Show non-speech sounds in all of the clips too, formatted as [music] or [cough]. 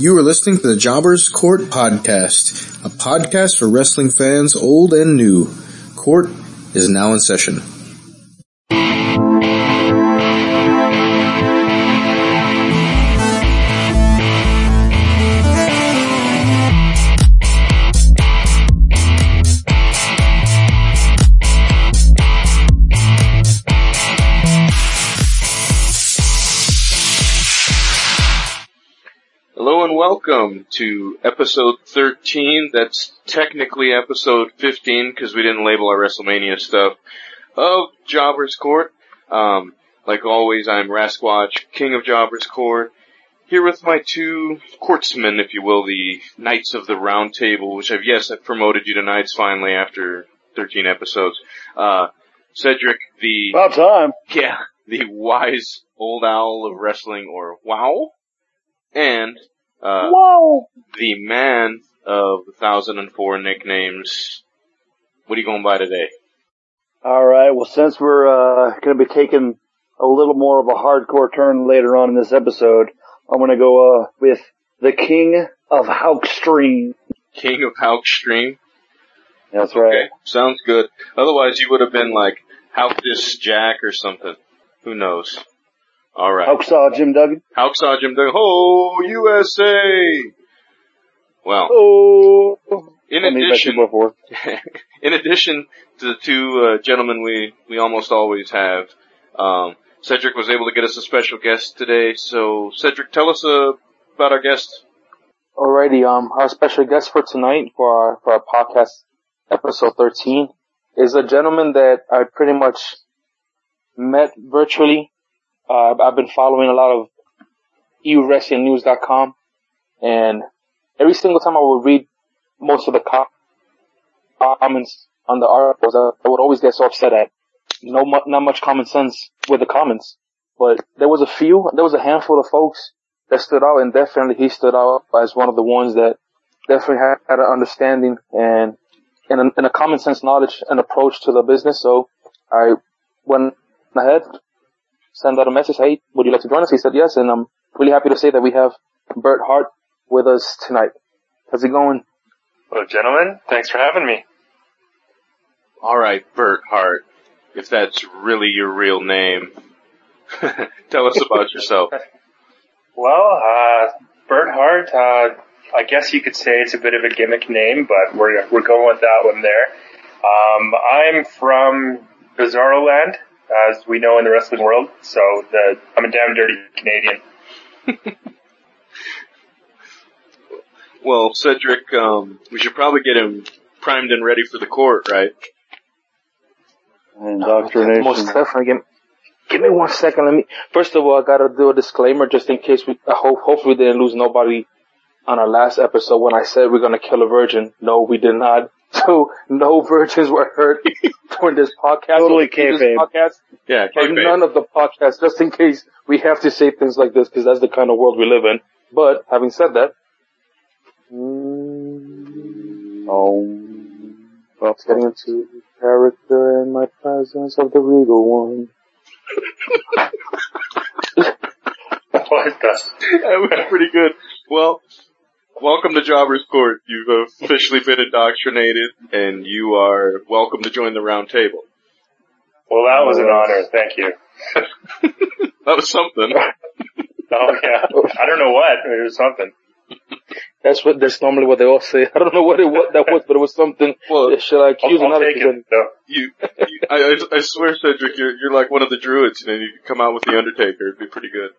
You are listening to the Jobbers Court Podcast, a podcast for wrestling fans old and new. Court is now in session. Welcome to episode 13. That's technically episode 15 because we didn't label our WrestleMania stuff of Jobbers Court. Um, like always, I'm Rasquatch, King of Jobbers Court, here with my two courtsmen, if you will, the Knights of the Round Table, which I've, yes, I've promoted you to Knights finally after 13 episodes. Uh, Cedric, the, About time. yeah, the wise old owl of wrestling, or wow, and, uh, Whoa! the man of the thousand and four nicknames. What are you going by today? All right. Well, since we're uh, going to be taking a little more of a hardcore turn later on in this episode, I'm going to go uh, with the King of Haukstream. King of Hauk Stream. That's right. Okay, sounds good. Otherwise, you would have been like Haukdis Jack or something. Who knows? All right. Hauksaw Jim Duggan. Hauksaw Jim Duggan. Ho USA. Well, Oh. in I mean, that's addition, before. [laughs] in addition to the two uh, gentlemen we we almost always have, um, Cedric was able to get us a special guest today. So, Cedric, tell us uh, about our guest. Alrighty, um, our special guest for tonight for our, for our podcast episode 13 is a gentleman that I pretty much met virtually. Uh, I've been following a lot of ewrestlingnews.com and every single time I would read most of the comments on the articles, I, would always get so upset at no, not much common sense with the comments. But there was a few, there was a handful of folks that stood out and definitely he stood out as one of the ones that definitely had, had an understanding and, and a, and a common sense knowledge and approach to the business. So I went ahead, sent out a message. Hey, would you like to join us? He said yes. And I'm really happy to say that we have Bert Hart with us tonight. How's it going? Hello, gentlemen. Thanks for having me. All right, Bert Hart, if that's really your real name, [laughs] tell us about yourself. Well, uh, Bert Hart, uh, I guess you could say it's a bit of a gimmick name, but we're, we're going with that one there. Um, I'm from Bizarro Land, as we know in the wrestling world, so the, I'm a damn dirty Canadian. [laughs] Well, Cedric, um, we should probably get him primed and ready for the court, right? Indoctrination. Most definitely. Give, give me one second. Let me, first of all, I gotta do a disclaimer just in case we, I hope, hopefully we didn't lose nobody on our last episode when I said we're gonna kill a virgin. No, we did not. So no virgins were hurt during this podcast. Totally This kayfabe. podcast. Yeah, Or kayfabe. none of the podcasts, just in case we have to say things like this, because that's the kind of world we live in. But having said that, mm, Oh. well, getting into character and my presence of the regal one. [laughs] What the? that was pretty good. Well, welcome to Jobbers Court. You've officially been indoctrinated, and you are welcome to join the round table. Well, that was an honor. Thank you. [laughs] That was something. [laughs] Oh yeah. I don't know what. It was something. That's what, that's normally what they all say. [laughs] I don't know what it what that was, but it was something. Well, Should I I'll, accuse I'll another? take it though. you, you I, I, I swear, Cedric, you're, you're like one of the druids, and you could come out with the Undertaker. It'd be pretty good.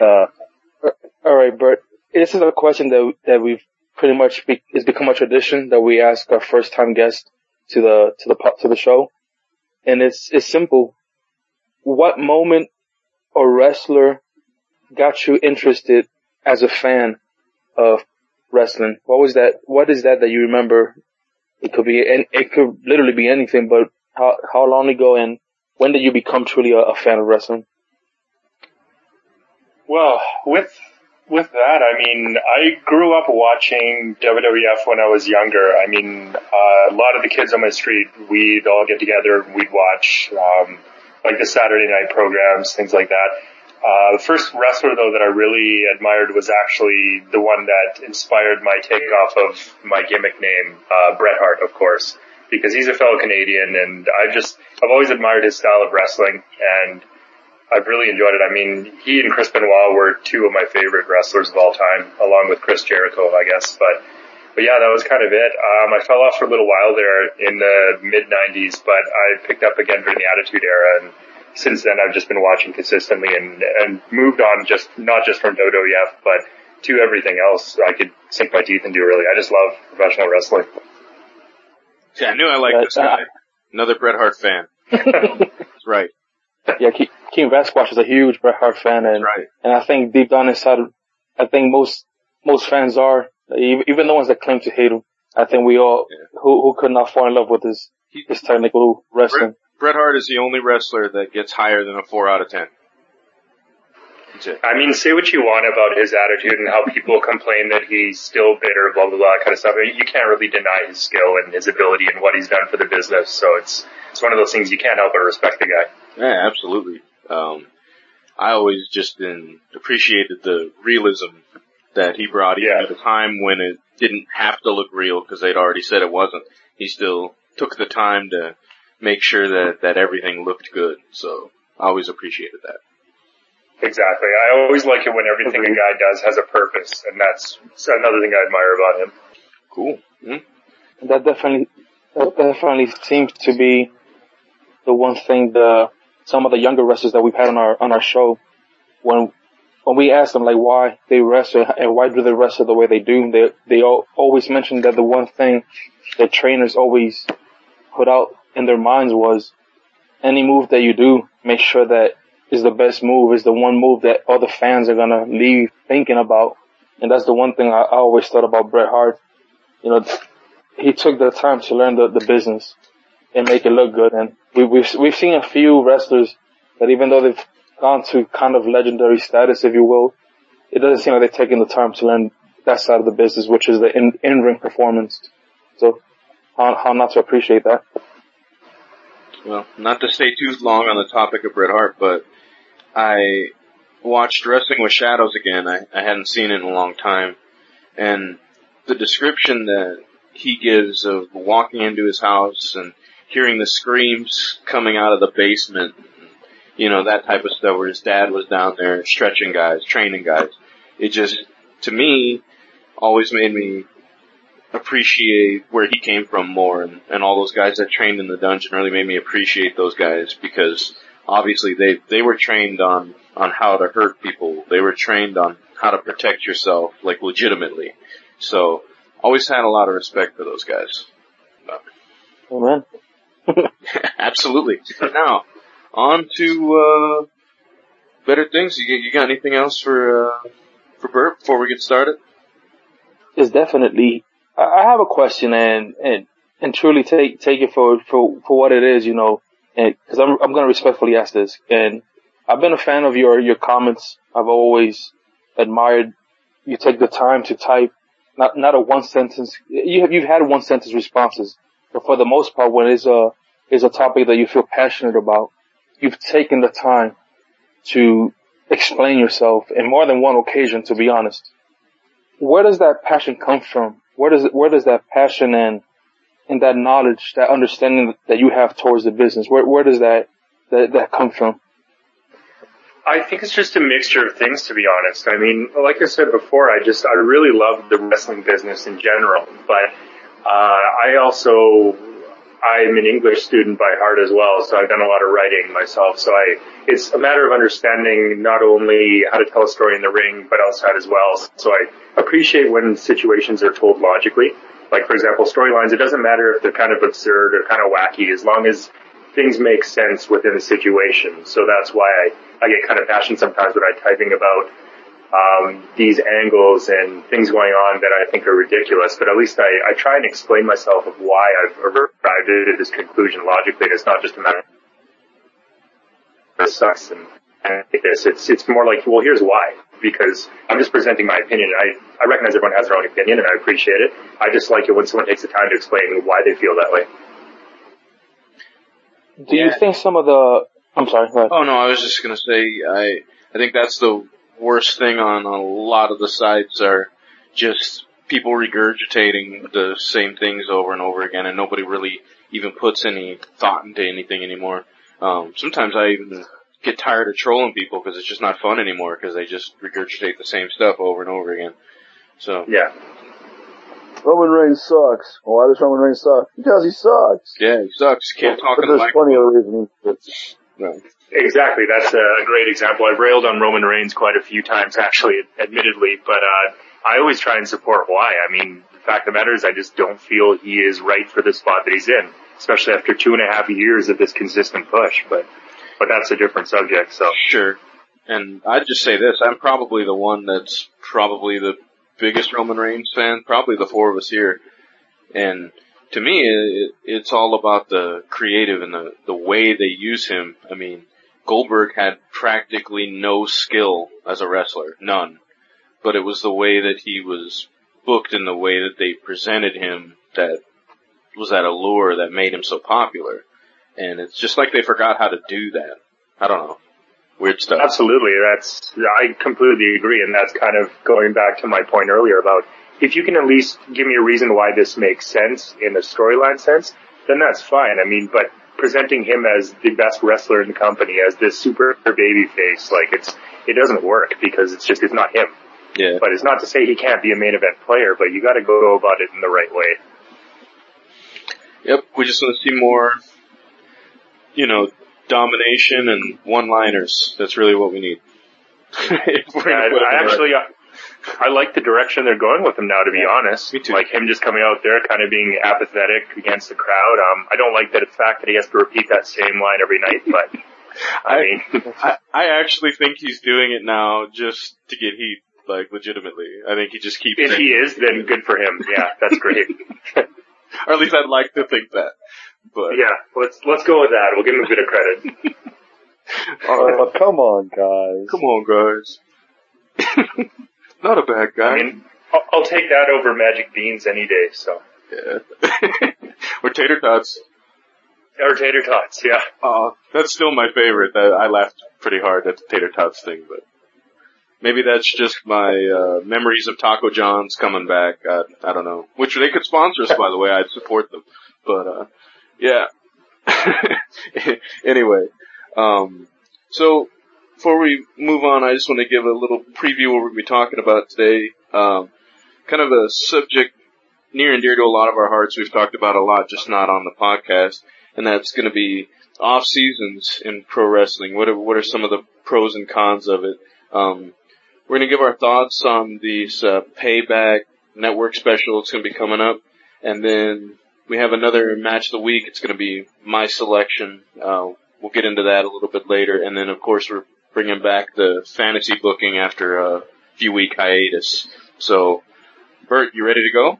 Uh, All right, Bert. This is a question that that we've pretty much be, it's become a tradition that we ask our first time guest to the to the to the show, and it's it's simple. What moment or wrestler got you interested as a fan of wrestling? What was that? What is that that you remember? It could be, and it could literally be anything. But how how long ago and when did you become truly a, a fan of wrestling? Well, with with that, I mean, I grew up watching WWF when I was younger. I mean, uh, a lot of the kids on my street, we'd all get together, we'd watch, um, like the Saturday night programs, things like that. Uh, the first wrestler though that I really admired was actually the one that inspired my takeoff of my gimmick name, uh, Bret Hart, of course, because he's a fellow Canadian and I just, I've always admired his style of wrestling and I've really enjoyed it. I mean, he and Chris Benoit were two of my favorite wrestlers of all time, along with Chris Jericho, I guess, but but yeah, that was kind of it. Um, I fell off for a little while there in the mid 90s, but I picked up again during the Attitude Era, and since then I've just been watching consistently and and moved on just not just from Dodo WWF, but to everything else I could sink my teeth into. Really, I just love professional wrestling. Yeah, I knew I liked this guy. Another Bret Hart fan. [laughs] That's right. Yeah, King Vasquez is a huge Bret Hart fan, and right. and I think deep down inside, I think most most fans are even the ones that claim to hate him. I think we all Yeah. who who could not fall in love with his He- his technical wrestling. Bret Hart is the only wrestler that gets higher than a four out of ten. I mean, say what you want about his attitude and how people complain that he's still bitter, blah blah blah, kind of stuff. You can't really deny his skill and his ability and what he's done for the business. So it's it's one of those things you can't help but respect the guy. Yeah, absolutely. Um, I always just in, appreciated the realism that he brought, even Yeah. at a time when it didn't have to look real because they'd already said it wasn't. He still took the time to make sure that that everything looked good. So I always appreciated that. Exactly. I always like it when everything a guy does has a purpose, and that's another thing I admire about him. Cool. Hmm? That definitely that definitely seems to be the one thing the some of the younger wrestlers that we've had on our on our show when when we ask them like why they wrestle and why do they wrestle the way they do, they they all, always mention that the one thing that trainers always put out in their minds was any move that you do, make sure that is the best move, is the one move that other fans are gonna leave thinking about. And that's the one thing I, I always thought about Bret Hart. You know, he took the time to learn the, the business and make it look good. And we, we've we've seen a few wrestlers that even though they've gone to kind of legendary status, if you will, it doesn't seem like they're taking the time to learn that side of the business, which is the in, in-ring performance. So how, how not to appreciate that? Well, not to stay too long on the topic of Bret Hart, but I watched Wrestling with Shadows again. I, I hadn't seen it in a long time. And the description that he gives of walking into his house and hearing the screams coming out of the basement, you know, that type of stuff where his dad was down there stretching guys, training guys. It just, to me, always made me appreciate where he came from more and, and all those guys that trained in the dungeon really made me appreciate those guys because obviously they, they were trained on, on how to hurt people. They were trained on how to protect yourself, like legitimately. So, always had a lot of respect for those guys. Man. [laughs] Absolutely. Now, on to, uh, better things. You, you got anything else for, uh, for Bert before we get started? It's definitely. I have a question and and and truly take take it for for for what it is, you know, because I'm I'm gonna respectfully ask this, and I've been a fan of your your comments. I've always admired you take the time to type not not a one sentence. You have you've had one sentence responses, but for the most part, when it's a is a topic that you feel passionate about, you've taken the time to explain yourself in more than one occasion. To be honest, where does that passion come from? Where does where does that passion and and that knowledge, that understanding that you have towards the business, where where does that that, that come from? I think it's just a mixture of things, to be honest. I mean, like I said before, I just, I really love the wrestling business in general, but, uh, I also, I'm an English student by heart as well, so I've done a lot of writing myself, so I, it's a matter of understanding not only how to tell a story in the ring, but outside as well. So I appreciate when situations are told logically. Like, for example, storylines, it doesn't matter if they're kind of absurd or kind of wacky, as long as things make sense within the situation. So that's why I, I get kind of passionate sometimes when I'm typing about um, these angles and things going on that I think are ridiculous. But at least I, I try and explain myself of why I've arrived at this conclusion logically. And It's not just a matter of this sucks and, and this. It's it's more like, well, here's why. Because I'm just presenting my opinion. I, I recognize everyone has their own opinion and I appreciate it. I just like it when someone takes the time to explain why they feel that way. Do you think some of the I'm sorry, go ahead. Oh no, I was just gonna say I I think that's the worst thing on a lot of the sites are just people regurgitating the same things over and over again and nobody really even puts any thought into anything anymore. Um, sometimes I even get tired of trolling people because it's just not fun anymore because they just regurgitate the same stuff over and over again. So Yeah. Roman Reigns sucks. Why does Roman Reigns suck? Because he sucks. yeah, he sucks. Can't talk But in the there's plenty of reasons. No. Exactly. That's a great example. I've railed on Roman Reigns quite a few times, actually, admittedly, but uh, I always try and support why. I mean, the fact of the matter is, I just don't feel he is right for the spot that he's in, especially after two and a half years of this consistent push. But but that's a different subject. So Sure. And I'd just say this, I'm probably the one that's probably the biggest Roman Reigns fan, probably the four of us here. And to me, it, it's all about the creative and the, the way they use him. I mean, Goldberg had practically no skill as a wrestler, none. But it was the way that he was booked and the way that they presented him that was that allure that made him so popular. And it's just like they forgot how to do that. I don't know. Weird stuff. Absolutely. That's, I completely agree. And that's kind of going back to my point earlier about if you can at least give me a reason why this makes sense in a storyline sense, then that's fine. I mean, but presenting him as the best wrestler in the company, as this super baby face, like it's, it doesn't work because it's just, it's not him. Yeah. But it's not to say he can't be a main event player, but you gotta go about it in the right way. Yep. We just want to see more, you know, domination and one-liners. That's really what we need. [laughs] We're I, it I actually, I like the direction they're going with him now, to be honest. me too. Like him just coming out there kind of being apathetic against the crowd. Um, I don't like that the fact that he has to repeat that same line every night, but I, [laughs] I- mean, I, I actually think he's doing it now just to get heat, like legitimately. I think he just keeps if he is, then good for him. Yeah, that's great. [laughs] or at least I'd like to think that. But yeah, let's, let's go with that. We'll give him a bit of credit. [laughs] Oh, come on, guys. come on, guys. [laughs] Not a bad guy. I mean, I'll, I'll take that over magic beans any day, so. yeah. [laughs] or tater tots. Or tater tots, yeah. Uh, that's still my favorite. That I laughed pretty hard at the tater tots thing, but maybe that's just my uh, memories of Taco John's coming back. I, I don't know. Which they could sponsor us, by the way. I'd support them. But uh, yeah. [laughs] anyway, um, so before we move on, I just want to give a little preview of what we'll be talking about today. Um, kind of a subject near and dear to a lot of our hearts. We've talked about a lot, just not on the podcast and that's going to be off seasons in pro wrestling. What are what are some of the pros and cons of it? Um, we're going to give our thoughts on these uh, payback network special. It's going to be coming up, and then we have another match of the week. It's going to be my selection. Uh, we'll get into that a little bit later, and then of course we're bringing back the fantasy booking after a few week hiatus. So, Bert, you ready to go?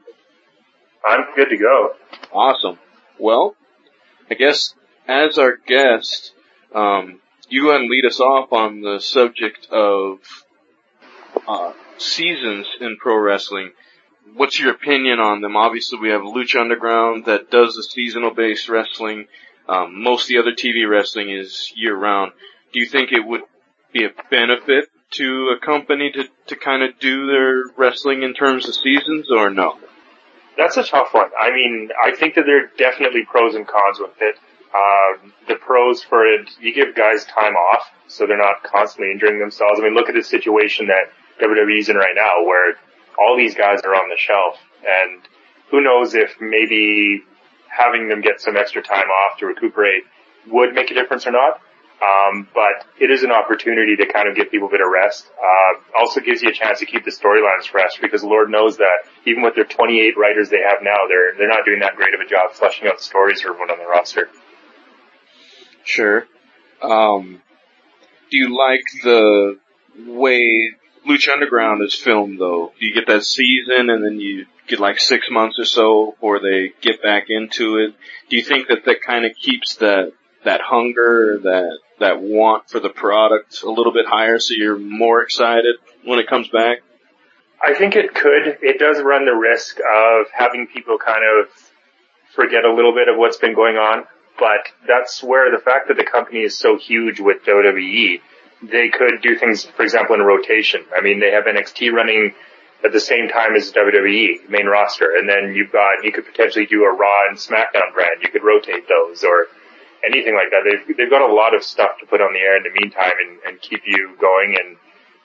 I'm good to go. Awesome. Well, I guess as our guest, um, you go ahead and lead us off on the subject of uh, seasons in pro wrestling. What's your opinion on them? Obviously, we have Lucha Underground that does the seasonal based wrestling. Um, most of the other TV wrestling is year round. Do you think it would be a benefit to a company to, to kind of do their wrestling in terms of seasons or no? That's a tough one. I mean, I think that there are definitely pros and cons with it. Uh, the pros for it, you give guys time off, so they're not constantly injuring themselves. I mean, look at the situation that WWE's in right now, where all these guys are on the shelf, and who knows if maybe having them get some extra time off to recuperate would make a difference or not. Um, but it is an opportunity to kind of give people a bit of rest. Uh, also gives you a chance to keep the storylines fresh because Lord knows that even with their 28 writers they have now, they're they're not doing that great of a job fleshing out the stories for everyone on the roster. Sure. Um, do you like the way Lucha Underground is filmed though? You get that season and then you get like six months or so before they get back into it? Do you think that that kind of keeps that, that hunger, that, that want for the product a little bit higher so you're more excited when it comes back? I think it could. It does run the risk of having people kind of forget a little bit of what's been going on. But that's where the fact that the company is so huge with WWE they could do things, for example, in rotation. I mean, they have NXT running at the same time as WWE main roster, and then you've got you could potentially do a Raw and SmackDown brand. You could rotate those or anything like that. They've they've got a lot of stuff to put on the air in the meantime and, and keep you going and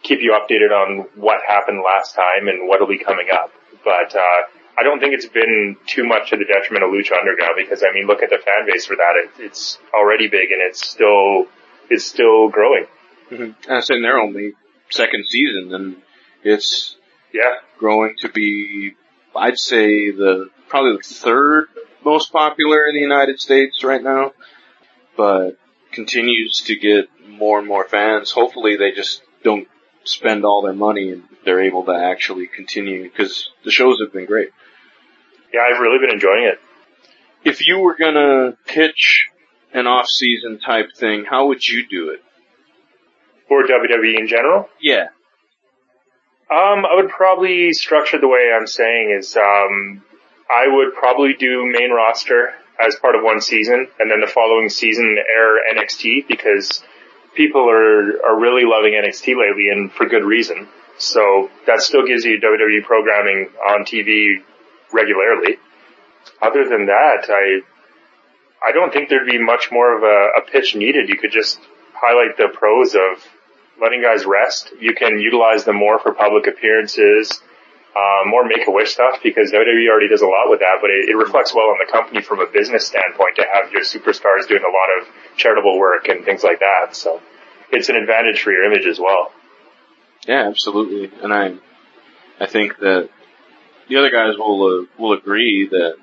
keep you updated on what happened last time and what'll be coming up. But uh, I don't think it's been too much to the detriment of Lucha Underground because I mean, look at the fan base for that. It, it's already big and it's still it's still growing. Mm-hmm. It's in their only second season, and it's Yeah, growing to be, I'd say, the probably the third most popular in the United States right now, but continues to get more and more fans. Hopefully, they just don't spend all their money and they're able to actually continue because the shows have been great. yeah, I've really been enjoying it. If you were gonna pitch an off-season type thing, how would you do it? For WWE in general, Yeah. Um, I would probably structure the way I'm saying is, um, I would probably do main roster as part of one season, and then the following season air NXT because people are are really loving NXT lately, and for good reason. So that still gives you WWE programming on TV regularly. Other than that, I I don't think there'd be much more of a, a pitch needed. You could just highlight the pros of letting guys rest. You can utilize them more for public appearances, um, more make-a-wish stuff because WWE already does a lot with that, but it, it reflects well on the company from a business standpoint to have your superstars doing a lot of charitable work and things like that. So it's an advantage for your image as well. Yeah, absolutely. And I, I think that the other guys will uh, will agree that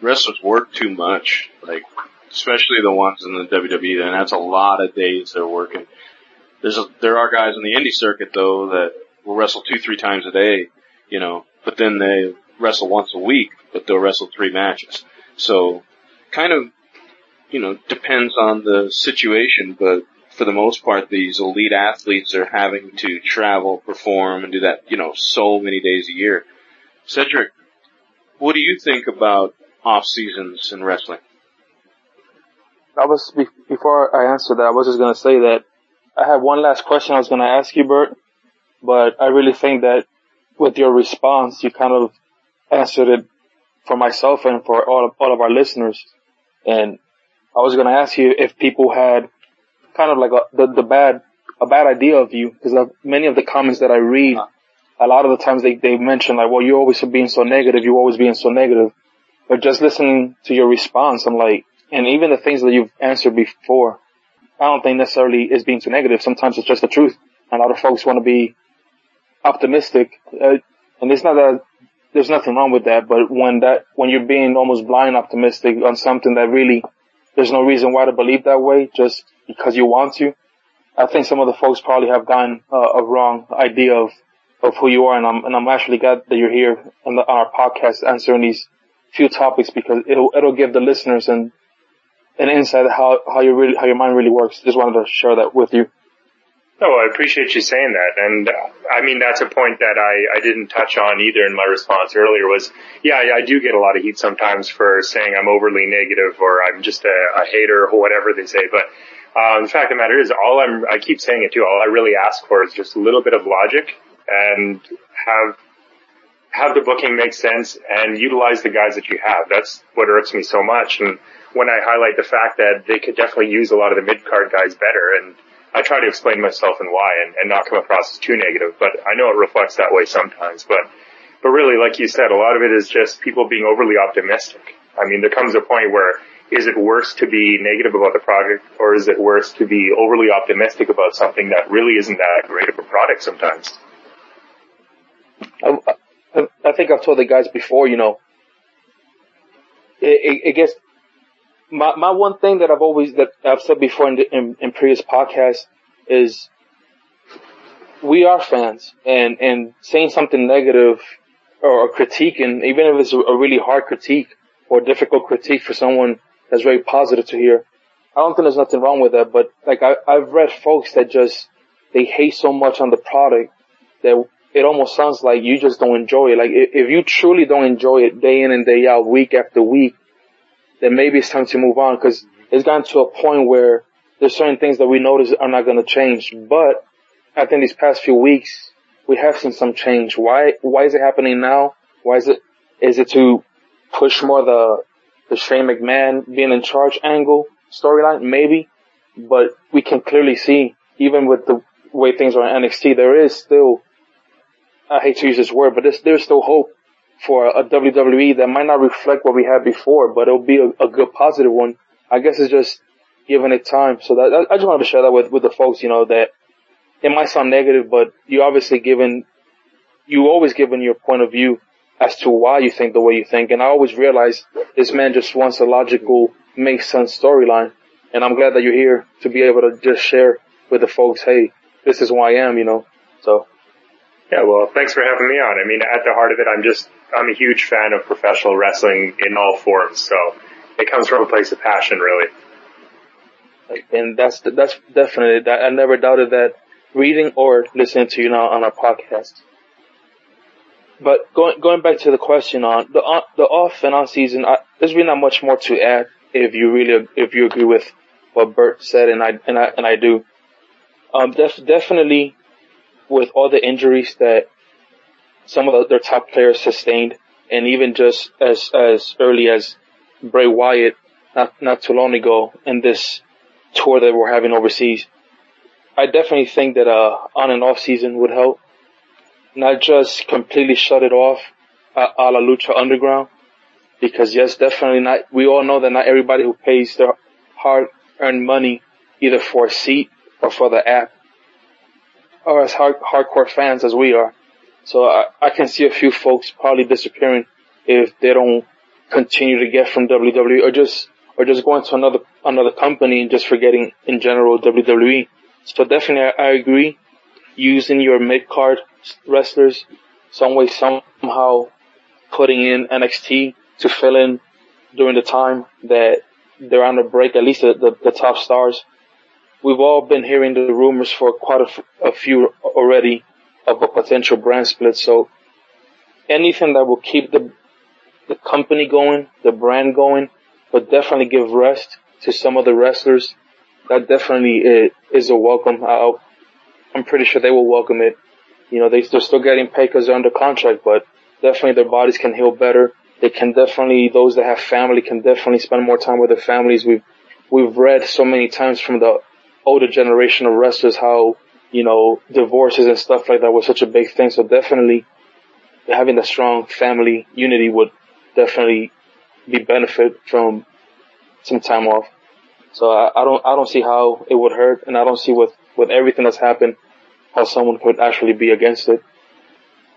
wrestlers work too much. Like, especially the ones in the WWE, and that's a lot of days they're working. There's a, there are guys in the indie circuit though that will wrestle two, three times a day, you know, but then they wrestle once a week, but they'll wrestle three matches. So, kind of, you know, depends on the situation, but for the most part, these elite athletes are having to travel, perform, and do that, you know, so many days a year. Cedric, what do you think about off seasons in wrestling? I was before I answer that, I was just gonna say that I have one last question I was gonna ask you, Bert, but I really think that with your response, you kind of answered it for myself and for all of, all of our listeners. And I was gonna ask you if people had kind of like a, the the bad a bad idea of you because many of the comments that I read, uh-huh. a lot of the times they they mention like, well, you're always being so negative, you're always being so negative. But just listening to your response, I'm like, and even the things that you've answered before, I don't think necessarily is being too negative. Sometimes it's just the truth. A lot of folks want to be optimistic, uh, and it's not that there's nothing wrong with that. But when that when you're being almost blind optimistic on something that really there's no reason why to believe that way, just because you want to, I think some of the folks probably have gotten uh, a wrong idea of of who you are, and I'm and I'm actually glad that you're here on, the, on our podcast answering these few topics because it'll it'll give the listeners an an insight how how you really how your mind really works. Just wanted to share that with you. Oh, I appreciate you saying that. And uh, I mean, that's a point that I, I didn't touch on either in my response earlier was, yeah, I, I do get a lot of heat sometimes for saying I'm overly negative or I'm just a, a hater or whatever they say. But, um, the fact of the matter is all I'm, I keep saying it too, all I really ask for is just a little bit of logic and have, have the booking make sense and utilize the guys that you have. That's what irks me so much. And when I highlight the fact that they could definitely use a lot of the mid card guys better and I try to explain myself and why and, and not come across as too negative, but I know it reflects that way sometimes. But, but really, like you said, a lot of it is just people being overly optimistic. I mean, there comes a point where is it worse to be negative about the product or is it worse to be overly optimistic about something that really isn't that great of a product sometimes? I, think I've told the guys before, you know, it, it, my my one thing that I've always that I've said before in, in, in previous podcasts is we are fans, and and saying something negative or, or critiquing, even if it's a really hard critique or difficult critique for someone that's very positive to hear, I don't think there's nothing wrong with that. But like I, I've read folks that just they hate so much on the product that it almost sounds like you just don't enjoy it. Like if, you truly don't enjoy it day in and day out, week after week, then maybe it's time to move on because it's gotten to a point where there's certain things that we notice are not going to change. But I think these past few weeks, we have seen some change. Why, why is it happening now? Why is it, is it to push more the, the Shane McMahon being in charge angle storyline? Maybe. But we can clearly see, even with the way things are in NXT, there is still, I hate to use this word, but there's, there's still hope for a WWE that might not reflect what we had before, but it'll be a, a good positive one. I guess it's just giving it time. So that, I just wanted to share that with, with the folks, you know, that it might sound negative, but you obviously given, you always given your point of view as to why you think the way you think. And I always realize this man just wants a logical, makes sense storyline. And I'm glad that you're here to be able to just share with the folks, hey, this is who I am, you know. So. Yeah, well, thanks for having me on. I mean, at the heart of it, I'm just, I'm a huge fan of professional wrestling in all forms. So it comes from a place of passion, really. And that's, that's definitely, that, I never doubted that reading or listening to you now on our podcast. But going going back to the question on the on, the off and on season, I, there's really not much more to add if you really if you agree with what Bert said, and I and I and I do. Um, def, definitely with all the injuries that some of the, their top players sustained, and even just as as early as Bray Wyatt not not too long ago in this tour that we're having overseas, I definitely think that uh on and off season would help not just completely shut it off a, a la Lucha Underground. Because yes, definitely not, we all know that not everybody who pays their hard earned money either for a seat or for the app are as hard, hardcore fans as we are. So I, I can see a few folks probably disappearing if they don't continue to get from WWE or just, or just going to another, another company and just forgetting in general WWE. So definitely I, I agree using your mid card wrestlers some way somehow putting in NXT to fill in during the time that they're on a break, at least the, the, the top stars. We've all been hearing the rumors for quite a, f- a few already of a potential brand split. So anything that will keep the, the company going, the brand going, but definitely give rest to some of the wrestlers, that definitely is, a welcome. I'll, I'm pretty sure they will welcome it. You know, they, they're still getting paid because they're under contract, but definitely their bodies can heal better. They can definitely, those that have family can definitely spend more time with their families. We've, we've read so many times from the older generation of wrestlers how, you know, divorces and stuff like that was such a big thing. So definitely having a strong family unity would definitely be benefit from some time off. So I, I don't, I don't see how it would hurt and I don't see with, with everything that's happened how someone could actually be against it.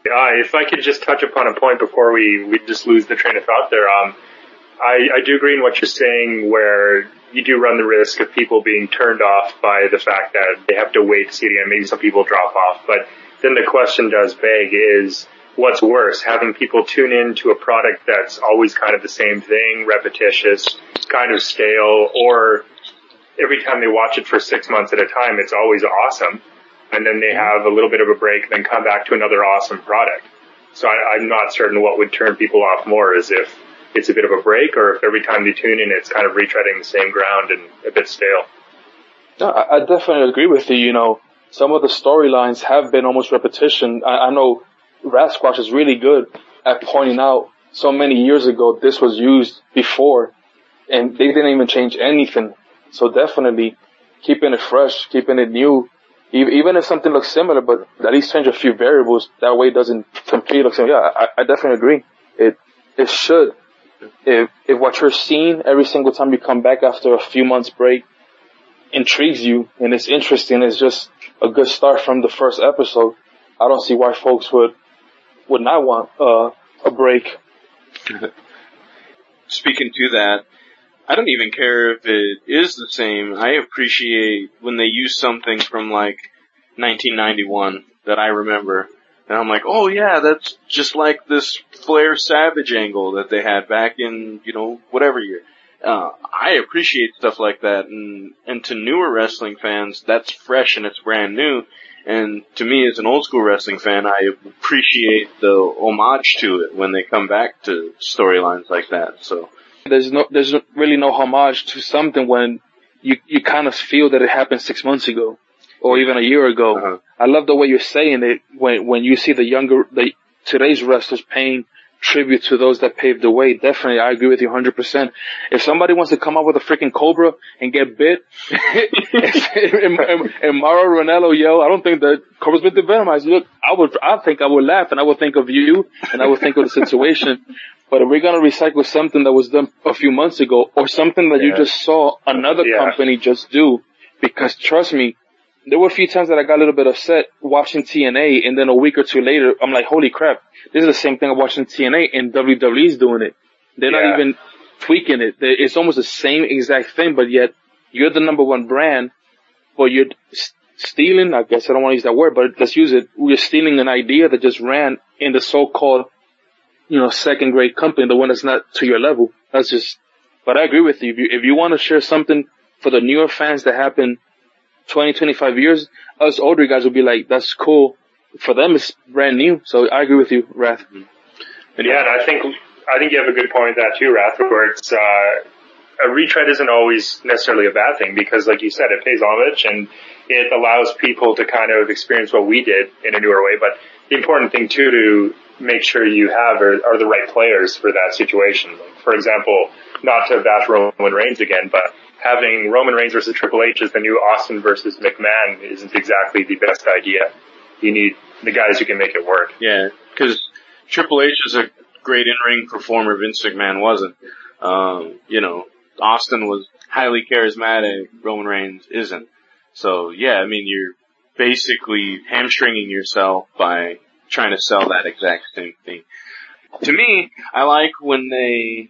Uh, if I could just touch upon a point before we, we just lose the train of thought there, um, I, I do agree in what you're saying where you do run the risk of people being turned off by the fact that they have to wait to see again. Maybe some people drop off, but then the question does beg is what's worse, having people tune in to a product that's always kind of the same thing, repetitious, kind of stale, or every time they watch it for six months at a time, it's always awesome and then they mm-hmm. have a little bit of a break, then come back to another awesome product. So I, am not certain what would turn people off more is if it's a bit of a break or if every time they tune in, it's kind of retreading the same ground and a bit stale. No, I, definitely agree with you. You know, some of the storylines have been almost repetition. I, I know Rasquatch is really good at pointing out so many years ago this was used before and they didn't even change anything. So definitely keeping it fresh, keeping it new even if something looks similar, but at least change a few variables, that way it doesn't completely look similar. Yeah, I, I definitely agree. It, it should. If, if what you're seeing every single time you come back after a few months break intrigues you and it's interesting, it's just a good start from the first episode. I don't see why folks would, would not want, uh, a break. Speaking to that, I don't even care if it is the same. I appreciate when they use something from like 1991 that I remember. And I'm like, oh yeah, that's just like this Flair Savage angle that they had back in, you know, whatever year. Uh, I appreciate stuff like that and, and to newer wrestling fans, that's fresh and it's brand new. And to me as an old school wrestling fan, I appreciate the homage to it when they come back to storylines like that. So, there's no, there's really no homage to something when you, you kind of feel that it happened six months ago or even a year ago. Uh-huh. I love the way you're saying it when, when you see the younger, the, today's wrestlers paying tribute to those that paved the way. Definitely, I agree with you 100%. If somebody wants to come up with a freaking cobra and get bit, [laughs] and, and, and Mauro Ranallo yell, I don't think that cobra's been devenomized. Look, I would, I think I would laugh and I would think of you and I would think of the situation. [laughs] But if we're gonna recycle something that was done a few months ago or something that you just saw another Yeah. company just do, because trust me, there were a few times that I got a little bit upset watching TNA and then a week or two later, I'm like, holy crap, this is the same thing I'm watching TNA and WWE's doing it. They're Yeah. not even tweaking it. It's almost the same exact thing, but yet you're the number one brand, but you're stealing, I guess I don't want to use that word, but let's use it. We're stealing an idea that just ran in the so-called, you know, second grade company, the one that's not to your level. That's just, but I agree with you. If you, if you want to share something for the newer fans that happened 20, 25 years, us older guys will be like, that's cool. For them, it's brand new. So I agree with you, Wrath. And yeah, and I think I think you have a good point that too, Rath, where it's uh, a retread isn't always necessarily a bad thing because, like you said, it pays homage and it allows people to kind of experience what we did in a newer way. But the important thing too to make sure you have are, are the right players for that situation. Like, for example, not to bash Roman Reigns again, but having Roman Reigns versus Triple H as the new Austin versus McMahon isn't exactly the best idea. You need the guys who can make it work. Yeah, because Triple H is a great in-ring performer. Vince McMahon wasn't. Um, you know, Austin was highly charismatic. Roman Reigns isn't. So yeah, I mean, you're basically hamstringing yourself by trying to sell that exact same thing. To me, I like when they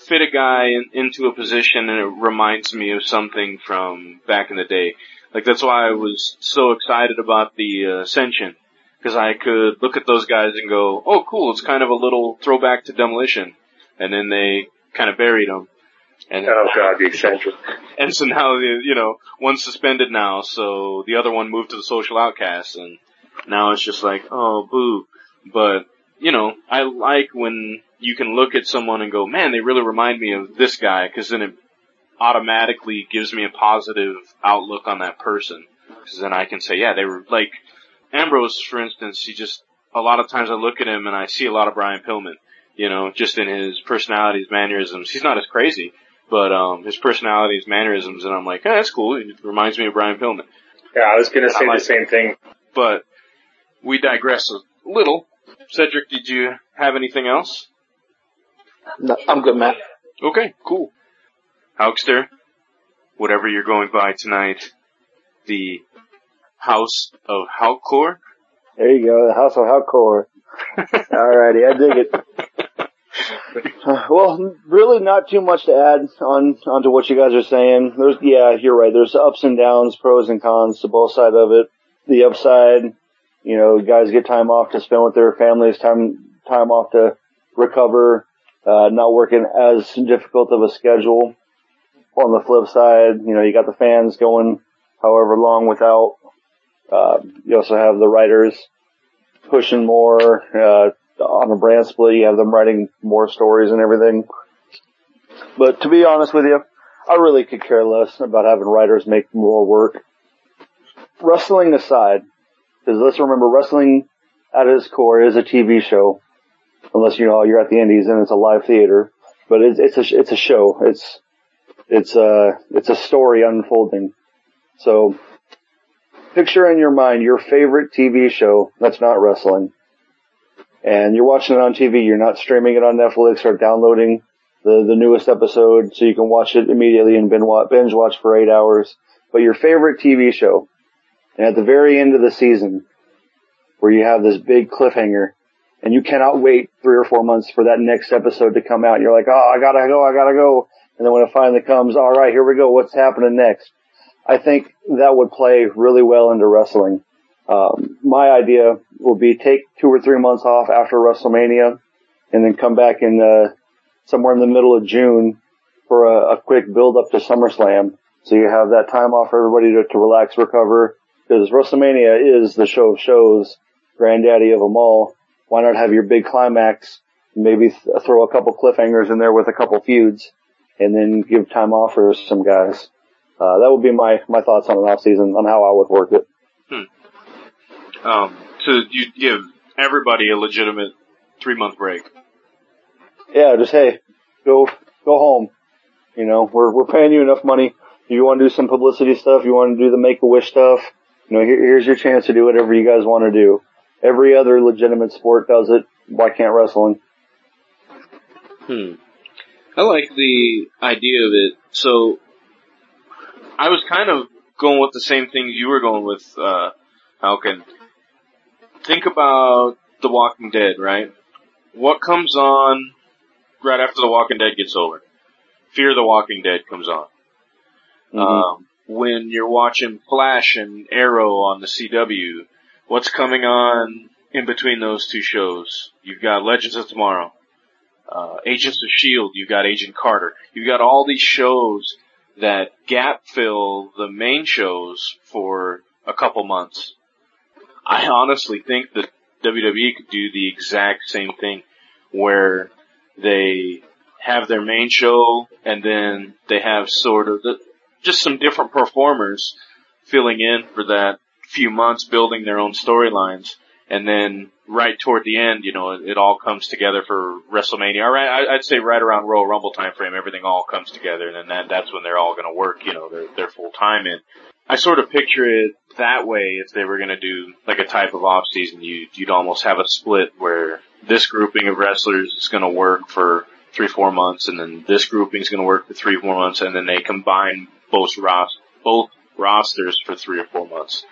fit a guy in, into a position and it reminds me of something from back in the day. Like that's why I was so excited about the uh, Ascension because I could look at those guys and go, "Oh, cool! It's kind of a little throwback to Demolition," and then they kind of buried them. And Oh god, the eccentric. [laughs] and so now you know one's suspended now, so the other one moved to the social outcast, and now it's just like, oh, boo. But you know, I like when you can look at someone and go, man, they really remind me of this guy, because then it automatically gives me a positive outlook on that person. Because then I can say, yeah, they were like Ambrose, for instance. He just a lot of times I look at him and I see a lot of Brian Pillman. You know, just in his personality, his mannerisms. He's not as crazy, but um his personality, his mannerisms, and I'm like, eh, that's cool. It reminds me of Brian Pillman. Yeah, I was gonna say like the same thing. But we digress a little. Cedric, did you have anything else? No, I'm good, man. Okay, cool. Hulkster, whatever you're going by tonight, the House of Halkor. There you go, the House of Hardcore. [laughs] Alrighty, I dig it. Uh, [laughs] well, really not too much to add on onto what you guys are saying. There's, yeah, you're right. There's ups and downs, pros and cons to both sides of it. The upside, you know, guys get time off to spend with their families, time time off to recover, uh, not working as difficult of a schedule. On the flip side, you know, you got the fans going however long without. Uh, you also have the writers pushing more. Uh, on the brand split, you have them writing more stories and everything. But to be honest with you, I really could care less about having writers make more work. Wrestling aside, because let's remember, wrestling at its core is a TV show, unless you know you're at the Indies and it's a live theater. But it's it's a it's a show. It's it's a it's a story unfolding. So picture in your mind your favorite TV show that's not wrestling and you're watching it on TV, you're not streaming it on Netflix or downloading the, the newest episode so you can watch it immediately and binge watch, for eight hours. But your favorite TV show, and at the very end of the season, where you have this big cliffhanger, and you cannot wait three or four months for that next episode to come out, you're like, oh, I gotta go, I gotta go. And then when it finally comes, alright, here we go, what's happening next? I think that would play really well into wrestling. Um, my idea would be take two or three months off after WrestleMania and then come back in, uh, somewhere in the middle of June for a, a quick build up to SummerSlam. So you have that time off for everybody to, to relax, recover. Because WrestleMania is the show of shows, granddaddy of them all. Why not have your big climax? Maybe th- throw a couple cliffhangers in there with a couple feuds and then give time off for some guys. uh, that would be my, my thoughts on an off season on how I would work it. Um, so you give everybody a legitimate three month break. Yeah, just hey, go go home. You know, we're we're paying you enough money. You want to do some publicity stuff? You want to do the Make a Wish stuff? You know, here, here's your chance to do whatever you guys want to do. Every other legitimate sport does it. Why can't wrestling? Hmm. I like the idea of it. So I was kind of going with the same thing you were going with, uh, Falcon. Think about The Walking Dead, right? What comes on right after The Walking Dead gets over? Fear the Walking Dead comes on. Mhm. Um, when you're watching Flash and Arrow on the CW, what's coming on in between those two shows? You've got Legends of Tomorrow, uh, Agents of S.H.I.E.L.D., you've got Agent Carter. You've got all these shows that gap fill the main shows for a couple months. I honestly think that WWE could do the exact same thing where they have their main show and then they have sort of the, just some different performers filling in for that few months building their own storylines and then right toward the end, you know, it, it all comes together for WrestleMania. All right, I, I'd say right around Royal Rumble time frame, everything all comes together, and then that, that's when they're all going to work. You know, their their full time in. I sort of picture it that way if they were going to do like a type of off season. You you'd almost have a split where this grouping of wrestlers is going to work for three four months, and then this grouping is going to work for three four months, and then they combine both ros both rosters for three or four months.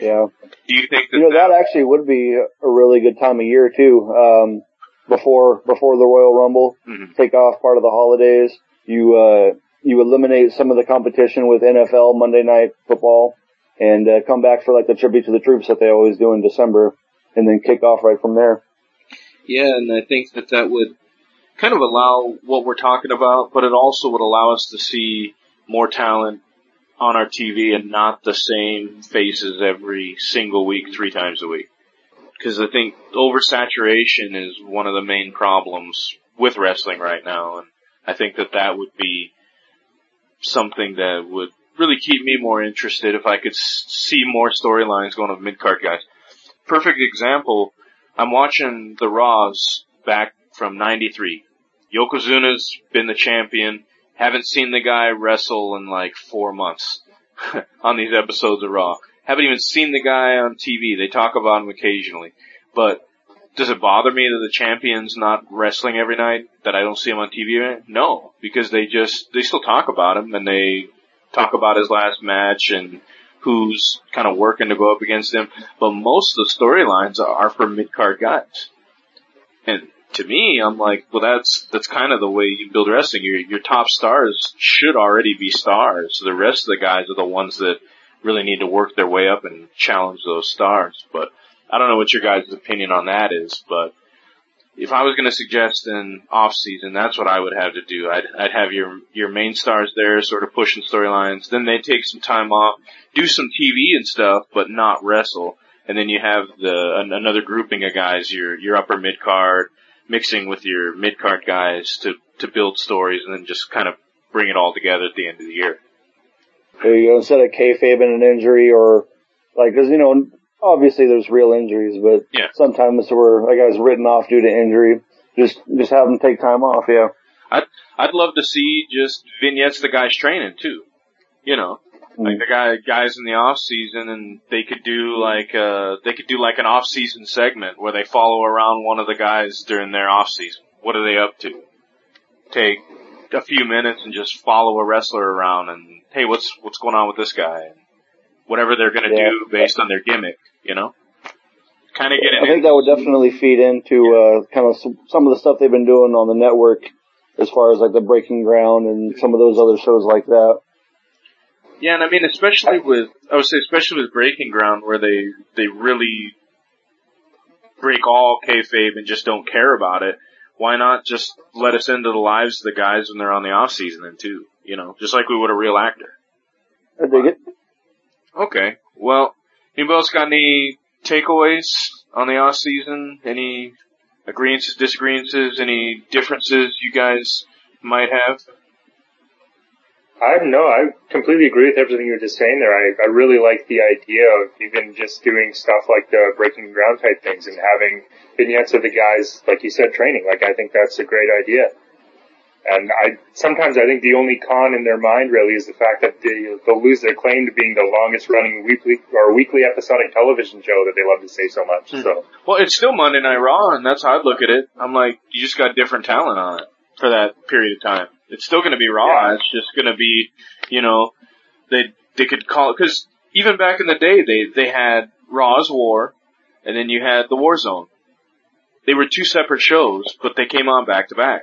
Yeah. Do you think that, You know, that actually would be a really good time of year too. Um, before, before the Royal Rumble, Mhm. take off part of the holidays. You, uh, you eliminate some of the competition with NFL Monday night football and, uh, come back for like the tribute to the troops that they always do in December and then kick off right from there. Yeah, and I think that that would kind of allow what we're talking about, but it also would allow us to see more talent on our TV and not the same faces every single week, three times a week. Because I think oversaturation is one of the main problems with wrestling right now, and I think that that would be something that would really keep me more interested if I could see more storylines going with mid-card guys. Perfect example, I'm watching the Raws back from 93. Yokozuna's been the champion. Haven't seen the guy wrestle in like four months [laughs] on these episodes of Raw. Haven't even seen the guy on TV. They talk about him occasionally. But does it bother me that the champion's not wrestling every night? That I don't see him on TV? No, because they just, they still talk about him and they talk about his last match and who's kind of working to go up against him. But most of the storylines are for mid-card guys. And to me, I'm like, well, that's that's kind of the way you build wrestling. Your your top stars should already be stars. The rest of the guys are the ones that really need to work their way up and challenge those stars. But I don't know what your guys' opinion on that is. But if I was going to suggest an off season, that's what I would have to do. I'd I'd have your your main stars there, sort of pushing storylines. Then they take some time off, do some TV and stuff, but not wrestle. And then you have the an, another grouping of guys, your your upper mid card mixing with your mid card guys to to build stories, and then just kind of bring it all together at the end of the year. There you go. Instead of kayfabing an injury or like, cause you know, obviously there's real injuries, but Yeah. sometimes where a guy's written off due to injury, just, just have them take time off. Yeah. I'd love to see just vignettes the guys training too. You know, like Mm. the guy guys in the off season, and they could do like uh they could do like an off season segment where they follow around one of the guys during their off season. What are they up to? Take a few minutes and just follow a wrestler around, and hey, what's what's going on with this guy? And whatever they're gonna Yeah. do based on their gimmick, you know. Kind of get it. I think that would definitely feed into, uh, kind of some of the stuff they've been doing on the network as far as like the breaking ground and some of those other shows like that. Yeah, and I mean, especially with, I would say, especially with Breaking Ground, where they they really break all kayfabe and just don't care about it. Why not just let us into the lives of the guys when they're on the off season then too? You know, just like we would a real actor. I dig it. Okay, well, anybody else got any takeaways on the off season? Any agreements, disagreements, any differences you guys might have? I no, I completely agree with everything you were just saying there. I, I really like the idea of even just doing stuff like the breaking ground type things and having vignettes of the guys, like you said, training. Like I think that's a great idea. And I sometimes I think the only con in their mind really is the fact that they, they'll lose their claim to being the longest running weekly or weekly episodic television show that they love to say so much. Hmm. So Well, it's still Monday Night Raw, and that's how I look at it. I'm like, you just got different talent on it for that period of time. It's still going to be Raw. Yeah. It's just going to be, you know, they they could call it because even back in the day, they they had Raw Is War, and then you had the War Zone. They were two separate shows, but they came on back to back.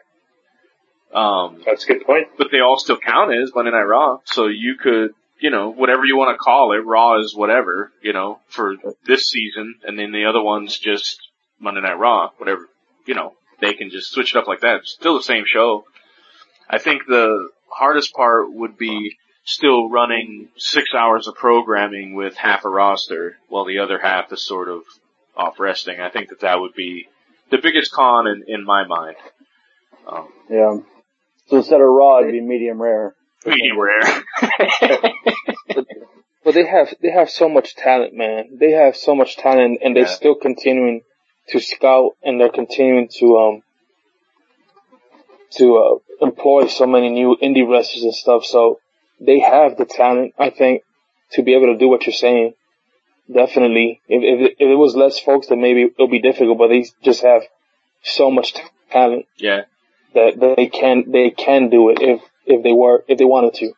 Um, that's a good point. but they all still count as Monday Night Raw. So you could, you know, whatever you want to call it, Raw is whatever, you know, for this season, and then the other one's just Monday Night Raw, whatever, you know, they can just switch it up like that. It's still the same show. I think the hardest part would be still running six hours of programming with half a roster while the other half is sort of off resting. I think that that would be the biggest con in, in my mind. Um, Yeah. So instead of raw, it'd be medium rare. medium rare. [laughs] But they have they have so much talent, man. They have so much talent, and they're Yeah. still continuing to scout, and they're continuing to um to uh, employ so many new indie wrestlers and stuff. So they have the talent, I think, to be able to do what you're saying. Definitely, if if it, if it was less folks, then maybe it'll be difficult. But they just have so much talent yeah. that they can they can do it if if they were if they wanted to.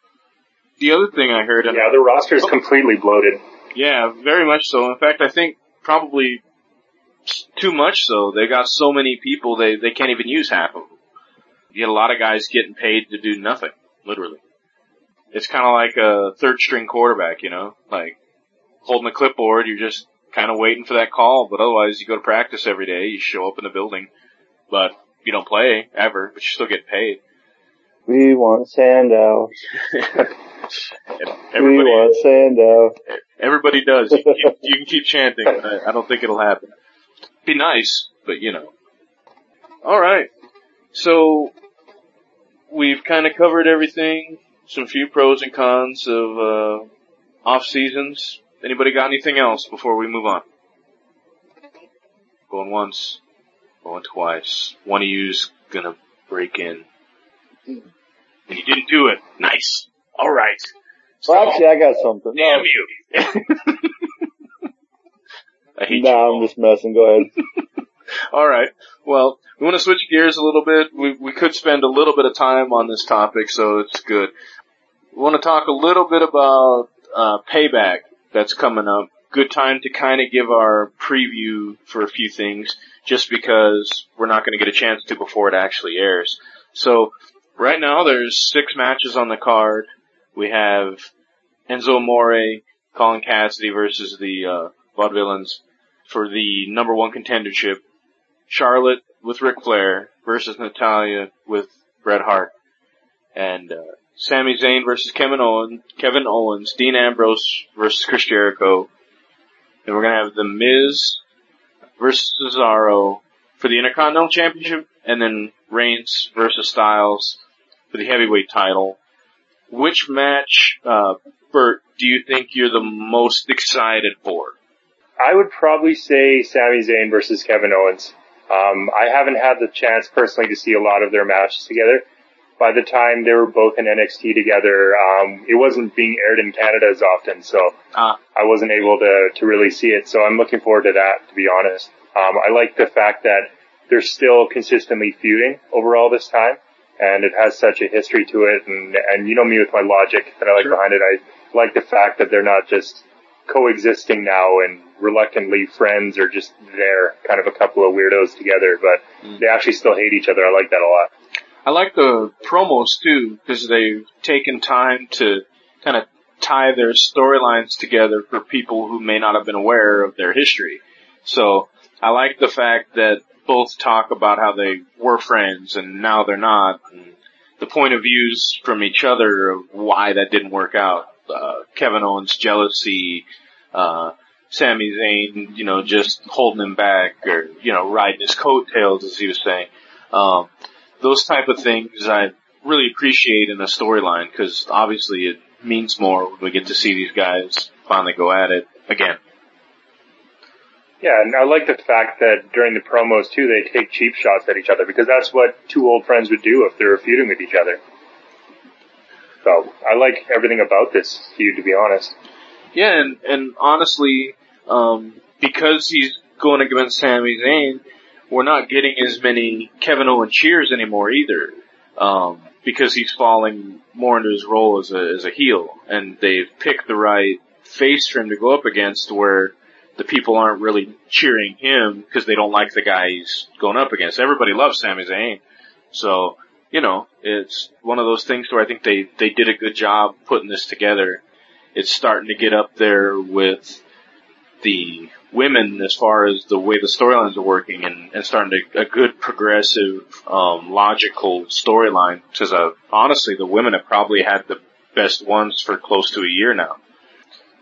The other thing I heard, Yeah, the roster is completely bloated. yeah, very much so. In fact, I think probably too much so. They got so many people, they, they can't even use half of them. You get a lot of guys getting paid to do nothing, literally. It's kind of like a third string quarterback, you know, like holding a clipboard, you're just kind of waiting for that call, but otherwise you go to practice every day, you show up in the building, but you don't play ever, but you still get paid. We want Sandow. And [laughs] We want Sandow. Everybody does. You can keep, you can keep chanting, but I, I don't think it'll happen. Be nice, but you know. Alright. So, we've kind of covered everything. Some few pros and cons of, uh, off seasons. Anybody got anything else before we move on? Going once, going twice. One of you's gonna break in. And you didn't do it. Nice. Alright. Well, actually, I got something. Damn you! I hate No, you. I'm just messing. Go ahead. [laughs] All right. Well, we want to switch gears a little bit. We we could spend a little bit of time on this topic, so it's good. We want to talk a little bit about uh, payback that's coming up. Good time to kind of give our preview for a few things, just because we're not going to get a chance to before it actually airs. So right now there's six matches on the card. We have Enzo Amore, Colin Cassady versus the uh, Vaudevillains for the number one contendership. Charlotte with Ric Flair versus Natalya with Bret Hart. And uh, Sami Zayn versus Kevin Owens, Kevin Owens, Dean Ambrose versus Chris Jericho. And we're gonna have The Miz versus Cesaro for the Intercontinental Championship, and then Reigns versus Styles for the heavyweight title. Which match, uh, Bert, do you think you're the most excited for? I would probably say Sami Zayn versus Kevin Owens. Um, I haven't had the chance personally to see a lot of their matches together. By the time they were both in NXT together, um, it wasn't being aired in Canada as often, so Ah. I wasn't able to to really see it. So I'm looking forward to that, to be honest. Um, I like the fact that they're still consistently feuding over all this time, and it has such a history to it. And and you know me with my logic that I like Sure. behind it. I like the fact that they're not just coexisting now and reluctantly friends or just there, kind of a couple of weirdos together, but Mm. they actually still hate each other. I like that a lot. I like the promos too because they've taken time to kind of tie their storylines together for people who may not have been aware of their history. So I like the fact that both talk about how they were friends and now they're not, and the point of views from each other of why that didn't work out. Uh, Kevin Owens' jealousy, uh, Sami Zayn, you know, just holding him back or, you know, riding his coattails as he was saying. Um, those type of things I really appreciate in a storyline because obviously it means more when we get to see these guys finally go at it again. Yeah, and I like the fact that during the promos too, they take cheap shots at each other because that's what two old friends would do if they were feuding with each other. So I like everything about this feud, to be honest. Yeah, and, and honestly, um, because he's going against Sami Zayn, we're not getting as many Kevin Owens cheers anymore either. Um, because he's falling more into his role as a, as a heel and they've picked the right face for him to go up against where the people aren't really cheering him because they don't like the guy he's going up against. Everybody loves Sami Zayn. So, you know, it's one of those things where I think they, they did a good job putting this together. It's starting to get up there with the women as far as the way the storylines are working and, and starting to a good progressive, um, logical storyline. Because uh, honestly, the women have probably had the best ones for close to a year now.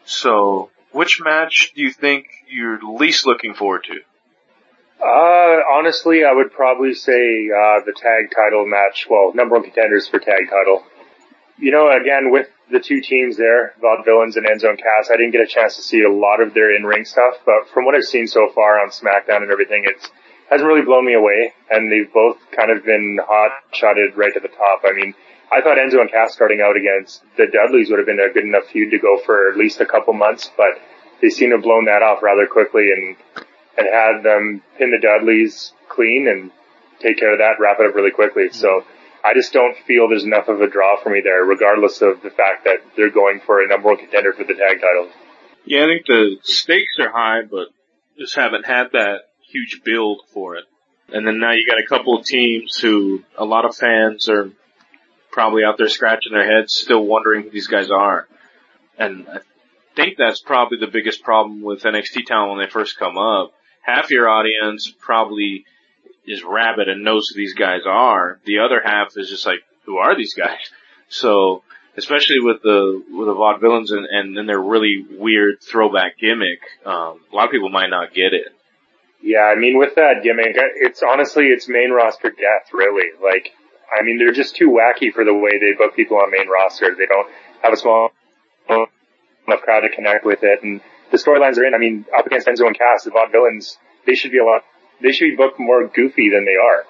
So, which match do you think you're least looking forward to? Uh, honestly, I would probably say, uh, the tag title match, well, number one contenders for tag title. You know, again, with the two teams there, Vaudevillains and Enzo and Cass, I didn't get a chance to see a lot of their in-ring stuff, but from what I've seen so far on SmackDown and everything, it's, hasn't really blown me away, and they've both kind of been hot-shotted right to the top. I mean, I thought Enzo and Cass starting out against the Dudleys would have been a good enough feud to go for at least a couple months, but they seem to have blown that off rather quickly and and had them pin the Dudleys clean and take care of that, wrap it up really quickly. Mm-hmm. So I just don't feel there's enough of a draw for me there, regardless of the fact that they're going for a number one contender for the tag titles. Yeah, I think the stakes are high, but just haven't had that huge build for it. And then now you got a couple of teams who a lot of fans are probably out there scratching their heads, still wondering who these guys are. And I think that's probably the biggest problem with NXT talent when they first come up. Half your audience probably is rabid and knows who these guys are. The other half is just like, who are these guys? [laughs] So, especially with the, with the vaudevillains and, and then their really weird throwback gimmick, um, a lot of people might not get it. Yeah, I mean, with that gimmick, it's honestly, it's main roster death, really. Like, I mean, they're just too wacky for the way they book people on main roster. They don't have a small enough crowd to connect with it. And the storylines are in. I mean, up against Enzo and Cass, the vaudevillains, they should be a lot, they should be booked more goofy than they are.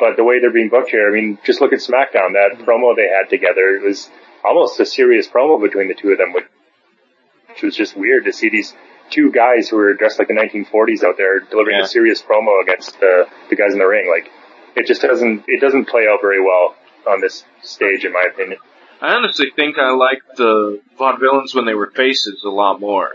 But the way they're being booked here, I mean, just look at SmackDown. That mm-hmm. promo they had together, it was almost a serious promo between the two of them, which was just weird to see these two guys who were dressed like the 1940s out there delivering yeah. a serious promo against the, the guys in the ring. Like, it just doesn't, it doesn't play out very well on this stage, in my opinion. I honestly think I liked the vaudevillains when they were faces a lot more.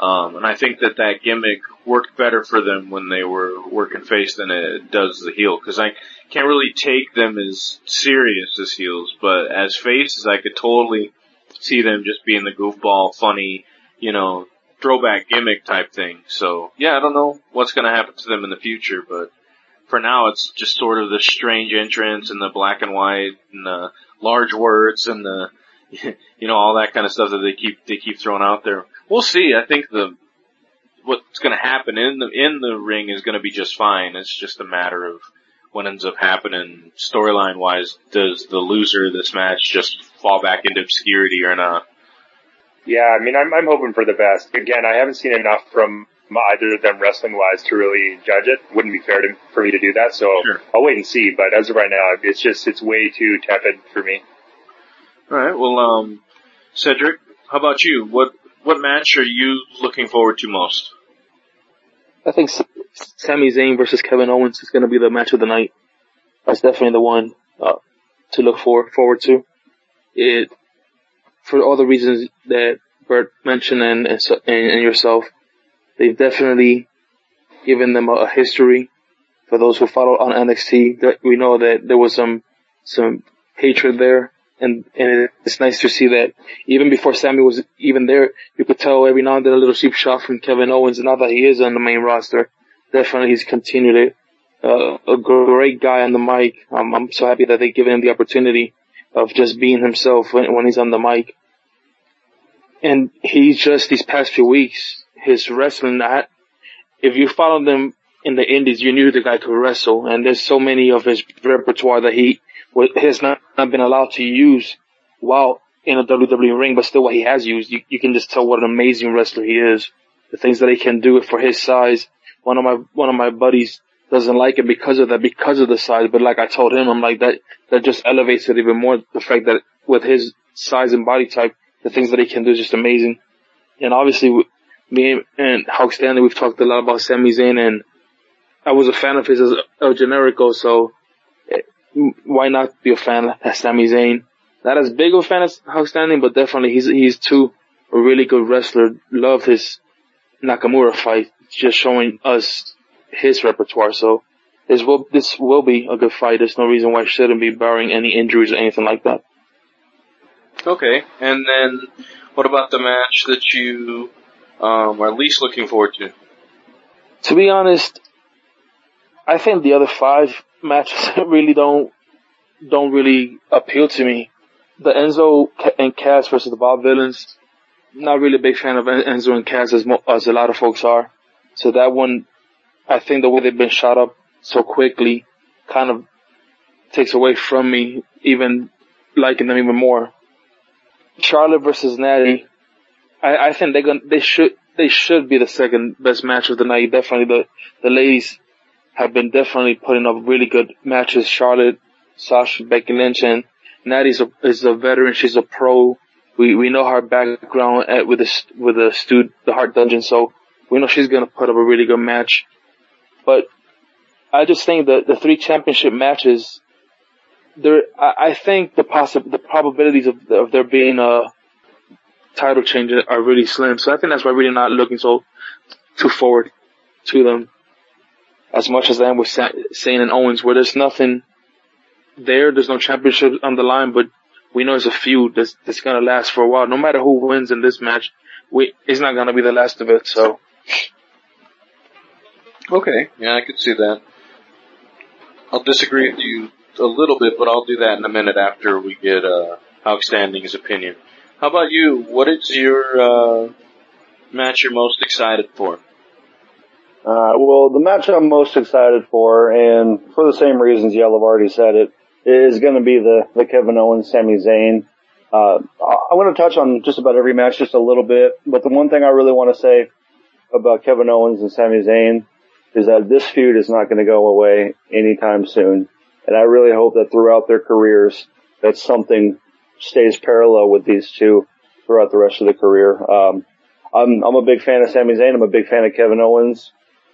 Um, and I think that that gimmick worked better for them when they were working face than it does the heel. Cause I can't really take them as serious as heels, but as faces I could totally see them just being the goofball, funny, you know, throwback gimmick type thing. So yeah, I don't know what's gonna happen to them in the future, but for now it's just sort of the strange entrance and the black and white and the large words and the, [laughs] you know, all that kind of stuff that they keep, they keep throwing out there. We'll see. I think the, what's going to happen in the, in the ring is going to be just fine. It's just a matter of what ends up happening storyline wise. Does the loser of this match just fall back into obscurity or not? Yeah, I mean, I'm, I'm hoping for the best. Again, I haven't seen enough from either of them wrestling wise to really judge it. Wouldn't be fair to, for me to do that. So sure. I'll wait and see. But as of right now, it's just, it's way too tepid for me. All right. Well, um, Cedric, how about you? What, what match are you looking forward to most? I think Sami Zayn versus Kevin Owens is going to be the match of the night. That's definitely the one, uh, to look for, forward to. It, for all the reasons that Bert mentioned and, and, and yourself, They've definitely given them a, history. For those who follow on NXT, we know that there was some some hatred there, and and it's nice to see that even before Sami was even there, you could tell every now and then a little cheap shot from Kevin Owens. And now that he is on the main roster, definitely he's continued it. Uh, a great guy on the mic. Um, I'm so happy that they've given him the opportunity of just being himself when, when he's on the mic. And he's just these past few weeks, his wrestling. That if you followed him in the indies, you knew the guy could wrestle. And there's so many of his repertoire that he has not, not been allowed to use while in a WWE ring, but still what he has used. You, you can just tell what an amazing wrestler he is. The things that he can do for his size. One of my, one of my buddies doesn't like it because of that, because of the size. But like I told him, I'm like that, that just elevates it even more. The fact that with his size and body type, the things that he can do is just amazing. And obviously, me and Hawk Stanley, we've talked a lot about Sami Zayn and I was a fan of his as El Generico, so why not be a fan of Sami Zayn? Not as big of a fan as Stanley, but definitely he's, he's too a really good wrestler. Love his Nakamura fight, just showing us his repertoire. So this will, this will be a good fight. There's no reason why it shouldn't be barring any injuries or anything like that. Okay, and then what about the match that you um, are least looking forward to? To be honest, I think the other five matches [laughs] really don't don't really appeal to me. The Enzo and Cass versus the Vaudevillains, not really a big fan of Enzo and Cass as, mo- as a lot of folks are. So that one, I think the way they've been shot up so quickly kind of takes away from me even liking them even more. Charlotte versus Natty, I, I think they're gonna, they should, they should be the second best match of the night. Definitely the, the ladies have been definitely putting up really good matches. Charlotte, Sasha, Becky Lynch, and Natty's a, is a veteran. She's a pro. We, we know her background at, with the, with the Stu, the Hart Dungeon, so we know she's gonna put up a really good match. But I just think that the three championship matches, there, I, I think the possi- the probabilities of, of there being a title change are really slim. So I think that's why we're really not looking so too forward to them as much as I am with Zayn and Owens, where there's nothing there, there's no championship on the line, but we know it's a feud that's, that's gonna last for a while. No matter who wins in this match, we, it's not gonna be the last of it, so. Okay, yeah, I could see that. I'll disagree with you a little bit, but I'll do that in a minute after we get, uh, Outstanding's opinion. How about you? What is your, uh, match you're most excited for? Uh, well, the match I'm most excited for, and for the same reasons y'all have already said it, is going to be the, the Kevin Owens, Sami Zayn. Uh, I want to touch on just about every match just a little bit, but the one thing I really want to say about Kevin Owens and Sami Zayn is that this feud is not going to go away anytime soon. And I really hope that throughout their careers, that something stays parallel with these two throughout the rest of the career. Um, I'm, I'm a big fan of Sami Zayn. I'm a big fan of Kevin Owens.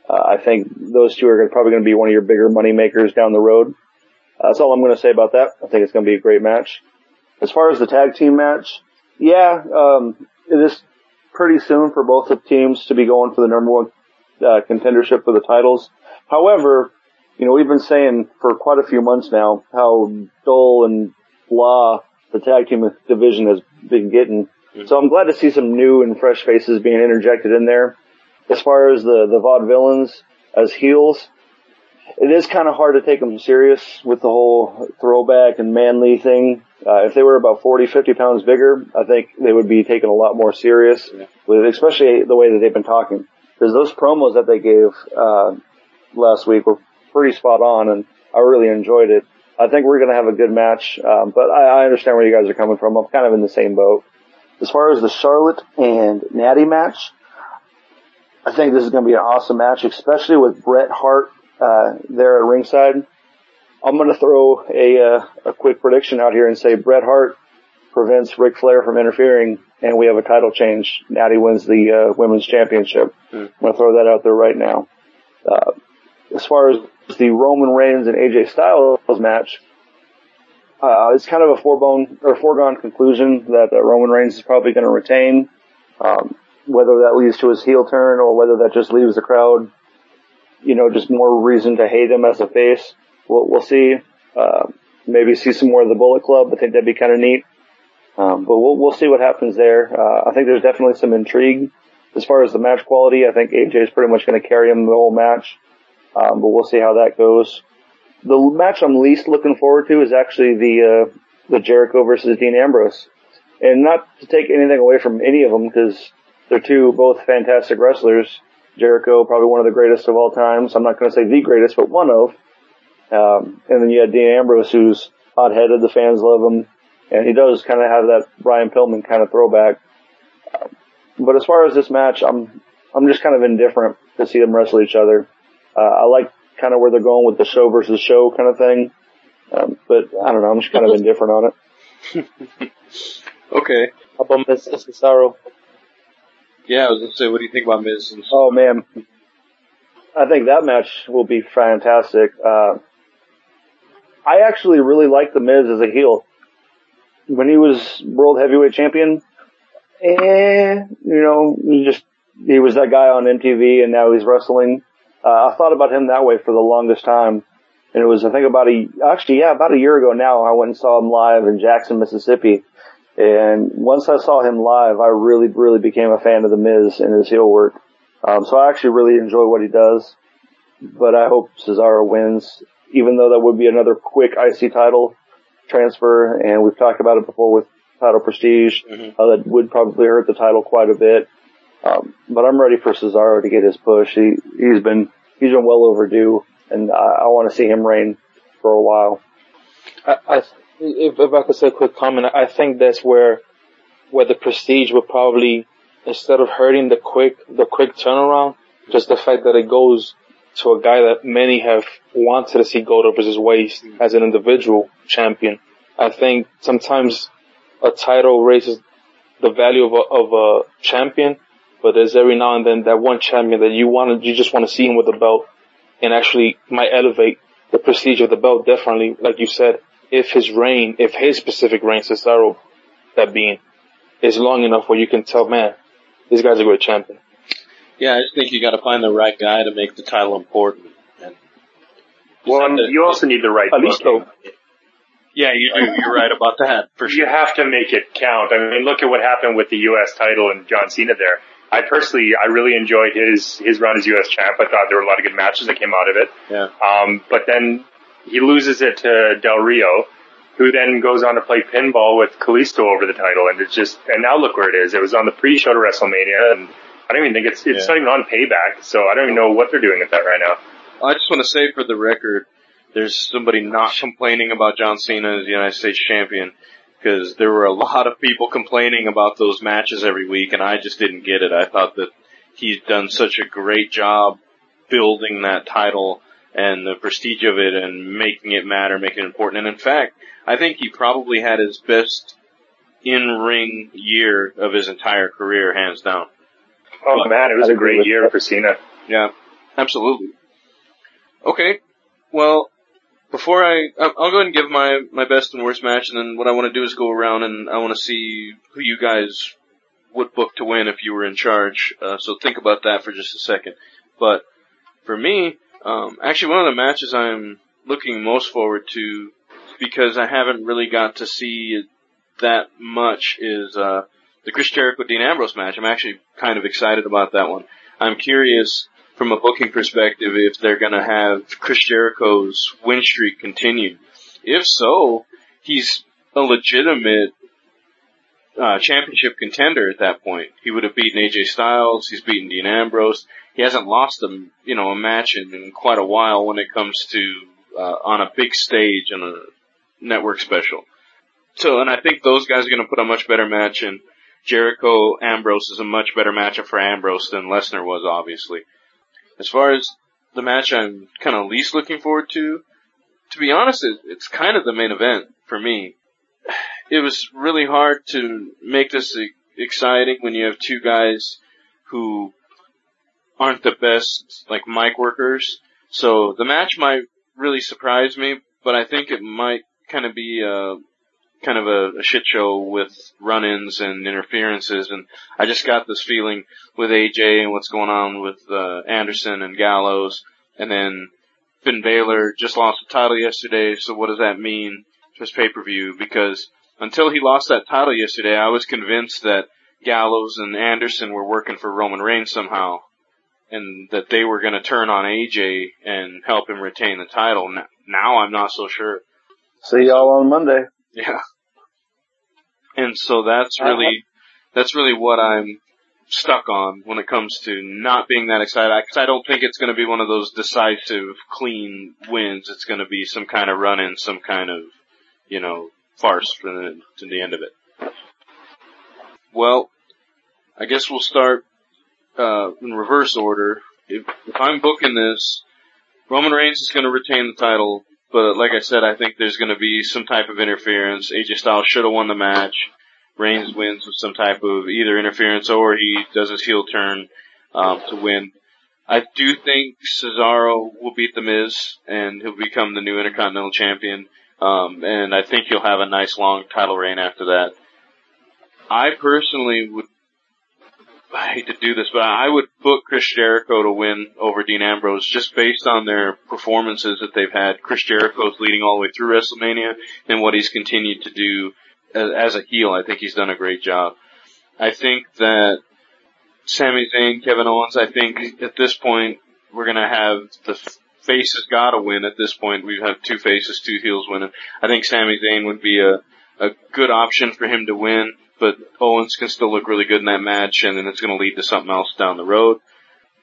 Uh, I think those two are probably going to be one of your bigger money makers down the road. Uh, that's all I'm going to say about that. I think it's going to be a great match. As far as the tag team match, yeah, um, it is pretty soon for both the teams to be going for the number one uh, contendership for the titles. However, you know, we've been saying for quite a few months now how dull and blah the tag team division has been getting. Mm-hmm. So I'm glad to see some new and fresh faces being interjected in there as far as the, the vaudevillains as heels, it is kind of hard to take them serious with the whole throwback and manly thing. Uh, if they were about 40, 50 pounds bigger, I think they would be taken a lot more serious yeah. with, especially the way that they've been talking. Because those promos that they gave, uh, last week were pretty spot on and I really enjoyed it. I think we're going to have a good match, um, but I, I understand where you guys are coming from. I'm kind of in the same boat. As far as the Charlotte and Natty match, I think this is going to be an awesome match, especially with Bret Hart uh, there at ringside. I'm going to throw a uh, a quick prediction out here and say Bret Hart prevents Ric Flair from interfering, and we have a title change. Natty wins the uh, women's championship. Mm. I'm going to throw that out there right now. Uh, as far as the Roman Reigns and AJ Styles match, uh, it's kind of a foregone or foregone conclusion that uh, Roman Reigns is probably going to retain. Um, whether that leads to his heel turn or whether that just leaves the crowd, you know, just more reason to hate him as a face. We'll, we'll see. Uh, maybe see some more of the Bullet Club. I think that'd be kind of neat. Um, but we'll, we'll see what happens there. Uh, I think there's definitely some intrigue. As far as the match quality, I think AJ is pretty much going to carry him the whole match. Um, but we'll see how that goes. The match I'm least looking forward to is actually the, uh, the Jericho versus Dean Ambrose. And not to take anything away from any of them because they're two both fantastic wrestlers. Jericho, probably one of the greatest of all times. I'm not going to say the greatest, but one of. Um, and then you had Dean Ambrose, who's hot headed. The fans love him, and he does kind of have that Brian Pillman kind of throwback. But as far as this match, I'm I'm just kind of indifferent to see them wrestle each other. Uh, I like kind of where they're going with the show versus show kind of thing. Um, but I don't know. I'm just kind of [laughs] indifferent on it. [laughs] Okay. How about Miz Cesaro? Yeah, I was gonna say, what do you think about Miz? Oh man, I think that match will be fantastic. Uh, I actually really like the Miz as a heel. When he was world heavyweight champion, eh, you know, he just he was that guy on MTV, and now he's wrestling. Uh, I thought about him that way for the longest time, and it was I think about a actually yeah about a year ago now. I went and saw him live in Jackson, Mississippi, and once I saw him live, I really really became a fan of the Miz and his heel work. Um, so I actually really enjoy what he does, but I hope Cesaro wins, even though that would be another quick IC title transfer, and we've talked about it before with title prestige, Mhm. how that would probably hurt the title quite a bit. Um, but I'm ready for Cesaro to get his push. He he's been he's been well overdue, and I, I want to see him reign for a while. I, I if, if I could say a quick comment, I think that's where where the prestige would probably instead of hurting the quick the quick turnaround, just the fact that it goes to a guy that many have wanted to see go over his waist as an individual champion. I think sometimes a title raises the value of a, of a champion, but there's every now and then that one champion that you want you just want to see him with a belt and actually might elevate the prestige of the belt definitely, like you said, if his reign, if his specific reign, Cesaro, that being, is long enough where you can tell, man, this guy's a great champion. yeah, I just think you got to find the right guy to make the title important. And Well, and you also need the right Kalisto. booking. yeah, you do. You're right about that for sure. You have to make it count. I mean, look at what happened with the U.S. title and John Cena there. I personally, I really enjoyed his his run as U.S. champ. I thought there were a lot of good matches that came out of it. Yeah. Um, but then he loses it to Del Rio, who then goes on to play pinball with Kalisto over the title, and it's just and now look where it is. It was on the pre-show to WrestleMania, and I don't even think it's it's Yeah. not even on Payback, so I don't even know what they're doing with that right now. I just want to say for the record, there's somebody not complaining about John Cena as the United States champion because there were a [laughs] lot of people complaining about those matches every week and I just didn't get it. I thought that he's done such a great job building that title and the prestige of it and making it matter, making it important. And in fact, I think he probably had his best in-ring year of his entire career, hands down. Oh man, it was I'd a great year that. for Cena. Yeah, absolutely. Okay, well, before I, I'll I'll go ahead and give my, my best and worst match, and then what I want to do is go around and I want to see who you guys would book to win if you were in charge. Uh, so think about that for just a second. But for me, um, actually one of the matches I'm looking most forward to because I haven't really got to see that much is uh, the Chris Jericho Dean Ambrose match. I'm actually kind of excited about that one. I'm curious from a booking perspective if they're going to have Chris Jericho's win streak continue. If so, he's a legitimate uh, championship contender at that point. He would have beaten AJ Styles. He's beaten Dean Ambrose. He hasn't lost a you know a match in, in quite a while when it comes to uh, on a big stage and a network special. So, and I think those guys are going to put a much better match in. Jericho Ambrose is a much better matchup for Ambrose than Lesnar was, obviously. As far as the match I'm kind of least looking forward to, to be honest, it, it's kind of the main event for me. It was really hard to make this exciting when you have two guys who aren't the best, like mic workers. So the match might really surprise me, but I think it might kind of be a kind of a, a shit show with run-ins and interferences, and I just got this feeling with AJ and what's going on with uh, Anderson and Gallows, and then Finn Balor just lost the title yesterday. So what does that mean to his pay-per-view? Because until he lost that title yesterday, I was convinced that Gallows and Anderson were working for Roman Reigns somehow, and that they were going to turn on AJ and help him retain the title. Now I'm not so sure. See y'all on Monday. Yeah. And so that's uh-huh. really, that's really what I'm stuck on when it comes to not being that excited. Cause I don't think it's going to be one of those decisive, clean wins. It's going to be some kind of run in, some kind of, you know, farce the, to the end of it. Well, I guess we'll start, uh, in reverse order. If, if I'm booking this, Roman Reigns is going to retain the title, but like I said, I think there's going to be some type of interference. AJ Styles should have won the match. Reigns wins with some type of either interference or he does his heel turn um, to win. I do think Cesaro will beat The Miz and he'll become the new Intercontinental Champion. Um, and I think he'll have a nice long title reign after that. I personally would, I hate to do this, but I would put Chris Jericho to win over Dean Ambrose just based on their performances that they've had. Chris Jericho's leading all the way through WrestleMania and what he's continued to do as, a heel. I think he's done a great job. I think that Sami Zayn, Kevin Owens, I think at this point we're gonna have the faces gotta win at this point. We have two faces, two heels winning. I think Sami Zayn would be a, a good option for him to win, but oh, Owens can still look really good in that match and then it's gonna lead to something else down the road.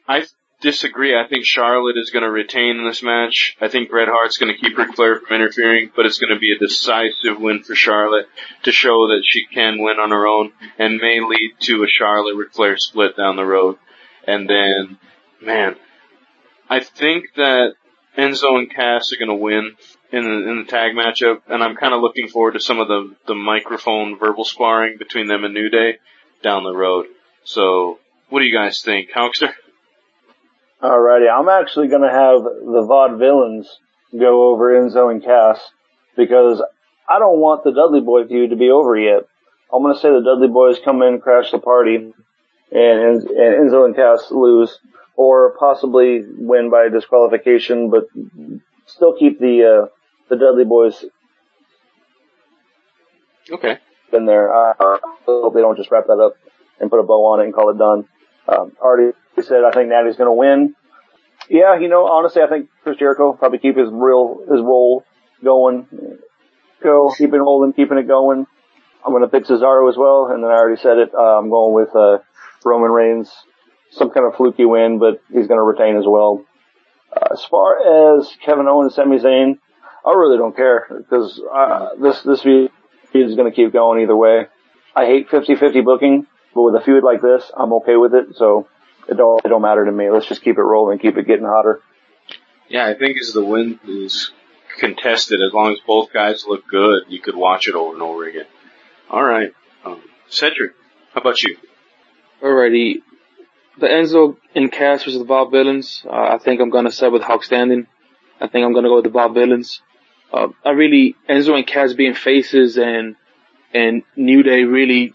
I disagree. I think Charlotte is going to retain in this match. I think Bret Hart's going to keep Ric Flair from interfering, but it's going to be a decisive win for Charlotte to show that she can win on her own and may lead to a Charlotte Ric Flair split down the road. And then, man, I think that Enzo and Cass are going to win in the, in the tag matchup, and I'm kind of looking forward to some of the the microphone verbal sparring between them and New Day down the road. So, what do you guys think, Hawkster? Alrighty, I'm actually to have the Vaudevillains go over Enzo and Cass because I don't want the Dudley Boy feud to be over yet. I'm to say the Dudley Boys come in, crash the party, and, and Enzo and Cass lose, or possibly win by disqualification, but still keep the uh, the Dudley Boys Okay. Been there. I I hope they don't just wrap that up and put a bow on it and call it done. Um, already said I think Natty's going to win. Yeah, you know, honestly, I think Chris Jericho probably keep his real his role going, go keeping rolling, keeping it going. I'm going to pick Cesaro as well, and then I already said it. Uh, I'm going with uh, Roman Reigns, some kind of fluky win, but he's going to retain as well. Uh, as far as Kevin Owens, Sami Zayn, I really don't care because uh, this this feud is going to keep going either way. I hate 50-50 booking, but with a feud like this, I'm okay with it. So it don't it don't matter to me. Let's just keep it rolling, keep it getting hotter. Yeah, I think as the win is contested, as long as both guys look good, you could watch it over and over again. All right, um, Cedric, how about you? Alrighty. The Enzo and Cass versus the Vaudevillains. Uh, I think I'm gonna set with Hawk Standing. I think I'm gonna go with the Vaudevillains. Uh, I really Enzo and Cass being faces and and New Day really,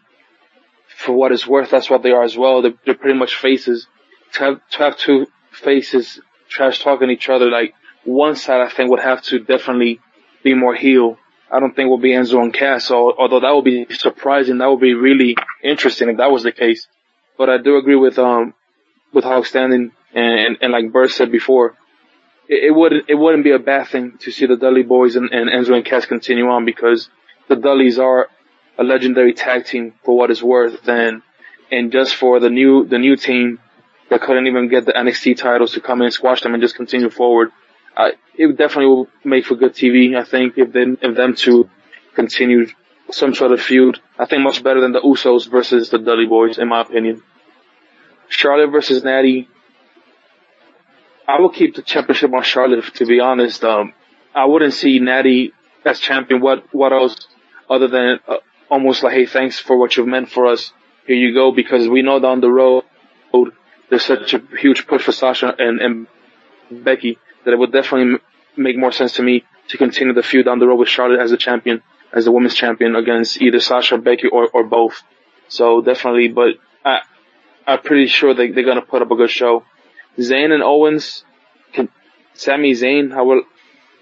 for what it's worth, that's what they are as well. They're, they're pretty much faces. To have to have two faces trash talking each other, like one side I think would have to definitely be more heel. I don't think will be Enzo and Cass. So, although that would be surprising, that would be really interesting if that was the case. But I do agree with um with Hawk Standing and, and, and like Bert said before, it, it wouldn't it wouldn't be a bad thing to see the Dudley Boys and, and Enzo and Cass continue on because the Dudleys are a legendary tag team for what it's worth and and just for the new the new team that couldn't even get the NXT titles to come in, and squash them, and just continue forward. Uh, it definitely will make for good TV. I think if they if them to continue some sort of feud, I think much better than the Usos versus the Dudley Boys, in my opinion. Charlotte versus Natty. I will keep the championship on Charlotte. To be honest, um, I wouldn't see Natty as champion. What what else other than uh, almost like, hey, thanks for what you've meant for us. Here you go, because we know down the road there's such a huge push for Sasha and, and Becky that it would definitely make more sense to me to continue the feud down the road with Charlotte as a champion, as the women's champion against either Sasha, or Becky, or, or both. So definitely, but I, I'm pretty sure they, they're gonna put up a good show. Zayn and Owens, can, Sami Zayn, I will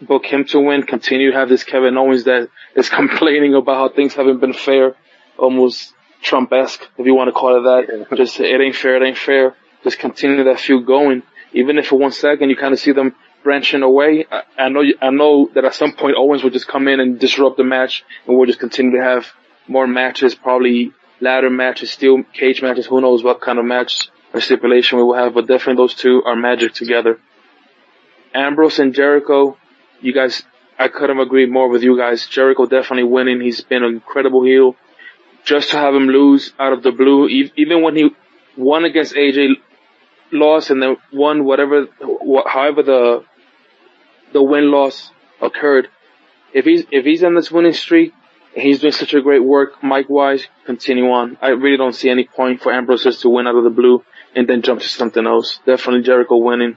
book him to win, continue to have this Kevin Owens that is [laughs] complaining about how things haven't been fair, almost Trump-esque, if you want to call it that. Just, it ain't fair, it ain't fair. Just continue that feud going. Even if for one second you kind of see them branching away, I, I know, I know that at some point Owens will just come in and disrupt the match and we'll just continue to have more matches, probably ladder matches, steel cage matches, who knows what kind of match or stipulation we will have, but definitely those two are magic together. Ambrose and Jericho, you guys I couldn't agree more with you guys. Jericho definitely winning. He's been an incredible heel. Just to have him lose out of the blue, even when he won against AJ, lost and then won whatever, however the the win loss occurred. If he's if he's on this winning streak, he's doing such a great work, mic wise, continue on. I really don't see any point for Ambrose just to win out of the blue and then jump to something else. Definitely Jericho winning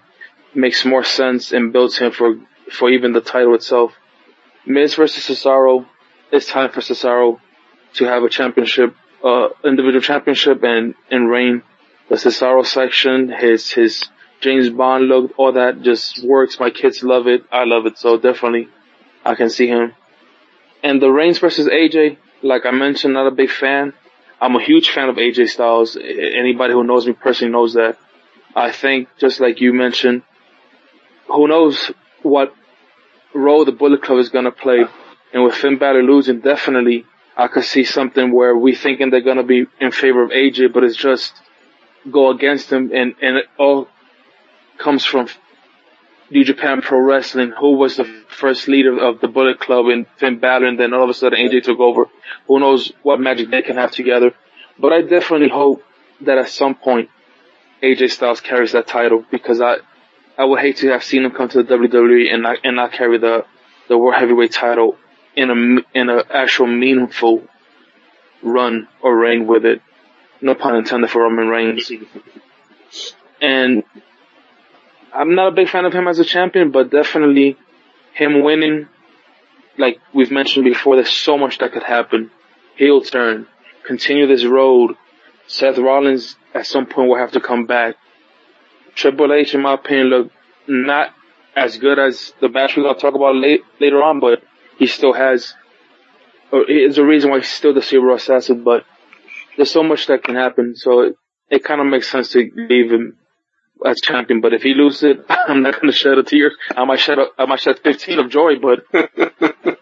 makes more sense and builds him for for even the title itself. Miz versus Cesaro, it's time for Cesaro to have a championship, uh, individual championship and, and reign. The Cesaro section, his, his James Bond look, all that just works. My kids love it. I love it. So definitely I can see him. And the Reigns versus AJ, like I mentioned, not a big fan. I'm a huge fan of AJ Styles. Anybody who knows me personally knows that. I think, just like you mentioned, who knows what role the Bullet Club is going to play. And with Finn Balor losing, definitely I could see something where we thinking they're going to be in favor of AJ, but it's just go against him and, and it all comes from New Japan Pro Wrestling, who was the first leader of the Bullet Club and Finn Balor, and then all of a sudden AJ took over. Who knows what magic they can have together. But I definitely hope that at some point AJ Styles carries that title because I, I would hate to have seen him come to the WWE and not and not carry the the World Heavyweight title in a in a actual meaningful run or reign with it. No pun intended for Roman Reigns. And I'm not a big fan of him as a champion, but definitely him winning, like we've mentioned before, there's so much that could happen. Heel turn, continue this road. Seth Rollins at some point will have to come back. Triple H, in my opinion, look not as good as the match we're gonna talk about late, later on, but he still has. Or it's a reason why he's still the Cerebral Assassin, but there's so much that can happen, so it, it kind of makes sense to leave him as champion. But if he loses it, [laughs] I'm not gonna shed a tear. I might shed a, I might shed 15 of joy, but. [laughs]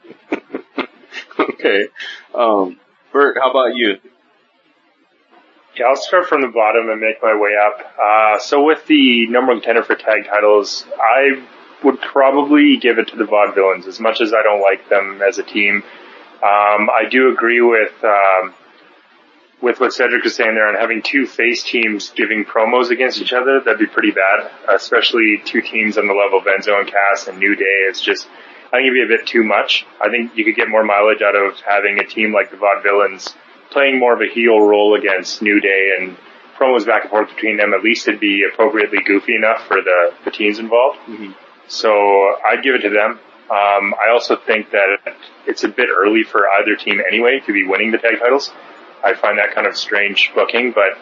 okay. Um, Bert, how about you? Yeah, I'll start from the bottom and make my way up. Uh, so with the number one contender for tag titles, I would probably give it to the Vaudevillains as much as I don't like them as a team. Um, I do agree with, um, with what Cedric was saying there on having two face teams giving promos against each other. That'd be pretty bad, especially two teams on the level of Enzo and Cass and New Day. It's just, I think it'd be a bit too much. I think you could get more mileage out of having a team like the Vaudevillains playing more of a heel role against New Day and promos back and forth between them, at least it'd be appropriately goofy enough for the, the teams involved. Mm-hmm. So I'd give it to them. Um, I also think that it's a bit early for either team anyway to be winning the tag titles. I find that kind of strange booking, but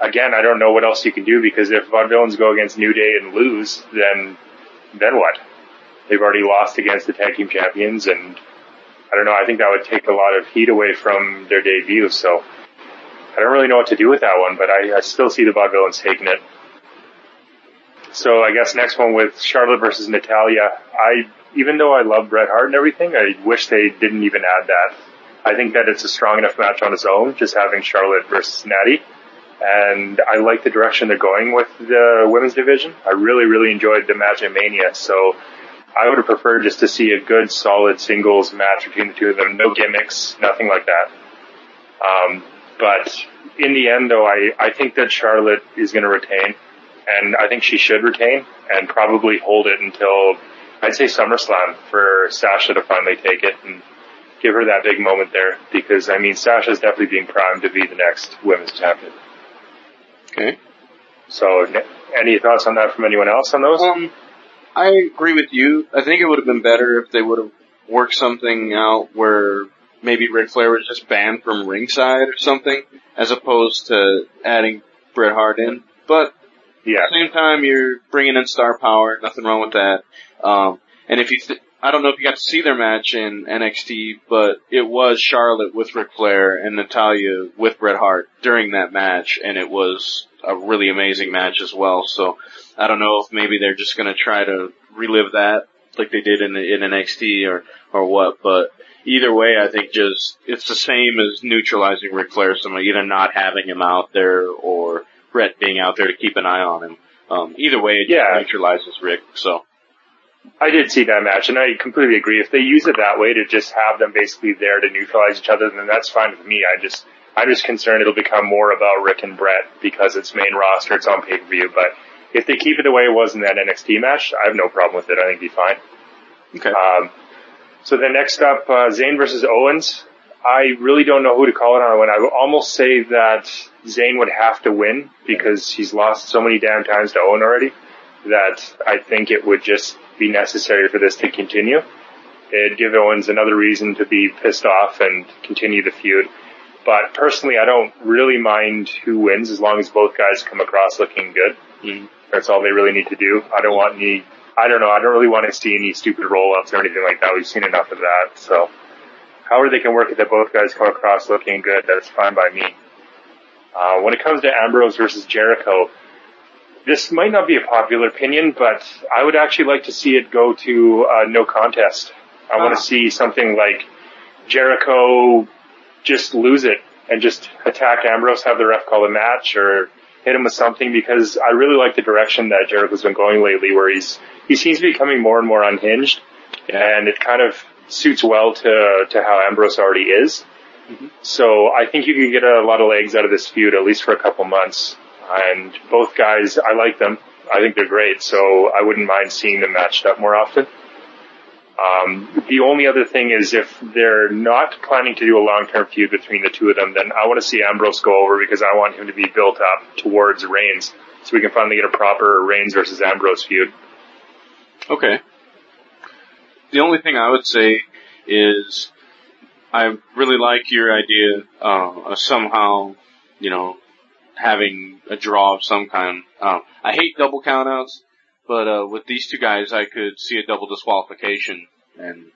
again, I don't know what else you can do because if Vaudevillains go against New Day and lose, then, then what? They've already lost against the tag team champions and I don't know. I think that would take a lot of heat away from their debut. So I don't really know what to do with that one, but I, I still see the Vaudevillains taking it. So I guess next one with Charlotte versus Natalya. I, even though I love Bret Hart and everything, I wish they didn't even add that. I think that it's a strong enough match on its own, just having Charlotte versus Natty. And I like the direction they're going with the women's division. I really, really enjoyed the match at Mania. So I would have preferred just to see a good, solid singles match between the two of them. No gimmicks, nothing like that. Um, but in the end, though, I, I think that Charlotte is going to retain, and I think she should retain and probably hold it until I'd say SummerSlam for Sasha to finally take it and give her that big moment there. Because I mean, Sasha's definitely being primed to be the next women's champion. Okay. So, any thoughts on that from anyone else on those? Um, I agree with you. I think it would have been better if they would have worked something out where maybe Ric Flair was just banned from ringside or something, as opposed to adding Bret Hart in. But yeah. at the same time, you're bringing in star power. Nothing wrong with that. Um, and if you, th- I don't know if you got to see their match in NXT, but it was Charlotte with Ric Flair and Natalya with Bret Hart during that match, and it was a really amazing match as well. So I don't know if maybe they're just going to try to relive that like they did in in NXT or or what, but either way, I think just it's the same as neutralizing Ric Flair, somebody either not having him out there or Bret being out there to keep an eye on him. Um, either way, it yeah. neutralizes Rick. So I did see that match, and I completely agree. If they use it that way to just have them basically there to neutralize each other, then that's fine with me. I just, I'm just concerned it'll become more about Rick and Bret because it's main roster, it's on pay per view. But if they keep it the way it was in that NXT match, I have no problem with it. I think it'd be fine. Okay. Um, so then next up, uh, Zayn versus Owens. I really don't know who to call it on. When I would almost say that Zayn would have to win because he's lost so many damn times to Owen already that I think it would just be necessary for this to continue. It'd give Owens another reason to be pissed off and continue the feud. But personally, I don't really mind who wins as long as both guys come across looking good. Mhm. That's all they really need to do. I don't want any, I don't know, I don't really want to see any stupid roll-ups or anything like that. We've seen enough of that. So however they can work it that both guys come across looking good, that's fine by me. Uh, when it comes to Ambrose versus Jericho, this might not be a popular opinion, but I would actually like to see it go to uh, no contest. I want Ah. to see something like Jericho just lose it and just attack Ambrose, have the ref call a match or hit him with something because I really like the direction that Jericho's been going lately where he's, he seems to be becoming more and more unhinged and it kind of suits well to, to how Ambrose already is. So I think you can get a lot of legs out of this feud, at least for a couple months. And both guys, I like them. I think they're great, so I wouldn't mind seeing them matched up more often. Um, the only other thing is if they're not planning to do a long-term feud between the two of them, then I want to see Ambrose go over because I want him to be built up towards Reigns, so we can finally get a proper Reigns versus Ambrose feud. Okay. The only thing I would say is I really like your idea uh, of somehow, you know, having a draw of some kind. Um, I hate double countouts, but uh, with these two guys, I could see a double disqualification and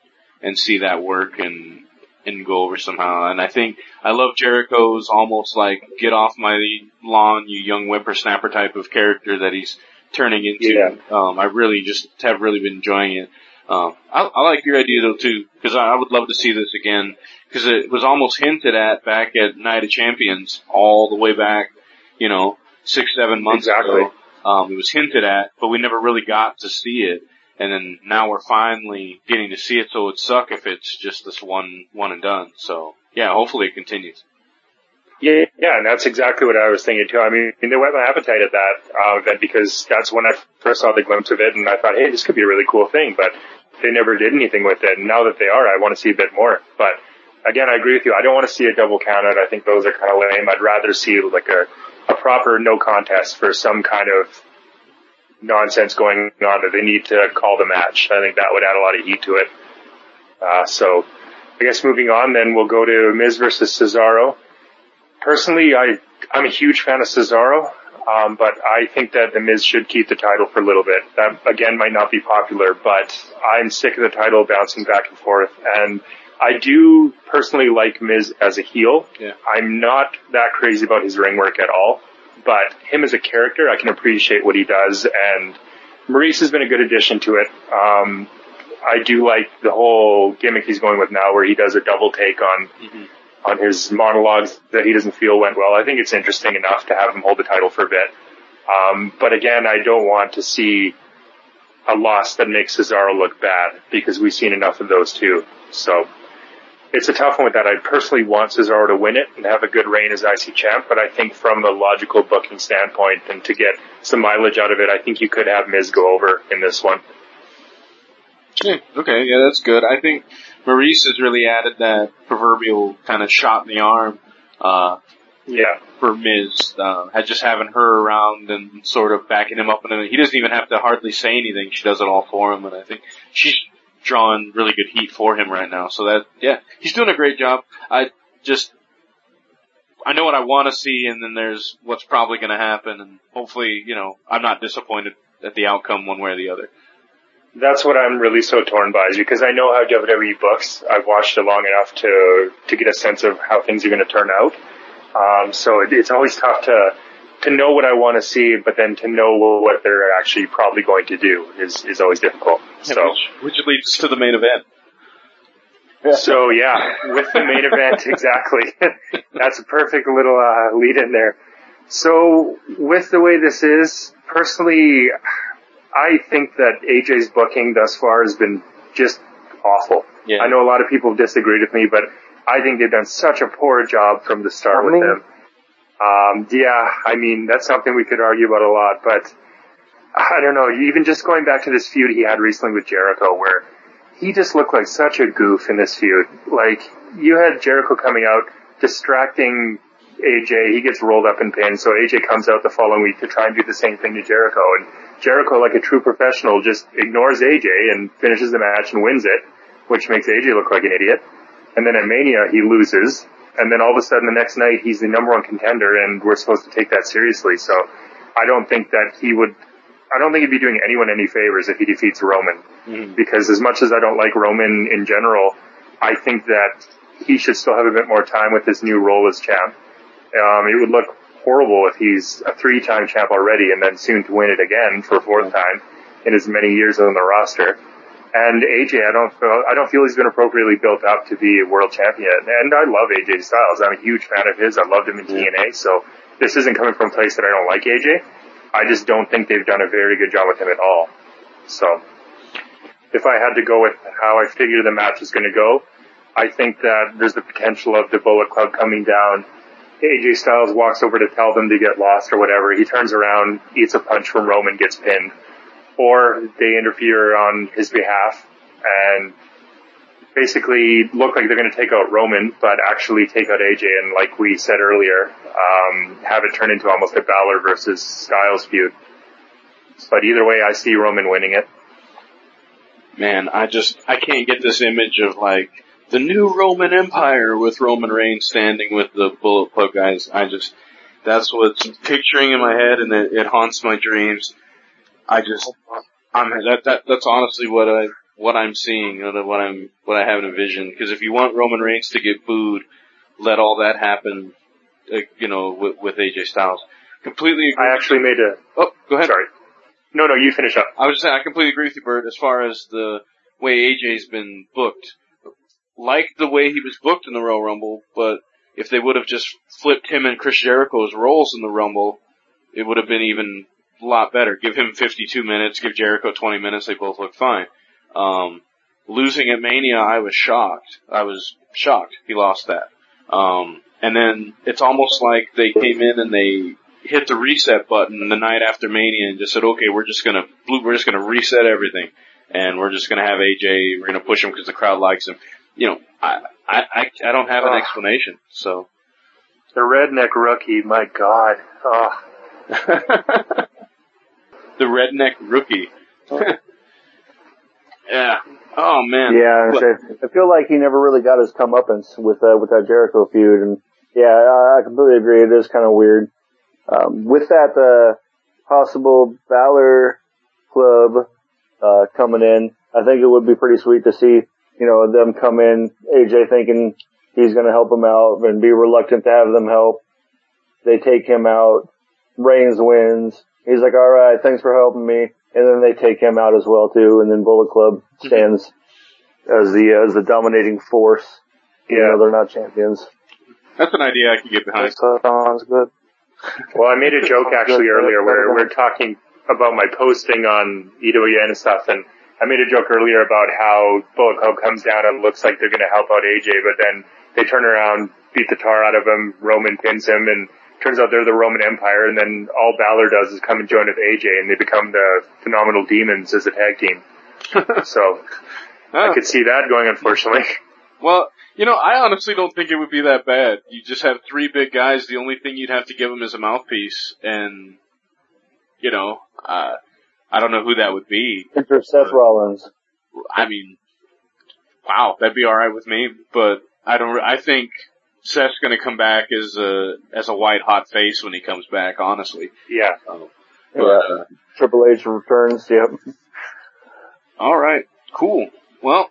and see that work and and go over somehow. And I think I love Jericho's almost like get off my lawn, you young whippersnapper type of character that he's turning into. Yeah. Um, I really just have really been enjoying it. Um, I, I like your idea though too, because I, I would love to see this again, because it was almost hinted at back at Night of Champions, all the way back, you know, six, seven months Exactly. ago. Um, it was hinted at, but we never really got to see it. And then now we're finally getting to see it, so it'd suck if it's just this one, one and done. So, yeah, hopefully it continues. Yeah, yeah, and that's exactly what I was thinking too. I mean, they whet my appetite at that uh, event because that's when I first saw the glimpse of it, and I thought, hey, this could be a really cool thing. But they never did anything with it. And now that they are, I want to see a bit more. But again, I agree with you. I don't want to see a double count out. I think those are kind of lame. I'd rather see like a a proper no contest for some kind of nonsense going on that they need to call the match. I think that would add a lot of heat to it. Uh, so I guess moving on, then we'll go to Miz versus Cesaro personally, I I'm a huge fan of Cesaro, um, but I think that the Miz should keep the title for a little bit. That again might not be popular, but I'm sick of the title bouncing back and forth, and I do personally like Miz as a heel. Yeah. I'm not that crazy about his ring work at all, but him as a character, I can appreciate what he does, and Maurice has been a good addition to it. Um, I do like the whole gimmick he's going with now, where he does a double take on on his monologues that he doesn't feel went well. I think it's interesting enough to have him hold the title for a bit. Um, but again, I don't want to see a loss that makes Cesaro look bad because we've seen enough of those too. So it's a tough one with that. I personally want Cesaro to win it and have a good reign as IC champ, but I think from a logical booking standpoint and to get some mileage out of it, I think you could have Miz go over in this one. Yeah, okay, yeah, that's good. I think Maurice has really added that proverbial kind of shot in the arm, uh, Yeah. for Miz, uh, had just having her around and sort of backing him up and he doesn't even have to hardly say anything. She does it all for him and I think she's drawing really good heat for him right now. So that, yeah, he's doing a great job. I just, I know what I want to see and then there's what's probably going to happen and hopefully, you know, I'm not disappointed at the outcome one way or the other. That's what I'm really so torn by is because I know how WWE books. I've watched it long enough to to get a sense of how things are going to turn out. Um, so it, it's always tough to to know what I want to see, but then to know what they're actually probably going to do is is always difficult. So which, which leads to the main event. so yeah, with the main event [laughs] exactly. [laughs] That's a perfect little uh, lead in there. So with the way this is, personally, I think that AJ's booking thus far has been just awful. Yeah. I know a lot of people have disagreed with me, but I think they've done such a poor job from the start I with mean- him. Um, yeah, I mean, that's something we could argue about a lot, but I don't know, even just going back to this feud he had recently with Jericho where he just looked like such a goof in this feud. Like, you had Jericho coming out, distracting AJ, he gets rolled up and pinned, so AJ comes out the following week to try and do the same thing to Jericho, and Jericho, like a true professional, just ignores AJ and finishes the match and wins it, which makes AJ look like an idiot. And then at Mania, he loses, and then all of a sudden the next night he's the number one contender, and we're supposed to take that seriously, so I don't think that he would, I don't think he'd be doing anyone any favors if he defeats Roman Mhm. because as much as I don't like Roman in general, I think that he should still have a bit more time with his new role as champ. Um, it would look horrible if he's a three-time champ already and then soon to win it again for a fourth time in as many years on the roster. And AJ, I don't feel, I don't feel he's been appropriately built up to be a world champion. And I love AJ Styles. I'm a huge fan of his. I loved him in TNA. So this isn't coming from a place that I don't like AJ. I just don't think they've done a very good job with him at all. So if I had to go with how I figure the match is going to go, I think that there's the potential of the Bullet Club coming down. AJ Styles walks over to tell them to get lost or whatever. He turns around, eats a punch from Roman, gets pinned. Or they interfere on his behalf and basically look like they're going to take out Roman, but actually take out AJ. And like we said earlier, um, have it turn into almost a Balor versus Styles feud. But either way, I see Roman winning it. Man, I just, I can't get this image of like, the new Roman Empire with Roman Reigns standing with the Bullet Club guys. I just, that's what's picturing in my head and it, it haunts my dreams. I just, I'm, that, that, that's honestly what I, what I'm seeing, what I'm, what I have envisioned. Because if you want Roman Reigns to get booed, let all that happen, uh, you know, with, with AJ Styles. Completely agree. I actually made a, oh, go ahead. sorry. No, no, you finish up. I was just saying, I completely agree with you, Bert, as far as the way AJ's been booked. Like the way he was booked in the Royal Rumble, but if they would have just flipped him and Chris Jericho's roles in the Rumble, it would have been even lot better. Give him 52 minutes, give Jericho 20 minutes, they both look fine. Um, losing at Mania, I was shocked. I was shocked he lost that. Um, and then it's almost like they came in and they hit the reset button the night after Mania and just said, okay, we're just gonna, we're just gonna reset everything. And we're just gonna have AJ, we're gonna push him because the crowd likes him. You know, I, I, I, don't have an explanation, so. The redneck rookie, my god. Oh, [laughs] the redneck rookie. [laughs] yeah. Oh man. Yeah, I I feel like he never really got his comeuppance with uh, with that Jericho feud, and yeah, I, completely agree. It is kind of weird. Um, with that uh, possible Balor club uh, coming in, I think it would be pretty sweet to see you know them come in. AJ thinking he's going to help them out and be reluctant to have them help. They take him out. Reigns wins. He's like, all right, thanks for helping me. And then they take him out as well too. And then Bullet Club mm-hmm. stands as the uh, as the dominating force. You Yeah. know, they're not champions. That's an idea I can get behind. That sounds good. Well, I made a joke actually earlier where we're talking about my posting on EWN and stuff, and I made a joke earlier about how Bullet Club comes down and looks like they're going to help out AJ, but then they turn around, beat the tar out of him, Roman pins him, and turns out they're the Roman Empire, and then all Balor does is come and join with AJ, and they become the phenomenal demons as a tag team. [laughs] so I Oh. could see that going, unfortunately. Well, you know, I honestly don't think it would be that bad. You just have three big guys. The only thing you'd have to give them is a mouthpiece, and you know, uh, I don't know who that would be. Enter Seth Rollins. I mean, wow, that'd be all right with me. But I don't. I think Seth's going to come back as a as a white hot face when he comes back. Honestly, Yeah. um, Yeah. but uh, Triple H returns. Yep. all right, cool. Well,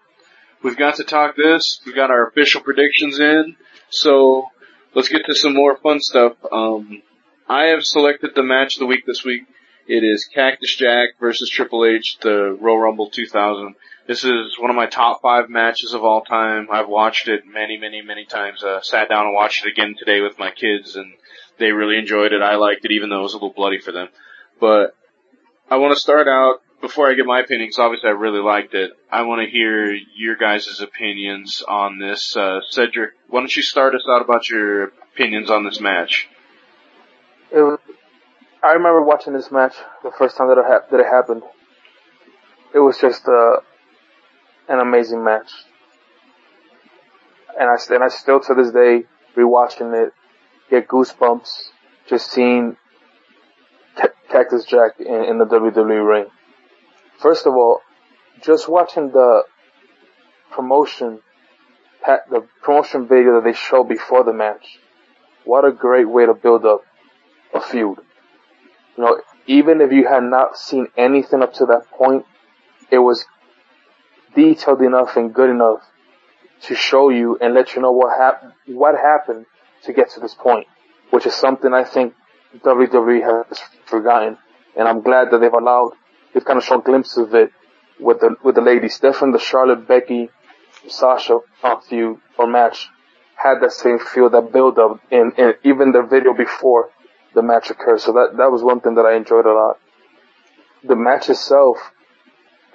we've got to talk this. We've got our official predictions in, so let's get to some more fun stuff. Um, I have selected the match of the week this week. It is Cactus Jack versus Triple H, the Royal Rumble 2000. This is one of my top five matches of all time. I've watched it many, many, many times. Uh, sat down and watched it again today with my kids and they really enjoyed it. I liked it even though it was a little bloody for them. But I want to start out before I get my opinion, because obviously I really liked it. I want to hear your guys' opinions on this. Uh, Cedric, why don't you start us out about your opinions on this match? Was, I remember watching this match the first time that it, ha- that it happened. It was just uh, an amazing match, and I and I still to this day rewatching it get goosebumps just seeing Cactus Jack in, in the WWE ring. First of all, just watching the promotion, the promotion video that they showed before the match, what a great way to build up a feud. You know, even if you had not seen anything up to that point, it was detailed enough and good enough to show you and let you know what hap- what happened to get to this point, which is something I think WWE has forgotten. And I'm glad that they've allowed, they've kind of shown glimpses of it with the, with the ladies. Definitely the Charlotte, Becky, Sasha uh, feud or match had that same feel, that build up in, in even the video before the match occurred. So that, that was one thing that I enjoyed a lot. The match itself,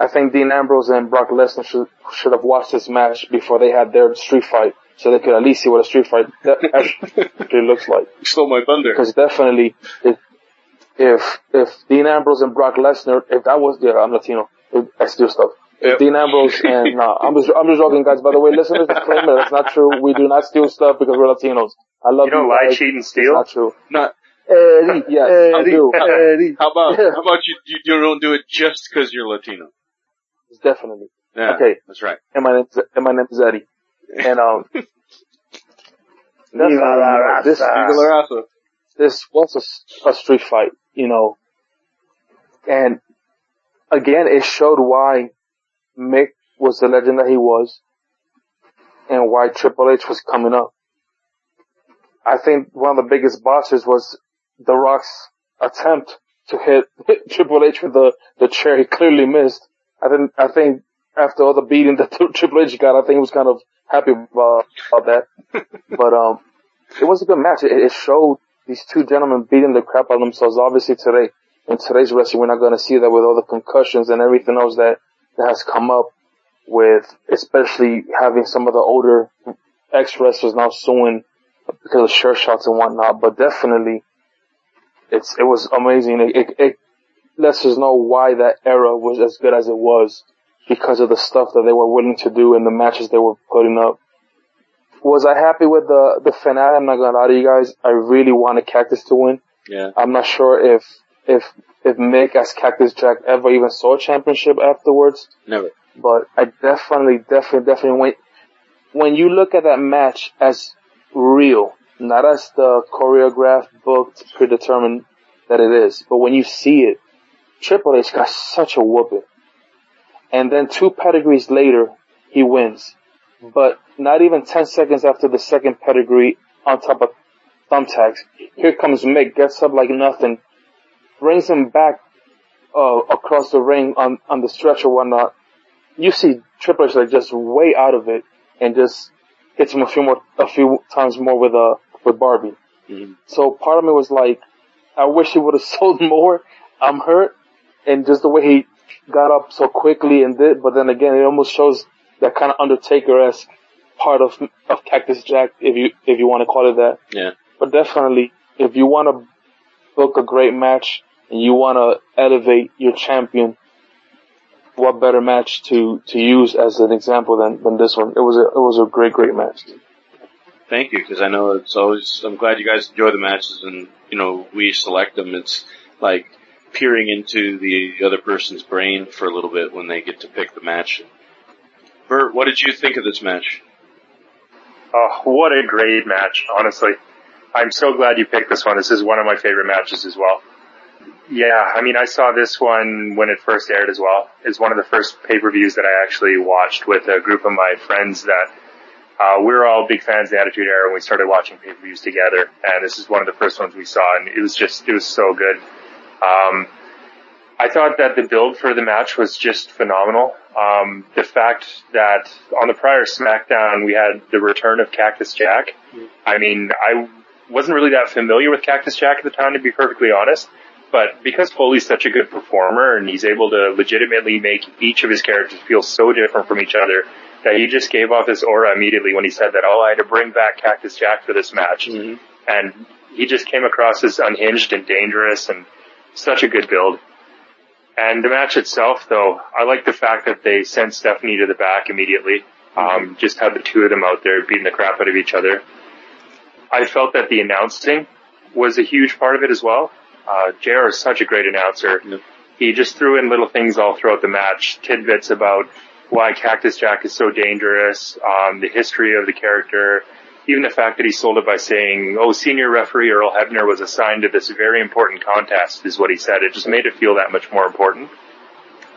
I think Dean Ambrose and Brock Lesnar should, should have watched this match before they had their street fight so they could at least see what a street fight [laughs] actually looks like. You stole my thunder. Because definitely, if, if, if Dean Ambrose and Brock Lesnar, if that was, yeah, I'm Latino, I steal stuff. Yep. Dean Ambrose [laughs] and, nah, I'm just, I'm just joking guys, by the way, listeners, disclaimer, that's not true. We do not steal stuff because we're Latinos. I love You don't lie, guys. cheat, and It's steal? not true. Not, Eddie, Yes, I do. Eddie. [laughs] how about, how about you, you, you don't do it just cause you're Latino? Definitely. Yeah, Okay. that's right. And my name's, and my name's Eddie. And, um, [laughs] Viva la this. Viva la raza. this was a street fight, you know. And again, it showed why Mick was the legend that he was and why Triple H was coming up. I think one of the biggest botches was The Rock's attempt to hit, hit [laughs] Triple H with the, the chair. He clearly missed. I think, I think after all the beating that [laughs] Triple H got, I think he was kind of happy about, about that. [laughs] but, um, it was a good match. It, it showed these two gentlemen beating the crap out of themselves. Obviously today, in today's wrestling, we're not going to see that with all the concussions and everything else that, that has come up with, especially having some of the older ex-wrestlers now suing because of shirt shots and whatnot. But definitely, it's, it was amazing. It, it, it lets us just know why that era was as good as it was because of the stuff that they were willing to do and the matches they were putting up. Was I happy with the, the finale? I'm not gonna lie to you guys. I really wanted Cactus to win. Yeah. I'm not sure if, if, if Mick as Cactus Jack ever even saw a championship afterwards, Never. but I definitely, definitely, definitely when, when you look at that match as real, not as the choreographed, booked, predetermined that it is, but when you see it, Triple H got such a whooping. And then two pedigrees later, he wins. But not even 10 seconds after the second pedigree on top of thumbtacks, here comes Mick, gets up like nothing, brings him back uh, across the ring on, on the stretch or whatnot. You see Triple H like just way out of it and just hits him a few more, a few times more with, uh, with Barbie. Mhm. So part of me was like, I wish he would have [laughs] sold more. I'm hurt. And just the way he got up so quickly and did, but then again, it almost shows that kind of Undertaker-esque part of, of Cactus Jack, if you, if you want to call it that. Yeah. But definitely, if you want to book a great match and you want to elevate your champion, what better match to, to use as an example than, than this one? It was a, it was a great, great match. Thank you, because I know it's always, I'm glad you guys enjoy the matches and, you know, we select them. It's like peering into the other person's brain for a little bit when they get to pick the match. Bert, what did you think of this match? Oh, what a great match, honestly. I'm so glad you picked this one. This is one of my favorite matches as well. Yeah, I mean, I saw this one when it first aired as well. It's one of the first pay-per-views that I actually watched with a group of my friends that uh, we were all big fans of the Attitude Era and we started watching pay-per-views together. And this is one of the first ones we saw and it was just, it was so good. Um, I thought that the build for the match was just phenomenal. Um, the fact that on the prior SmackDown we had the return of Cactus Jack. I mean, I wasn't really that familiar with Cactus Jack at the time, to be perfectly honest. But because Foley's such a good performer and he's able to legitimately make each of his characters feel so different from each other that he just gave off this aura immediately when he said that, oh, I had to bring back Cactus Jack for this match. Mm-hmm. And he just came across as unhinged and dangerous and such a good build. And the match itself, though, I like the fact that they sent Stephanie to the back immediately. Um, just had the two of them out there beating the crap out of each other. I felt that the announcing was a huge part of it as well. Uh, JR is such a great announcer. He just threw in little things all throughout the match, tidbits about why Cactus Jack is so dangerous, um, the history of the character, even the fact that he sold it by saying, oh, senior referee Earl Hebner was assigned to this very important contest is what he said. It just made it feel that much more important.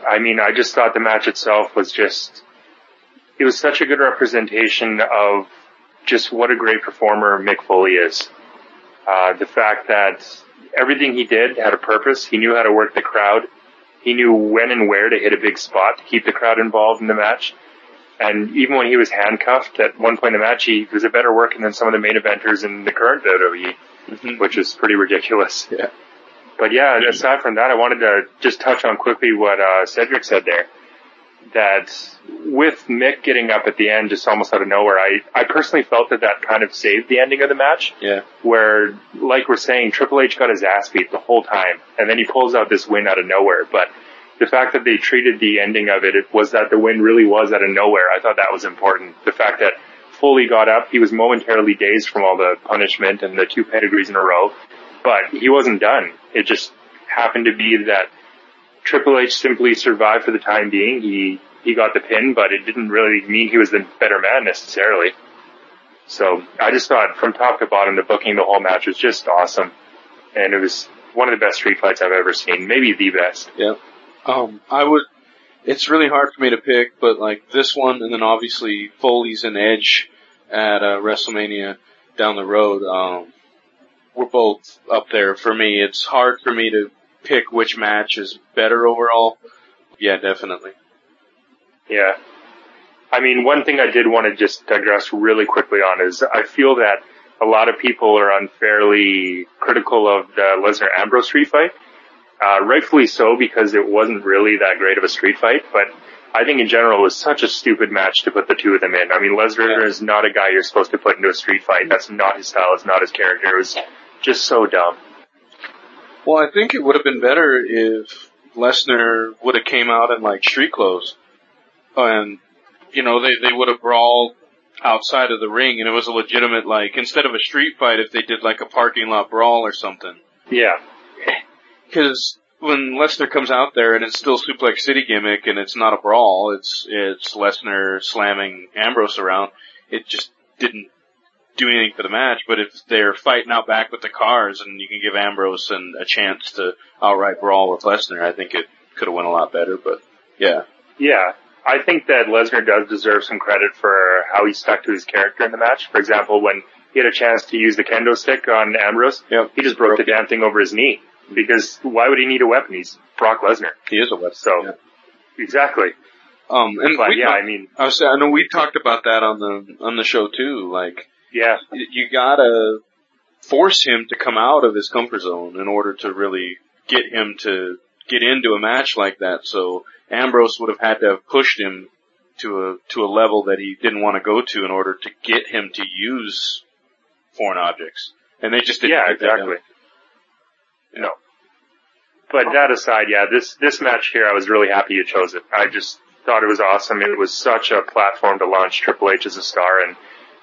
I mean, I just thought the match itself was just, it was such a good representation of just what a great performer Mick Foley is. Uh, the fact that everything he did had a purpose. He knew how to work the crowd. He knew when and where to hit a big spot to keep the crowd involved in the match. And even when he was handcuffed at one point in the match, he was a better worker than some of the main eventers in the current WWE, which is pretty ridiculous. Yeah. But yeah, aside from that, I wanted to just touch on quickly what uh, Cedric said there. That with Mick getting up at the end just almost out of nowhere, I, I personally felt that that kind of saved the ending of the match Yeah. where, like we're saying, Triple H got his ass beat the whole time, and then he pulls out this win out of nowhere. But the fact that they treated the ending of it, it was that the win really was out of nowhere. I thought that was important. The fact that Foley got up, he was momentarily dazed from all the punishment and the two pedigrees in a row, but he wasn't done. It just happened to be that Triple H simply survived for the time being. He he got the pin, but it didn't really mean he was the better man necessarily. So I just thought from top to bottom, the booking the whole match was just awesome. And it was one of the best street fights I've ever seen. Maybe the best. Yeah. Um, I would. It's really hard for me to pick, but like this one, and then obviously Foley's and Edge at uh, WrestleMania down the road. Um, we're both up there for me. It's hard for me to pick which match is better overall. Yeah, definitely. Yeah. I mean, one thing I did want to just digress really quickly on is I feel that a lot of people are unfairly critical of the Lesnar Ambrose street fight. Uh, rightfully so because it wasn't really that great of a street fight, but I think in general it was such a stupid match to put the two of them in. I mean, Lesnar Yeah. is not a guy you're supposed to put into a street fight. That's not his style. It's not his character. It was just so dumb. Well, I think it would have been better if Lesnar would have came out in like street clothes, and you know they they would have brawled outside of the ring, and it was a legitimate like instead of a street fight, if they did like a parking lot brawl or something. Yeah. Because when Lesnar comes out there and it's still Suplex City gimmick and it's not a brawl, it's it's Lesnar slamming Ambrose around. It just didn't do anything for the match. But if they're fighting out back with the cars and you can give Ambrose an, a chance to outright brawl with Lesnar, I think it could have went a lot better. But yeah, Yeah, I think that Lesnar does deserve some credit for how he stuck to his character in the match. For example, when he had a chance to use the kendo stick on Ambrose, Yep. he just broke the damn thing over his knee. Because why would he need a weapon? He's Brock Lesnar. he is a weapon. So, yeah. exactly. um, and But yeah, talked- I mean, I was I know we talked about that on the on the show too. Like yeah, you gotta force him to come out of his comfort zone in order to really get him to get into a match like that. So Ambrose would have had to have pushed him to a to a level that he didn't want to go to in order to get him to use foreign objects. And they just didn't yeah, exactly. No. But that aside, yeah, this, this match here, I was really happy you chose it. I just thought it was awesome. It was such a platform to launch Triple H as a star and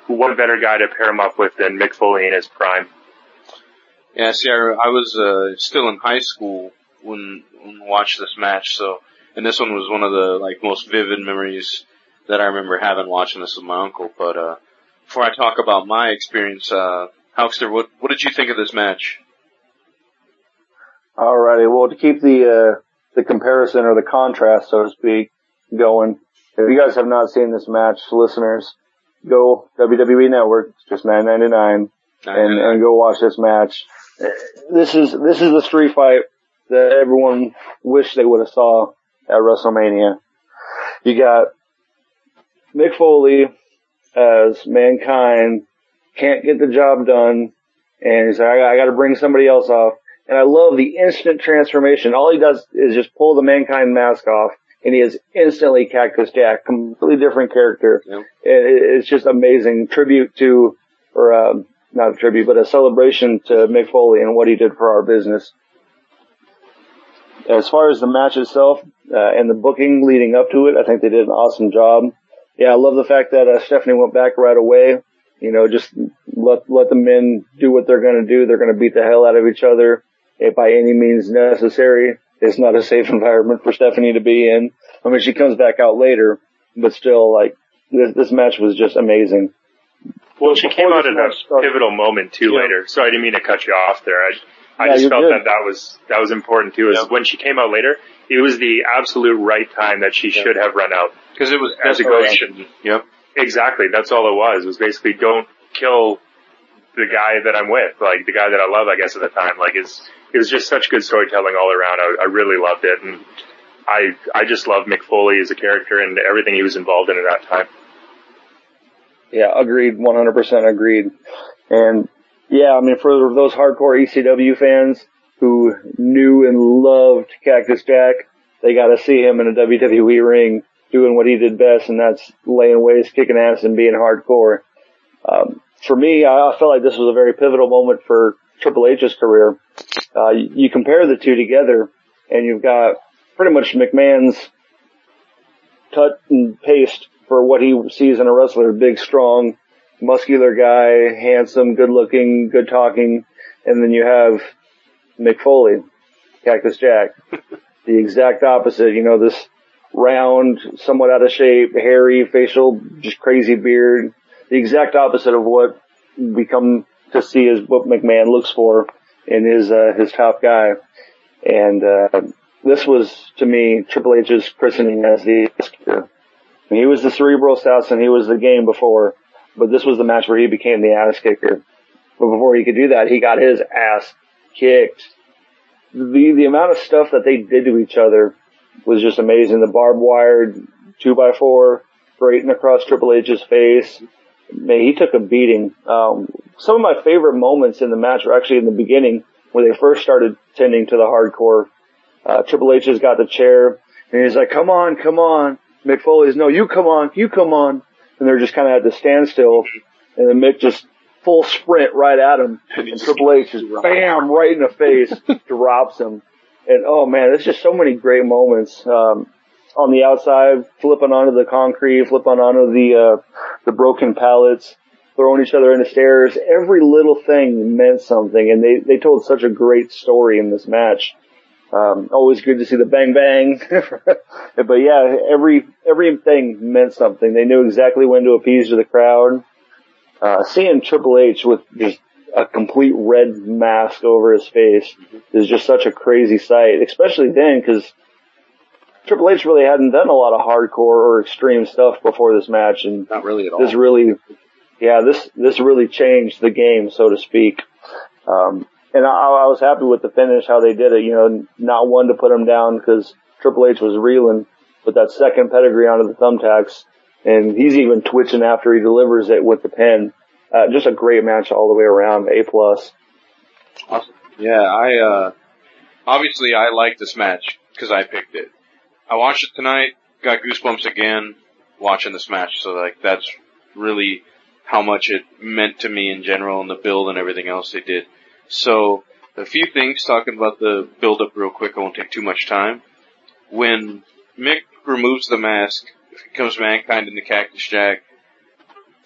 what better guy to pair him up with than Mick Foley in his prime. Yeah, see, I, I was uh, still in high school when, when I watched this match, so and this one was one of the like most vivid memories that I remember having watching this with my uncle. But uh, before I talk about my experience, uh, Hulkster, what what did you think of this match? Alrighty, well to keep the, uh, the comparison or the contrast, so to speak, going, if you guys have not seen this match, listeners, go WWE Network, it's just nine ninety nine, and, and go watch this match. This is, this is the street fight that everyone wished they would have saw at WrestleMania. You got Mick Foley as Mankind, can't get the job done, and he's like, I, I gotta bring somebody else off. And I love the instant transformation. All he does is just pull the mankind mask off and he is instantly Cactus Jack, completely different character. It, it's just amazing. Tribute to, or um, not a tribute, but a celebration to Mick Foley and what he did for our business. As far as the match itself uh, and the booking leading up to it, I think they did an awesome job. Yeah, I love the fact that uh, Stephanie went back right away. You know, just let let the men do what they're going to do. They're going to beat the hell out of each other by any means necessary. It's not a safe [laughs] environment for Stephanie to be in. I mean, she comes back out later, but still, like this, this match was just amazing. Well, she came out at a started- pivotal moment too Yeah. later. So I didn't mean to cut you off there. I, I Yeah, just felt good. that that was that was important too. Is Yeah. when she came out later, it was the absolute right time that she should have run out. Because it was As a desperation. ghost. Yep. Exactly. That's all it was. It was basically don't kill the guy that I'm with, like the guy that I love, I guess at the time. Like it's, it was just such good storytelling all around. I, I really loved it. And I, I just love Mick Foley as a character and everything he was involved in at that time. Yeah, agreed. 100% agreed. And yeah, I mean, for those hardcore ECW fans who knew and loved Cactus Jack, they got to see him in a WWE ring doing what he did best, and that's laying waste, kicking ass, and being hardcore. Um, for me, I I felt like this was a very pivotal moment for Triple H's career. Uh, you, you compare the two together, and you've got pretty much McMahon's cut and paste for what he sees in a wrestler. Big, strong, muscular guy, handsome, good looking, good talking. And then you have Mick Foley, Cactus Jack. [laughs] the exact opposite, you know, this round, somewhat out of shape, hairy, facial, just crazy beard. The exact opposite of what we come to see as what McMahon looks for in his, uh, his top guy. And, uh, this was to me Triple H's christening as the Asker. He was the cerebral assassin. He was the game before, but this was the match where he became the ass kicker. But before he could do that, he got his ass kicked. The the amount of stuff that they did to each other was just amazing. The barbed wire two by four grating across Triple H's face. Man, he took a beating. Um, some of my favorite moments in the match were actually in the beginning when they first started tending to the hardcore uh, Triple H has got the chair and he's like, come on, come on. Mick Foley's, no, you come on, you come on. And they're just kind of at the standstill and then Mick just full sprint right at him and Triple H just bam, right in the face, [laughs] drops him. And oh man, there's just so many great moments. Um, on the outside, flipping onto the concrete, flipping onto the, uh, the broken pallets, throwing each other into stairs. Every little thing meant something and they, they told such a great story in this match. Um, always good to see the bang bang. [laughs] but yeah, every, everything meant something. They knew exactly when to appease to the crowd. Uh, seeing Triple H with just a complete red mask over his face is just such a crazy sight, especially then because Triple H really hadn't done a lot of hardcore or extreme stuff before this match and Not really at all. this really, yeah, this, this really changed the game, so to speak. Um, and I, I was happy with the finish, how they did it, you know, not one to put him down because Triple H was reeling with that second pedigree onto the thumbtacks and he's even twitching after he delivers it with the pin. Uh, just a great match all the way around, A plus. Awesome. Yeah, I, uh, obviously I like this match because I picked it. I watched it tonight, got goosebumps again watching this match, so like that's really how much it meant to me in general and the build and everything else they did. So, a few things talking about the build up real quick, I won't take too much time. When Mick removes the mask, becomes Mankind in the Cactus Jack,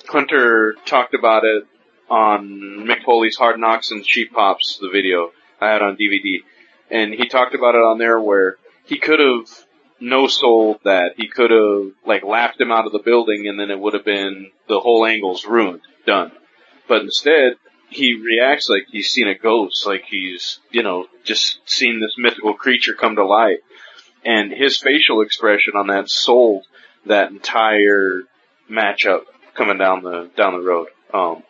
Hunter talked about it on Mick Foley's Hard Knocks and Cheap Pops, the video I had on DVD. And he talked about it on there where he could have no sold that. He could have like laughed him out of the building and then it would have been the whole angle's ruined, done. But instead, he reacts like he's seen a ghost, like he's, you know, just seen this mythical creature come to light. And his facial expression on that sold that entire matchup coming down the, down the road. Um,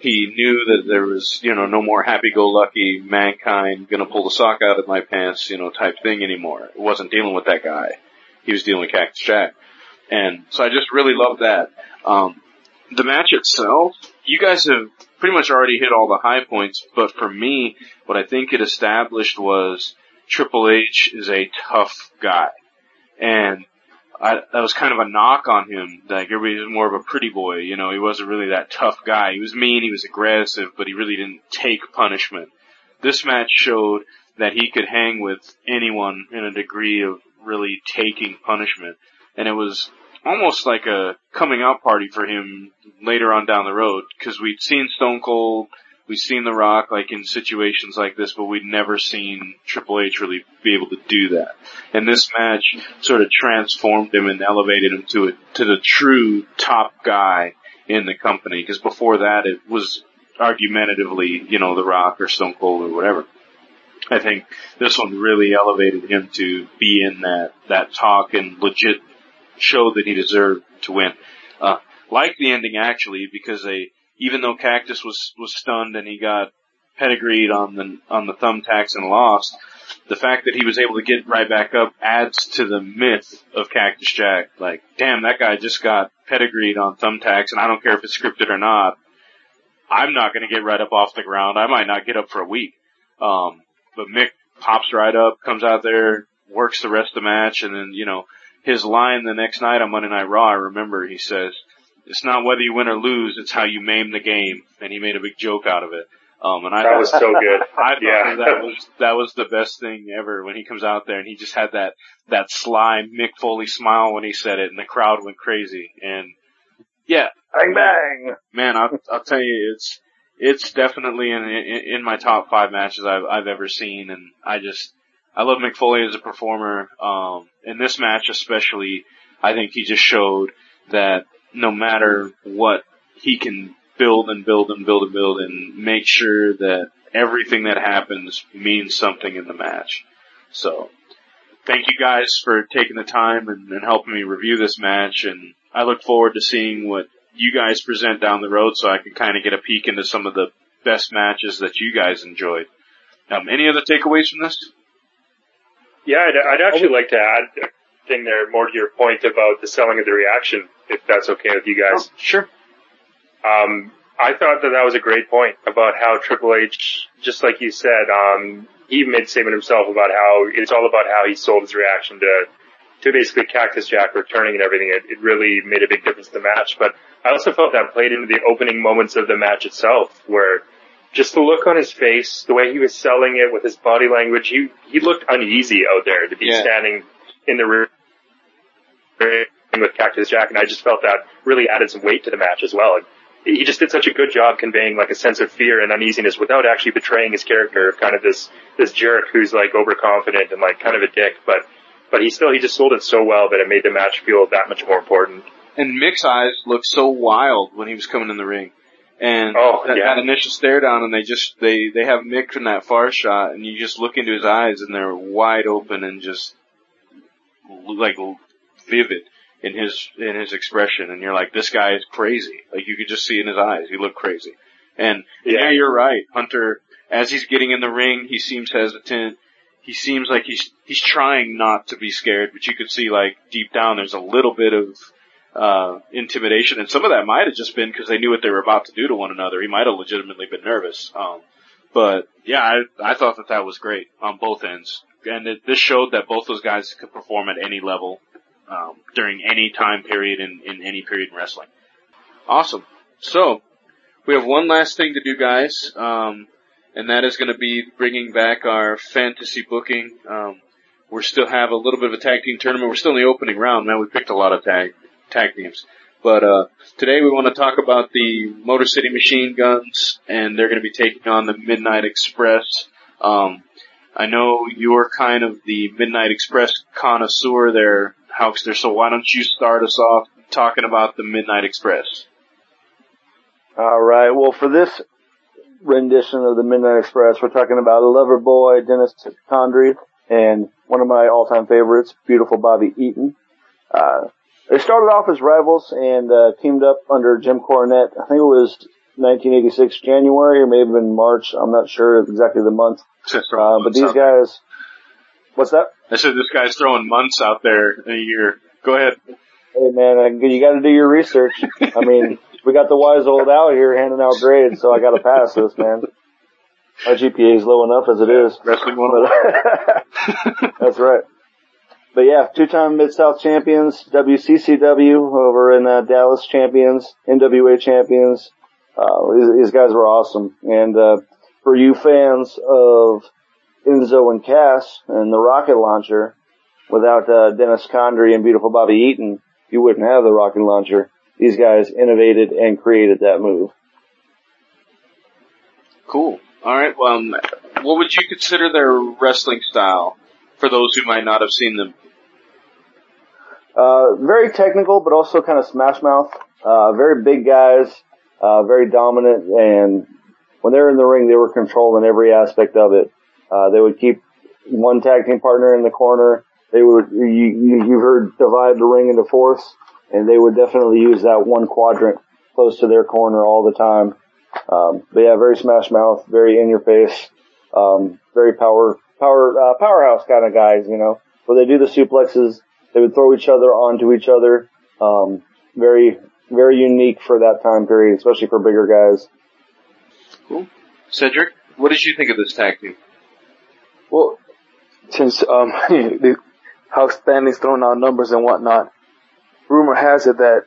he knew that there was, you know, no more happy-go-lucky mankind gonna pull the sock out of my pants, you know, type thing anymore. It wasn't dealing with that guy. He was dealing with Cactus Jack. And so I just really love that. Um, the match itself, you guys have pretty much already hit all the high points, but for me, what I think it established was Triple H is a tough guy. And I, that was kind of a knock on him. Like everybody was more of a pretty boy, you know, he wasn't really that tough guy. He was mean, he was aggressive, but he really didn't take punishment. This match showed that he could hang with anyone in a degree of really taking punishment. And it was almost like a coming out party for him later on down the road, because we'd seen Stone Cold, we've seen The Rock like in situations like this, but we'd never seen Triple H really be able to do that. And this match sort of transformed him and elevated him to a, to the true top guy in the company. Because before that, it was argumentatively, you know, The Rock or Stone Cold or whatever. I think this one really elevated him to be in that that talk and legit show that he deserved to win. Uh, like the ending actually, because they even though Cactus was was stunned and he got pedigreed on the on the thumbtacks and lost, the fact that he was able to get right back up adds to the myth of Cactus Jack. Like, damn, that guy just got pedigreed on thumbtacks, and I don't care if it's scripted or not. I'm not going to get right up off the ground. I might not get up for a week. Um, but Mick pops right up, comes out there, works the rest of the match, and then you know his line the next night on Monday Night Raw. I remember he says, it's not whether you win or lose, it's how you maim the game. And he made a big joke out of it. Um, and I that was so good. [laughs] I thought yeah. that was that was the best thing ever when he comes out there and he just had that that sly Mick Foley smile when he said it, and the crowd went crazy. And yeah, Bang bang. man, I'll, I'll tell you, it's it's definitely in, in in my top five matches I've I've ever seen, and I just I love Mick Foley as a performer. Um, in this match especially, I think he just showed that no matter what, he can build and build and build and build and make sure that everything that happens means something in the match. So, thank you guys for taking the time and, and helping me review this match, and I look forward to seeing what you guys present down the road so I can kind of get a peek into some of the best matches that you guys enjoyed. Um, any other takeaways from this? Yeah, I'd, I'd actually like to add a thing there more to your point about the selling of the reaction, if that's okay with you guys. Oh, sure. Um, I thought that that was a great point about how Triple H, just like you said, um, he made a statement himself about how it's all about how he sold his reaction to, to basically Cactus Jack returning and everything. It, it really made a big difference in the match, but I also felt that played into the opening moments of the match itself where just the look on his face, the way he was selling it with his body language, he, he looked uneasy out there to be Yeah. standing in the rear with Cactus Jack, and I just felt that really added some weight to the match as well. And he just did such a good job conveying like a sense of fear and uneasiness without actually betraying his character of kind of this this jerk who's like overconfident and like kind of a dick, but but he still he just sold it so well that it made the match feel that much more important. And Mick's eyes looked so wild when he was coming in the ring. And Oh, that, yeah. that initial stare down and they just, they, they have Mick in that far shot and you just look into his eyes and they're wide open and just like vivid in his, in his expression. And you're like, this guy is crazy. Like you could just see in his eyes, he looked crazy. And yeah, Yeah. you're right. Hunter, as he's getting in the ring, he seems hesitant. He seems like he's, he's trying not to be scared, but you could see like deep down there's a little bit of, uh, intimidation, and some of that might have just been because they knew what they were about to do to one another. He might have legitimately been nervous. Um, but yeah, I, I thought that that was great on both ends, and it, this showed that both those guys could perform at any level um, during any time period in, in any period in wrestling. Awesome. So we have one last thing to do, guys, um, and that is going to be bringing back our fantasy booking. Um, we still have a little bit of a tag team tournament. We're still in the opening round, man. We picked a lot of tag tag teams. But uh, today we want to talk about the Motor City Machine Guns, and they're going to be taking on the Midnight Express. Um, I know you're kind of the Midnight Express connoisseur there, Hulkster, so why don't you start us off talking about the Midnight Express? All right. Well, for this rendition of the Midnight Express, we're talking about Lover Boy, Dennis Condrey, and one of my all-time favorites, beautiful Bobby Eaton. Uh, they started off as rivals and uh, teamed up under Jim Cornette. I think it was 1986 January or maybe in March. I'm not sure exactly the month. Uh, but these guys, what's that? I said this guy's throwing months out there in a year. Go ahead. Hey man, you got to do your research. I mean, [laughs] we got the wise old Al here handing out grades, so I got to pass this, man. My GPA is low enough as it is. Wrestling one. [laughs] That's right. But yeah, two-time Mid-South champions, WCCW over in uh, Dallas champions, NWA champions. Uh, these, these guys were awesome. And, uh, for you fans of Enzo and Cass and the rocket launcher, without, uh, Dennis Condrey and beautiful Bobby Eaton, you wouldn't have the rocket launcher. These guys innovated and created that move. Cool. All right. Well, um, what would you consider their wrestling style for those who might not have seen them? Uh, very technical, but also kind of smash mouth. Uh, very big guys, uh, very dominant, and when they were in the ring, they were controlling every aspect of it. Uh, they would keep one tag team partner in the corner. They would, you, you, you've heard divide the ring into fourths, and they would definitely use that one quadrant close to their corner all the time. Um, but yeah, very smash mouth, very in your face, um, very power, power, uh, powerhouse kind of guys, you know, where they do the suplexes, they would throw each other onto each other. Um, very, very unique for that time period, especially for bigger guys. Cool. Cedric, what did you think of this tag team? Well, since um, [laughs] the, Hulk Stanley's throwing out numbers and whatnot, rumor has it that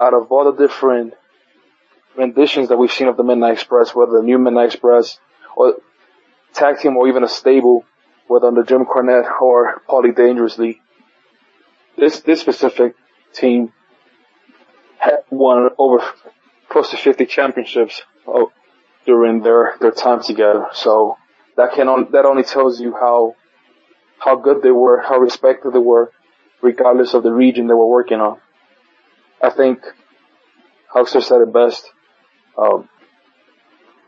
out of all the different renditions that we've seen of the Midnight Express, whether the new Midnight Express or tag team or even a stable, whether under Jim Cornette or Paulie Dangerously, this this specific team had won over close to 50 championships oh, during their their time together. So that can on, that only tells you how how good they were, how respected they were, regardless of the region they were working on. I think Hulkster said it best. Um,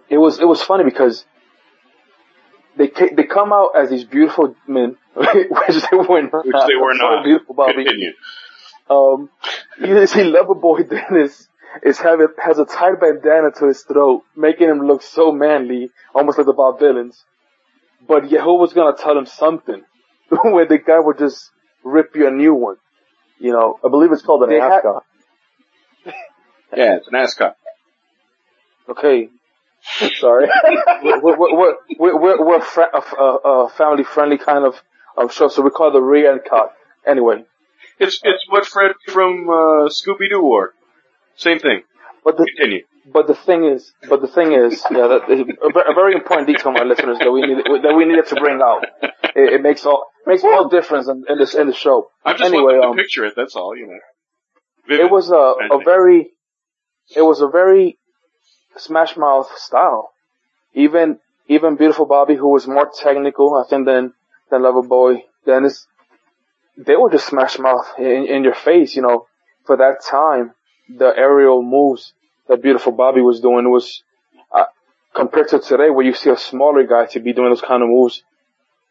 it was it was funny because they they come out as these beautiful men, [laughs] which they were not. Which they were [laughs] not. Beautiful Bobby. Continue. Um, you see Loverboy [laughs] Dennis is having, has a tight bandana to his throat, making him look so manly, almost like the Vaudevillains. But Yehova's gonna tell him something, [laughs] where the guy would just rip you a new one. You know, I believe it's called an ascot. [laughs] Yeah, it's an ascot. okay, [laughs] Sorry. we're, we're, we're, we're, we're, we're a, fra- a, a, a family friendly kind of, of show, so we call it the rear end cut. Anyway, It's it's what Fred from uh, Scooby Doo wore. Same thing. but the, Continue. But the thing is, but the thing is, yeah, that is a, a very important detail, my listeners, that we need that we needed to bring out. It, it makes all makes all difference in, in this in the show. I'm just Anyway, um, to picture it. That's all. You know. Vivid. It was a, a very, it was a very Smash Mouth style. Even even beautiful Bobby, who was more technical, I think, than than Loverboy Dennis, they were just Smash Mouth in, in your face. You know, for that time, the aerial moves that beautiful Bobby was doing was uh, compared to today, where you see a smaller guy to be doing those kind of moves.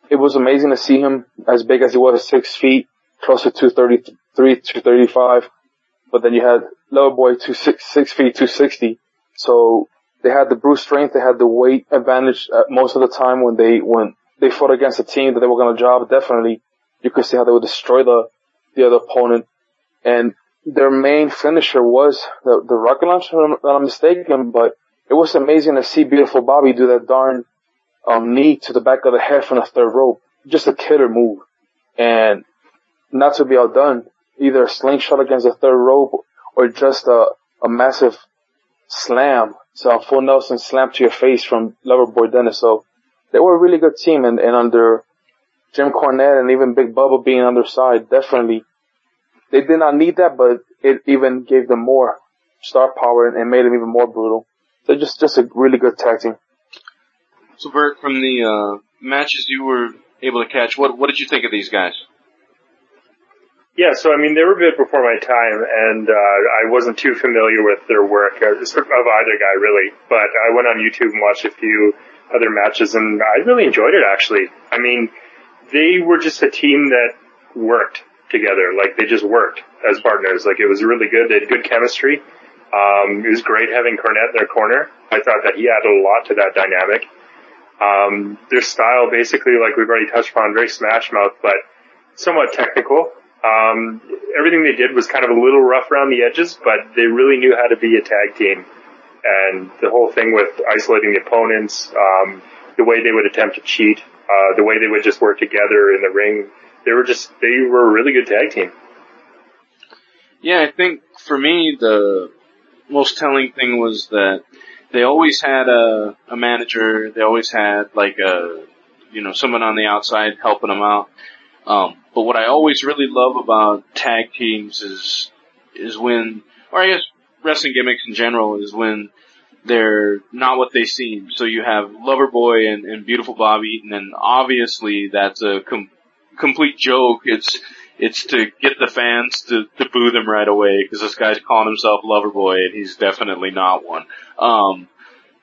It was amazing to see him as big as he was, six feet, close to 233, 235 but then you had Loverboy two six six feet two sixty. So they had the brute strength, they had the weight advantage uh, most of the time when they when they fought against a team that they were going to job. Definitely, you could see how they would destroy the the other opponent. And their main finisher was the the rocket launcher, if I'm not mistaken. But it was amazing to see beautiful Bobby do that darn um, knee to the back of the head from the third rope. Just a killer move. And not to be outdone, either a slingshot against the third rope or just a, a massive slam, so a full Nelson slam to your face from Loverboy Dennis. So they were a really good team and, and under Jim Cornette and even Big Bubba being on their side, definitely they did not need that, but it even gave them more star power and, and made them even more brutal. So just, just a really good tag team. So Bert, from the uh, matches you were able to catch, what what did you think of these guys? Yeah, so I mean, they were a bit before my time, and uh, I wasn't too familiar with their work uh, of either guy really. But I went on YouTube and watched a few other matches, and I really enjoyed it actually. I mean, they were just a team that worked together, like they just worked as partners. Like it was really good. They had good chemistry. Um, it was great having Cornette in their corner. I thought that he added a lot to that dynamic. Um, their style, basically, like we've already touched upon, very smash mouth, but somewhat technical. Um, everything they did was kind of a little rough around the edges, but they really knew how to be a tag team. And the whole thing with isolating the opponents, um, the way they would attempt to cheat, uh, the way they would just work together in the ring, they were just, they were a really good tag team. Yeah, I think for me the most telling thing was that they always had a, a manager, they always had like a, you know, someone on the outside helping them out. Um, but what I always really love about tag teams is, is when, or I guess wrestling gimmicks in general is when they're not what they seem. So you have Loverboy and, and Beautiful Bob Eaton and obviously that's a com- complete joke. It's, it's to get the fans to, to boo them right away because this guy's calling himself Loverboy and he's definitely not one. Um,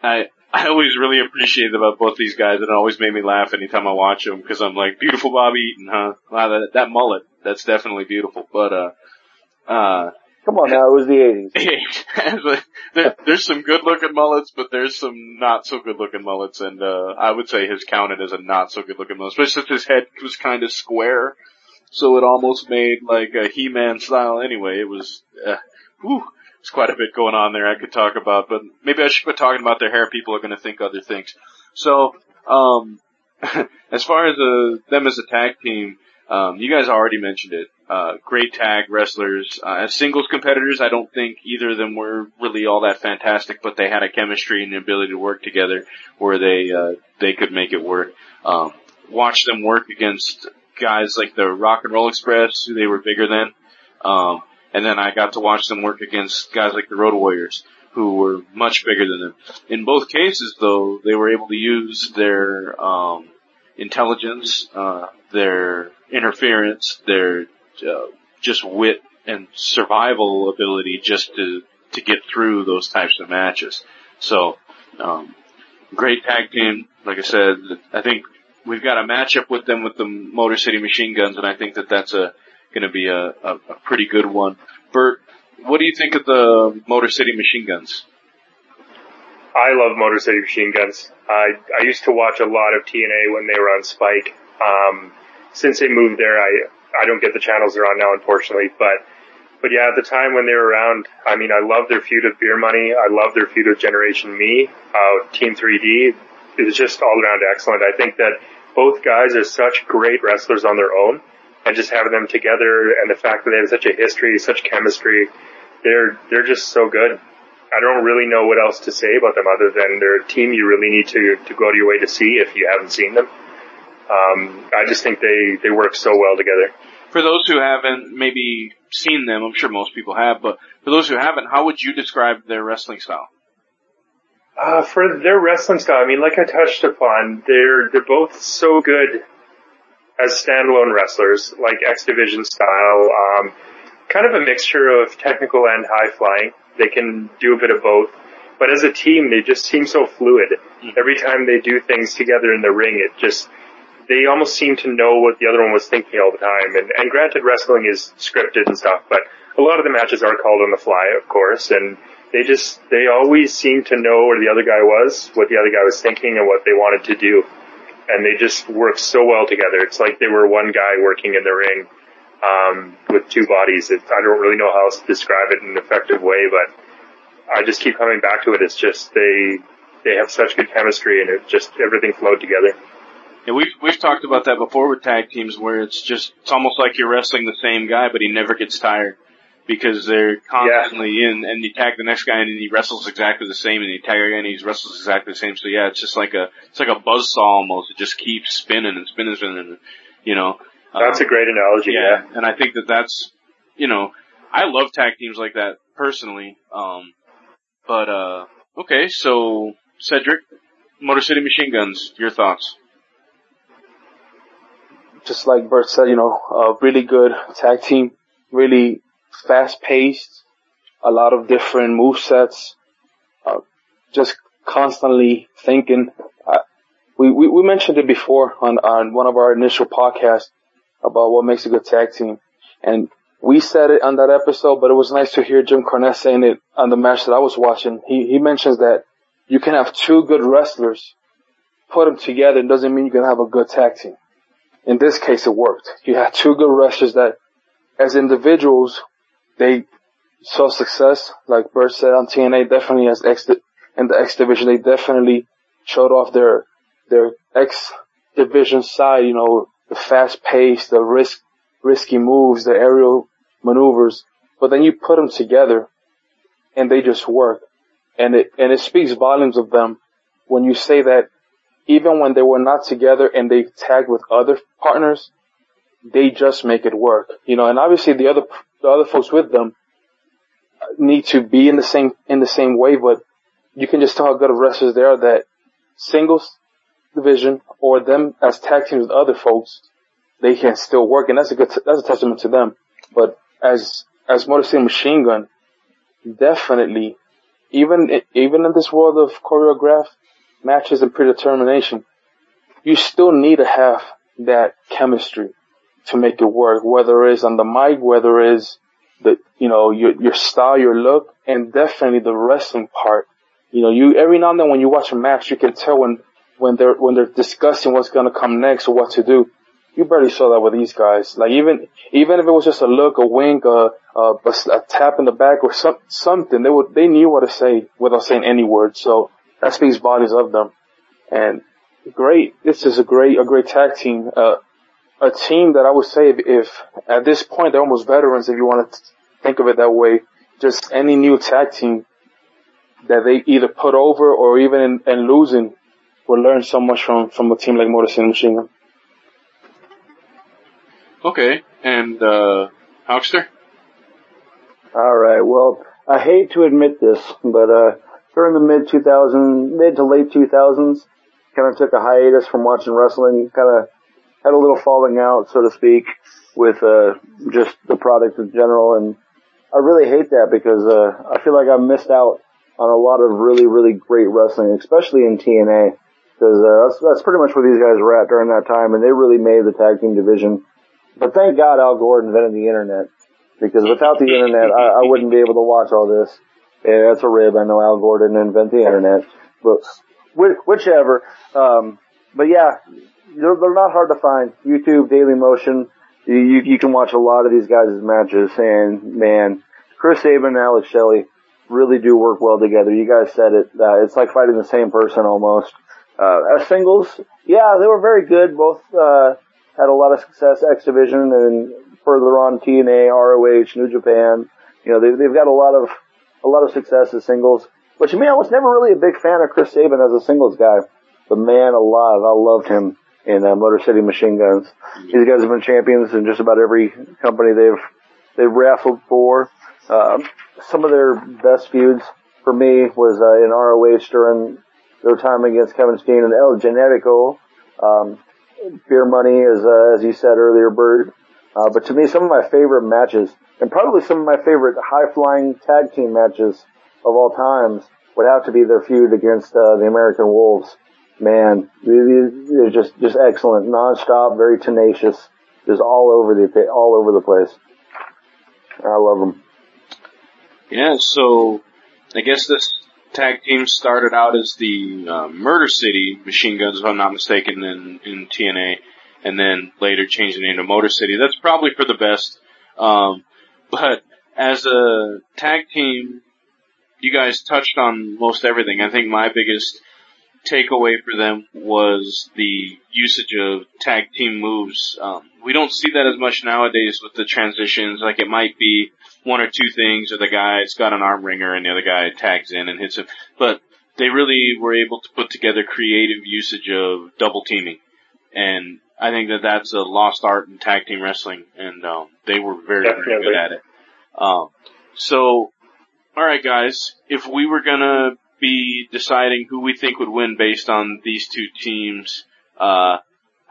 I, I always really appreciate about both these guys and it always made me laugh anytime I watch them because I'm like, beautiful Bobby Eaton, huh? Wow, that, that mullet, that's definitely beautiful. But, uh, uh, Come on now, it was the 80s. [laughs] there, there's some good looking mullets, but there's some not so good looking mullets and, uh, I would say his counted as a not so good looking mullet, especially since his head was kind of square so it almost made like a He-Man style anyway. It was, uh, whew, there's quite a bit going on there I could talk about, but maybe I should quit talking about their hair. People are going to think other things. So, um, [laughs] as far as uh, them as a tag team, um, you guys already mentioned it. Uh, great tag wrestlers. Uh, as singles competitors, I don't think either of them were really all that fantastic, but they had a chemistry and the ability to work together where they, uh, they could make it work. Um, watch them work against guys like the Rock and Roll Express, who they were bigger than. Um, and then I got to watch them work against guys like the Road Warriors, who were much bigger than them. In both cases, though, they were able to use their um, intelligence, uh, their interference, their uh, just wit and survival ability just to to get through those types of matches. So, um, great tag team. Like I said, I think we've got a matchup with them with the Motor City Machine Guns, and I think that that's a going to be a, a, a pretty good one. Bert, what do you think of the Motor City Machine Guns? I love Motor City Machine Guns. I I used to watch a lot of TNA when they were on Spike. Um, since they moved there, I I don't get the channels they're on now, unfortunately. But but yeah, at the time when they were around, I mean, I love their feud with Beer Money. I love their feud with Generation Me, uh, Team 3D. It was just all around excellent. I think that both guys are such great wrestlers on their own and just having them together and the fact that they have such a history, such chemistry, they're, they're just so good. I don't really know what else to say about them other than they're a team you really need to, to go to your way to see if you haven't seen them. Um, I just think they, they work so well together. For those who haven't maybe seen them, I'm sure most people have, but for those who haven't, how would you describe their wrestling style? Uh, for their wrestling style, I mean, like I touched upon, they're they're both so good as standalone wrestlers, like X Division style. Um, kind of a mixture of technical and high flying. They can do a bit of both. But as a team, they just seem so fluid. Mm-hmm. Every time they do things together in the ring, it just, they almost seem to know what the other one was thinking all the time. And, and granted, wrestling is scripted and stuff, but a lot of the matches are called on the fly, of course, and they just they always seem to know where the other guy was, what the other guy was thinking, and what they wanted to do, and they just work so well together. It's like they were one guy working in the ring um, with two bodies. It, I don't really know how else to describe it in an effective way, but I just keep coming back to it. It's just they they have such good chemistry, and it just everything flowed together. Yeah, we've we've talked about that before with tag teams, where it's just it's almost like you're wrestling the same guy, but he never gets tired because they're constantly yeah. in, and you tag the next guy and he wrestles exactly the same, and you tag again and he wrestles exactly the same. So yeah, it's just like a, it's like a buzz saw almost. It just keeps spinning and spinning and spinning, you know. That's um, a great analogy. Yeah. yeah. And I think that that's, you know, I love tag teams like that personally. Um, but, uh, okay, so Cedric, Motor City Machine Guns, your thoughts? Just like Bert said, you know, a really good tag team, really fast paced, a lot of different move sets, uh, just constantly thinking. Uh, we, we, we mentioned it before on, on one of our initial podcasts about what makes a good tag team. And we said it on that episode, but it was nice to hear Jim Cornette saying it on the match that I was watching. He, he mentions that you can have two good wrestlers, put them together, it doesn't mean you can have a good tag team. In this case, it worked. You had two good wrestlers that as individuals, they saw success. Like Bert said on TNA, definitely as X in the X division, they definitely showed off their their X division side. You know, the fast pace, the risk risky moves, the aerial maneuvers. But then you put them together, and they just work, and it and it speaks volumes of them when you say that even when they were not together and they tagged with other partners, they just make it work. You know, and obviously the other the other folks with them need to be in the same in the same way, but you can just tell how good of wrestlers they are that singles division or them as tag teams with other folks, they can still work, and that's a good that's a testament to them. But as as Motor City Machine Gun, definitely, even even in this world of choreographed matches and predetermination, you still need to have that chemistry to make it work, whether it's on the mic, whether it's the, you know, your, your style, your look, and definitely the wrestling part. You know, you, every now and then when you watch a match, you can tell when, when they're, when they're discussing what's gonna come next or what to do. You barely saw that with these guys. Like even, even if it was just a look, a wink, a, a, a tap in the back or some, something, they would, they knew what to say without saying any words. So that speaks volumes of them. And great, this is a great, a great tag team. Uh, a team that I would say if, if, at this point they're almost veterans if you want to think of it that way. Just any new tag team that they either put over or even in, in losing will learn so much from, from a team like Motor City Machine Gun. Okay, and uh, Hulkster? Alright, well, I hate to admit this, but uh, during the mid 2000s, mid to late 2000s, kind of took a hiatus from watching wrestling, kind of had a little falling out, so to speak, with uh, just the product in general, and I really hate that because uh, I feel like I missed out on a lot of really, really great wrestling, especially in TNA, because uh, that's, that's pretty much where these guys were at during that time, and they really made the tag team division. But thank God Al Gore invented the internet, because without the internet, I, I wouldn't be able to watch all this. Yeah, that's a rib. I know Al Gore didn't invent the internet, but whichever. Um, but yeah, they're, they're not hard to find. YouTube, Daily Motion, you, you, can watch a lot of these guys' matches and man, Chris Sabin and Alex Shelley really do work well together. You guys said it. Uh, it's like fighting the same person almost. Uh, as singles, yeah, they were very good. Both, uh, had a lot of success X Division and further on TNA, ROH, New Japan. You know, they, they've got a lot of, a lot of success as singles. But to me, I was never really a big fan of Chris Sabin as a singles guy. But man alive, I loved him in uh, Motor City Machine Guns. These guys have been champions in just about every company they've they've wrestled for. Um, some of their best feuds for me was uh, in ROH during their time against Kevin Steen and El Generico. Um, Beer Money, as uh, as you said earlier, Bert. Uh, but to me, some of my favorite matches, and probably some of my favorite high flying tag team matches of all times, would have to be their feud against uh, the American Wolves man, they're just just excellent, nonstop, very tenacious, just all over the all over the place. I love them. Yeah, so I guess this tag team started out as the uh, Murder City Machine Guns, if I'm not mistaken, in in TNA, and then later changed the name to Motor City. That's probably for the best. Um, but as a tag team, you guys touched on most everything. I think my biggest takeaway for them was the usage of tag team moves. Um, we don't see that as much nowadays with the transitions. Like it might be one or two things, or the guy's got an arm wringer and the other guy tags in and hits him. But they really were able to put together creative usage of double teaming, and I think that that's a lost art in tag team wrestling, and um, they were very, very good at it. Um, so, all right, guys, if we were gonna be deciding who we think would win based on these two teams. Uh,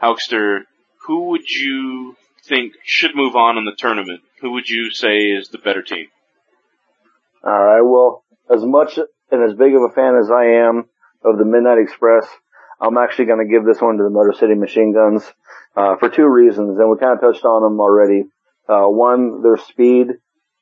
Hulkster, who would you think should move on in the tournament? Who would you say is the better team? Alright, well, as much and as big of a fan as I am of the Midnight Express, I'm actually going to give this one to the Motor City Machine Guns uh, for two reasons, and we kind of touched on them already. Uh, one, their speed,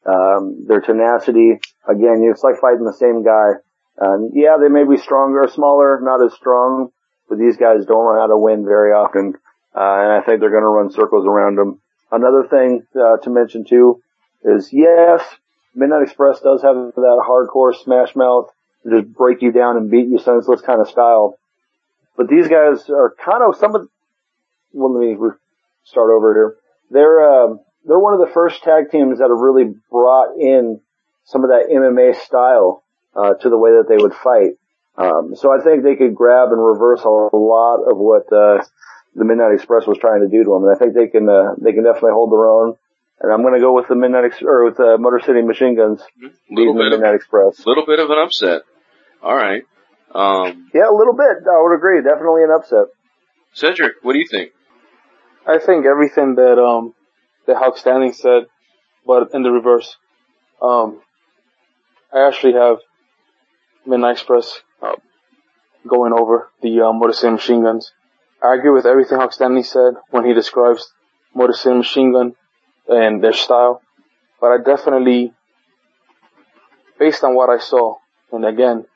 um, their tenacity. Again, it's like fighting the same guy um, yeah, they may be stronger, smaller, not as strong, but these guys don't know how to win very often. Uh, and I think they're going to run circles around them. another thing uh, to mention too is yes, Midnight Express does have that hardcore smash mouth, just break you down and beat you senseless kind of style. But these guys are kind of some of. Well, let me start over here. They're uh, they're one of the first tag teams that have really brought in some of that MMA style uh, to the way that they would fight. Um, so I think they could grab and reverse a lot of what uh, the Midnight Express was trying to do to them, and I think they can uh, they can definitely hold their own. And I'm going to go with the Midnight Ex- or with the Motor City Machine Guns Mm-hmm. Little bit of Midnight Express. little bit of an upset. All right. Um, Yeah, a little bit. I would agree. Definitely an upset. Cedric, what do you think? I think everything that um that Hulk Stanley said, but in the reverse. Um, I actually have Midnight Express uh, going over the uh, Motor City Machine Guns. I agree with everything Hulk Stanley said when he describes Motor City Machine Gun and their style, but I definitely, based on what I saw, and again,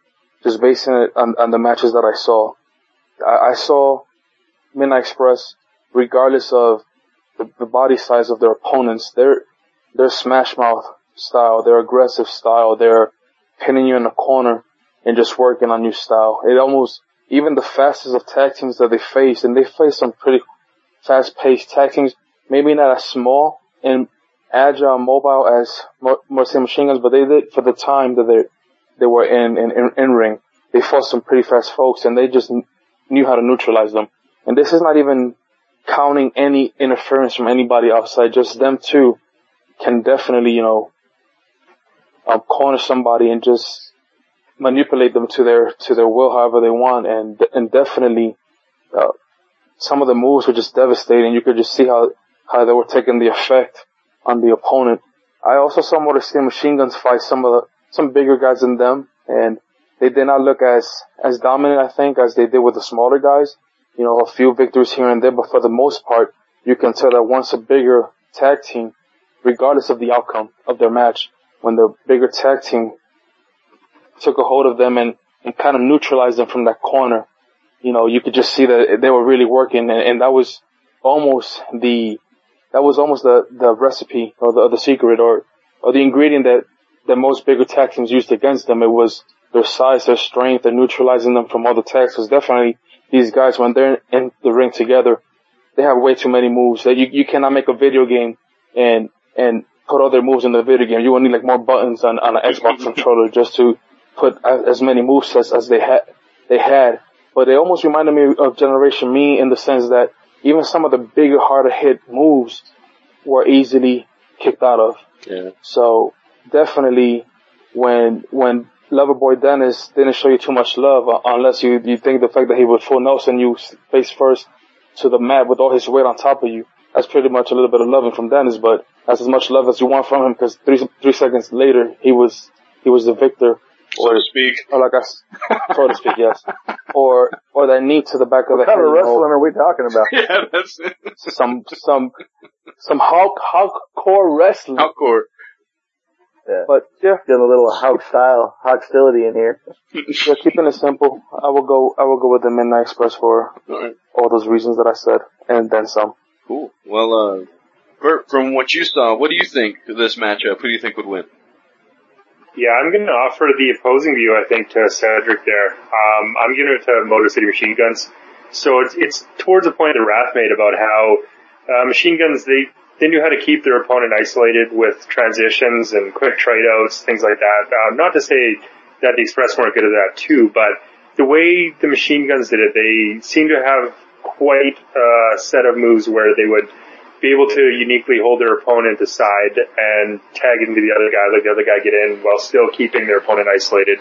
just basing it on, on the matches that I saw, I, I saw Midnight Express, regardless of the, the body size of their opponents, their their smash mouth style, their aggressive style, their pinning you in the corner and just working on your style. It almost even the fastest of tag teams that they faced, and they faced some pretty fast paced tag teams, maybe not as small and agile mobile as Mercy Machine Guns, but they did for the time that they they were in in, in, in ring. They fought some pretty fast folks, and they just knew how to neutralize them. And this is not even counting any interference from anybody outside. Just them two can definitely, you know, um, corner somebody and just manipulate them to their to their will, however they want. And and definitely, uh, some of the moves were just devastating. You could just see how how they were taking the effect on the opponent. I also saw Motor City Machine Guns fight some of the some bigger guys than them, and they did not look as as dominant, I think, as they did with the smaller guys. You know, a few victories here and there, but for the most part, you can tell that once a bigger tag team, regardless of the outcome of their match, when the bigger tag team took a hold of them and, and kind of neutralized them from that corner, you know, you could just see that they were really working, and, and that was almost the that was almost the the recipe or the, the secret or or the ingredient that that most bigger tag teams used against them. It was their size, their strength, and neutralizing them from other tags. Because definitely these guys, when they're in the ring together, they have way too many moves that you you cannot make a video game and and put other moves in the video game. You will need like more buttons on on an Xbox [laughs] controller just to put as, as many moves as, as they had they had. But they almost reminded me of Generation Me in the sense that even some of the bigger, harder hit moves were easily kicked out of. Yeah. So definitely when, when Loverboy Dennis didn't show you too much love, uh, unless you, you think the fact that he would full Nelson you face first to the mat with all his weight on top of you, that's pretty much a little bit of loving from Dennis, but that's as much love as you want from him because three, three seconds later, he was, he was the victor. So to speak. Or like I, s- so to speak, yes. Or, or that knee to the back of the What head. kind of you know, wrestling are we talking about? [laughs] Yeah, that's it. some some some Hulk Hulk wrestling. Hardcore. Yeah. But yeah, Getting a little Hulk style hostility in here. [laughs] yeah, keeping it simple. I will go. I will go with the Midnight Express for All right. all those reasons that I said, and then some. Cool. Well, uh, Bert, from what you saw, what do you think of this matchup? Who do you think would win? Yeah, I'm going to offer the opposing view, I think, to Cedric there. Um, I'm giving it to Motor City Machine Guns. So it's, it's towards the point that Wrath made about how uh, machine guns, they, they knew how to keep their opponent isolated with transitions and quick trade outs, things like that. Um, not to say that the Express weren't good at that too, but the way the machine guns did it, they seemed to have quite a set of moves where they would be able to uniquely hold their opponent aside and tag into the other guy, let the other guy get in while still keeping their opponent isolated.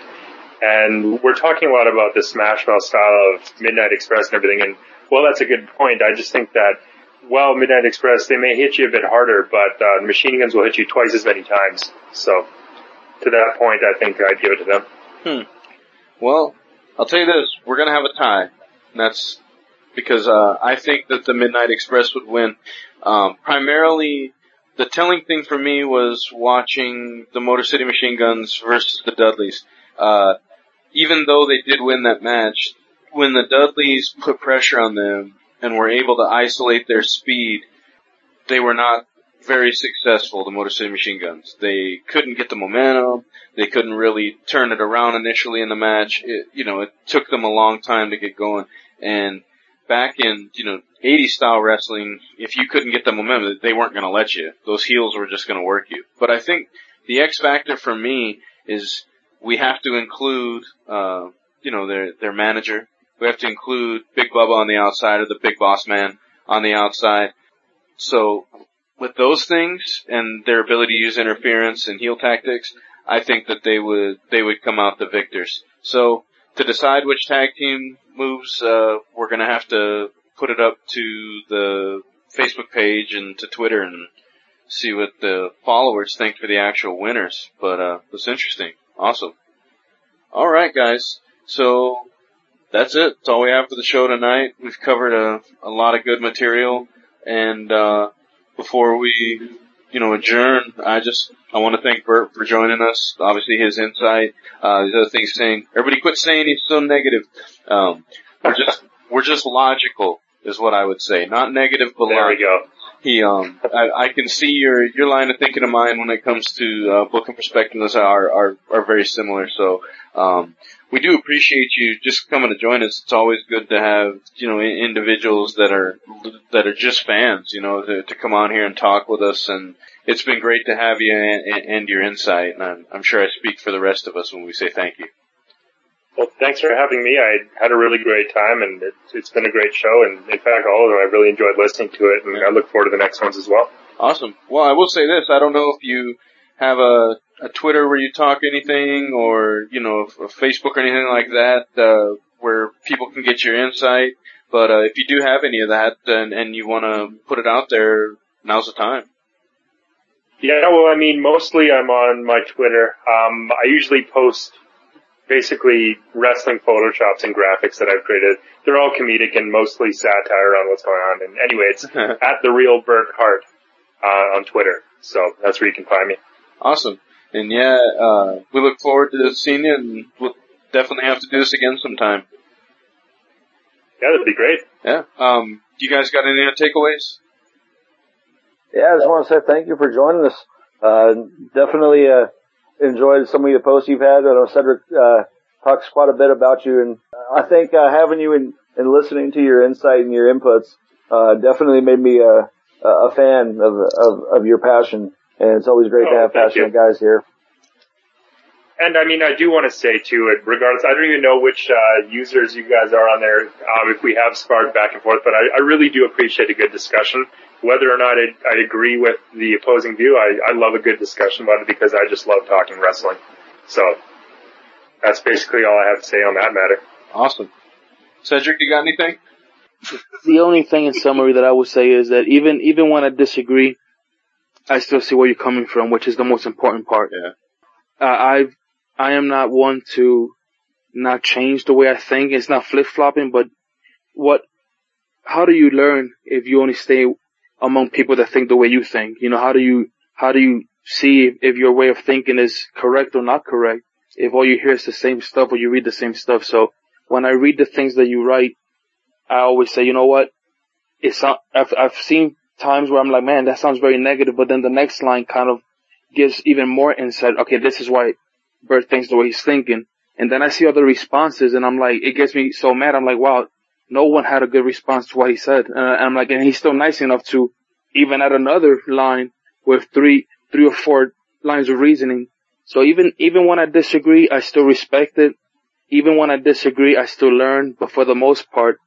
And we're talking a lot about the Smash Mouth style of Midnight Express and everything. And well, that's a good point. I just think that while Midnight Express, they may hit you a bit harder, but uh, machine guns will hit you twice as many times. So to that point, I think I'd give it to them. Well, I'll tell you this: we're gonna have a tie. And that's because uh, I think that the Midnight Express would win. Um, primarily, the telling thing for me was watching the Motor City Machine Guns versus the Dudleys. Uh, even though they did win that match, when the Dudleys put pressure on them and were able to isolate their speed, they were not very successful, the Motor City Machine Guns. They couldn't get the momentum. They couldn't really turn it around initially in the match. It, you know, it took them a long time to get going. And back in, you know, 80 style wrestling, if you couldn't get the momentum, they weren't going to let you. Those heels were just going to work you. But I think the X factor for me is we have to include, uh, you know, their, their manager. We have to include Big Bubba on the outside or the Big Boss Man on the outside. So with those things and their ability to use interference and heel tactics, I think that they would they would come out the victors. So to decide which tag team moves, uh, we're gonna have to put it up to the Facebook page and to Twitter and see what the followers think for the actual winners. But uh, it's interesting. Awesome. All right, guys. So that's it. That's all we have for the show tonight. We've covered a, a lot of good material, and uh, before we, you know, adjourn, I just I want to thank Bert for joining us. Obviously, his insight, uh, these other things saying everybody quit saying he's so negative. Um, we're just we're just logical, is what I would say. Not negative, but There we go. He, um, I, I can see your your line of thinking of mine when it comes to uh, book and perspectives are are are very similar. So, um, we do appreciate you just coming to join us. It's always good to have you know individuals that are that are just fans, you know, to, to come on here and talk with us. And it's been great to have you and, and your insight. And I'm, I'm sure I speak for the rest of us when we say thank you. Well, thanks for having me. I had a really great time, and it, it's been a great show. And in fact, all of them, I really enjoyed listening to it, and I look forward to the next ones as well. Awesome. Well, I will say this. I don't know if you have a, a Twitter where you talk anything or, you know, a Facebook or anything like that, uh, where people can get your insight. But, uh, if you do have any of that and, and you want to put it out there, now's the time. Yeah, well, I mean, mostly I'm on my Twitter. Um, I usually post basically wrestling photoshops and graphics that I've created. They're all comedic and mostly satire on what's going on. And anyway, it's [laughs] at the real Bert Hart uh, on Twitter. So that's where you can find me. awesome. And yeah, uh, we look forward to seeing you and we'll definitely have to do this again sometime. Yeah, that'd be great. Yeah. Um, do you guys got any takeaways? Yeah, I just want to say thank you for joining us. Uh, definitely, uh, enjoyed some of the posts you've had. I know Cedric, uh, talks quite a bit about you and I think, uh, having you and, and listening to your insight and your inputs, uh, definitely made me a, a fan of, of, of your passion. And it's always great to Oh, have thank you. passionate guys here. And I mean, I do want to say too, it regardless, I don't even know which uh, users you guys are on there, um, if we have sparred back and forth, but I, I really do appreciate a good discussion. Whether or not I, I agree with the opposing view, I, I love a good discussion about it because I just love talking wrestling. So that's basically all I have to say on that matter. Awesome. Cedric, you got anything? the only thing in summary that I would say is that even even when I disagree, I still see where you're coming from, which is the most important part. Yeah. Uh, I've I am not one to not change the way I think. It's not flip flopping, but what? How do you learn if you only stay among people that think the way you think? You know, how do you how do you see if your way of thinking is correct or not correct? If all you hear is the same stuff or you read the same stuff. So when I read the things that you write, I always say, you know what? It's not, I've, I've seen times where I'm like, man, that sounds very negative, but then the next line kind of gives even more insight. Okay, this is why Bert thinks the way he's thinking. And then I see other responses and I'm like, it gets me so mad. I'm like, wow, no one had a good response to what he said. Uh, and I'm like, and he's still nice enough to even add another line with three, three or four lines of reasoning. So even, even when I disagree, I still respect it. Even when I disagree, I still learn. But for the most part,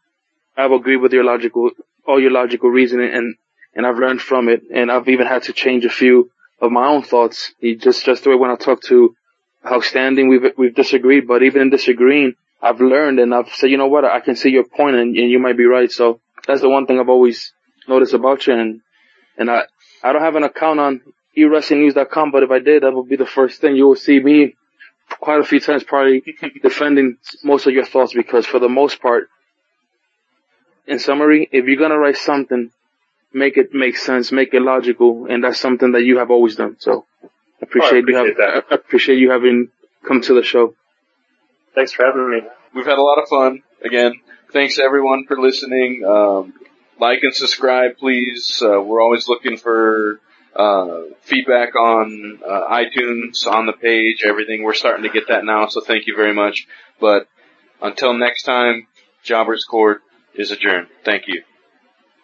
I've agreed with your logical, all your logical reasoning and, and I've learned from it. And I've even had to change a few of my own thoughts. It just, just the way when I talk to outstanding, we've, we've disagreed, but even in disagreeing, I've learned and I've said, you know what, I can see your point and, and you might be right. So that's the one thing I've always noticed about you. And, and I, I don't have an account on eWrestlingNews.com, but if I did, that would be the first thing you will see me quite a few times probably [laughs] defending most of your thoughts because for the most part, in summary, if you're gonna write something, make it make sense, make it logical, and that's something that you have always done. So oh, I appreciate, you appreciate have, I appreciate you having come to the show. Thanks for having me. We've had a lot of fun. Again, thanks everyone for listening. Um, like and subscribe, please. Uh, we're always looking for uh, feedback on uh, iTunes, on the page, everything. We're starting to get that now, so thank you very much. But until next time, Jobbers Court is adjourned. Thank you.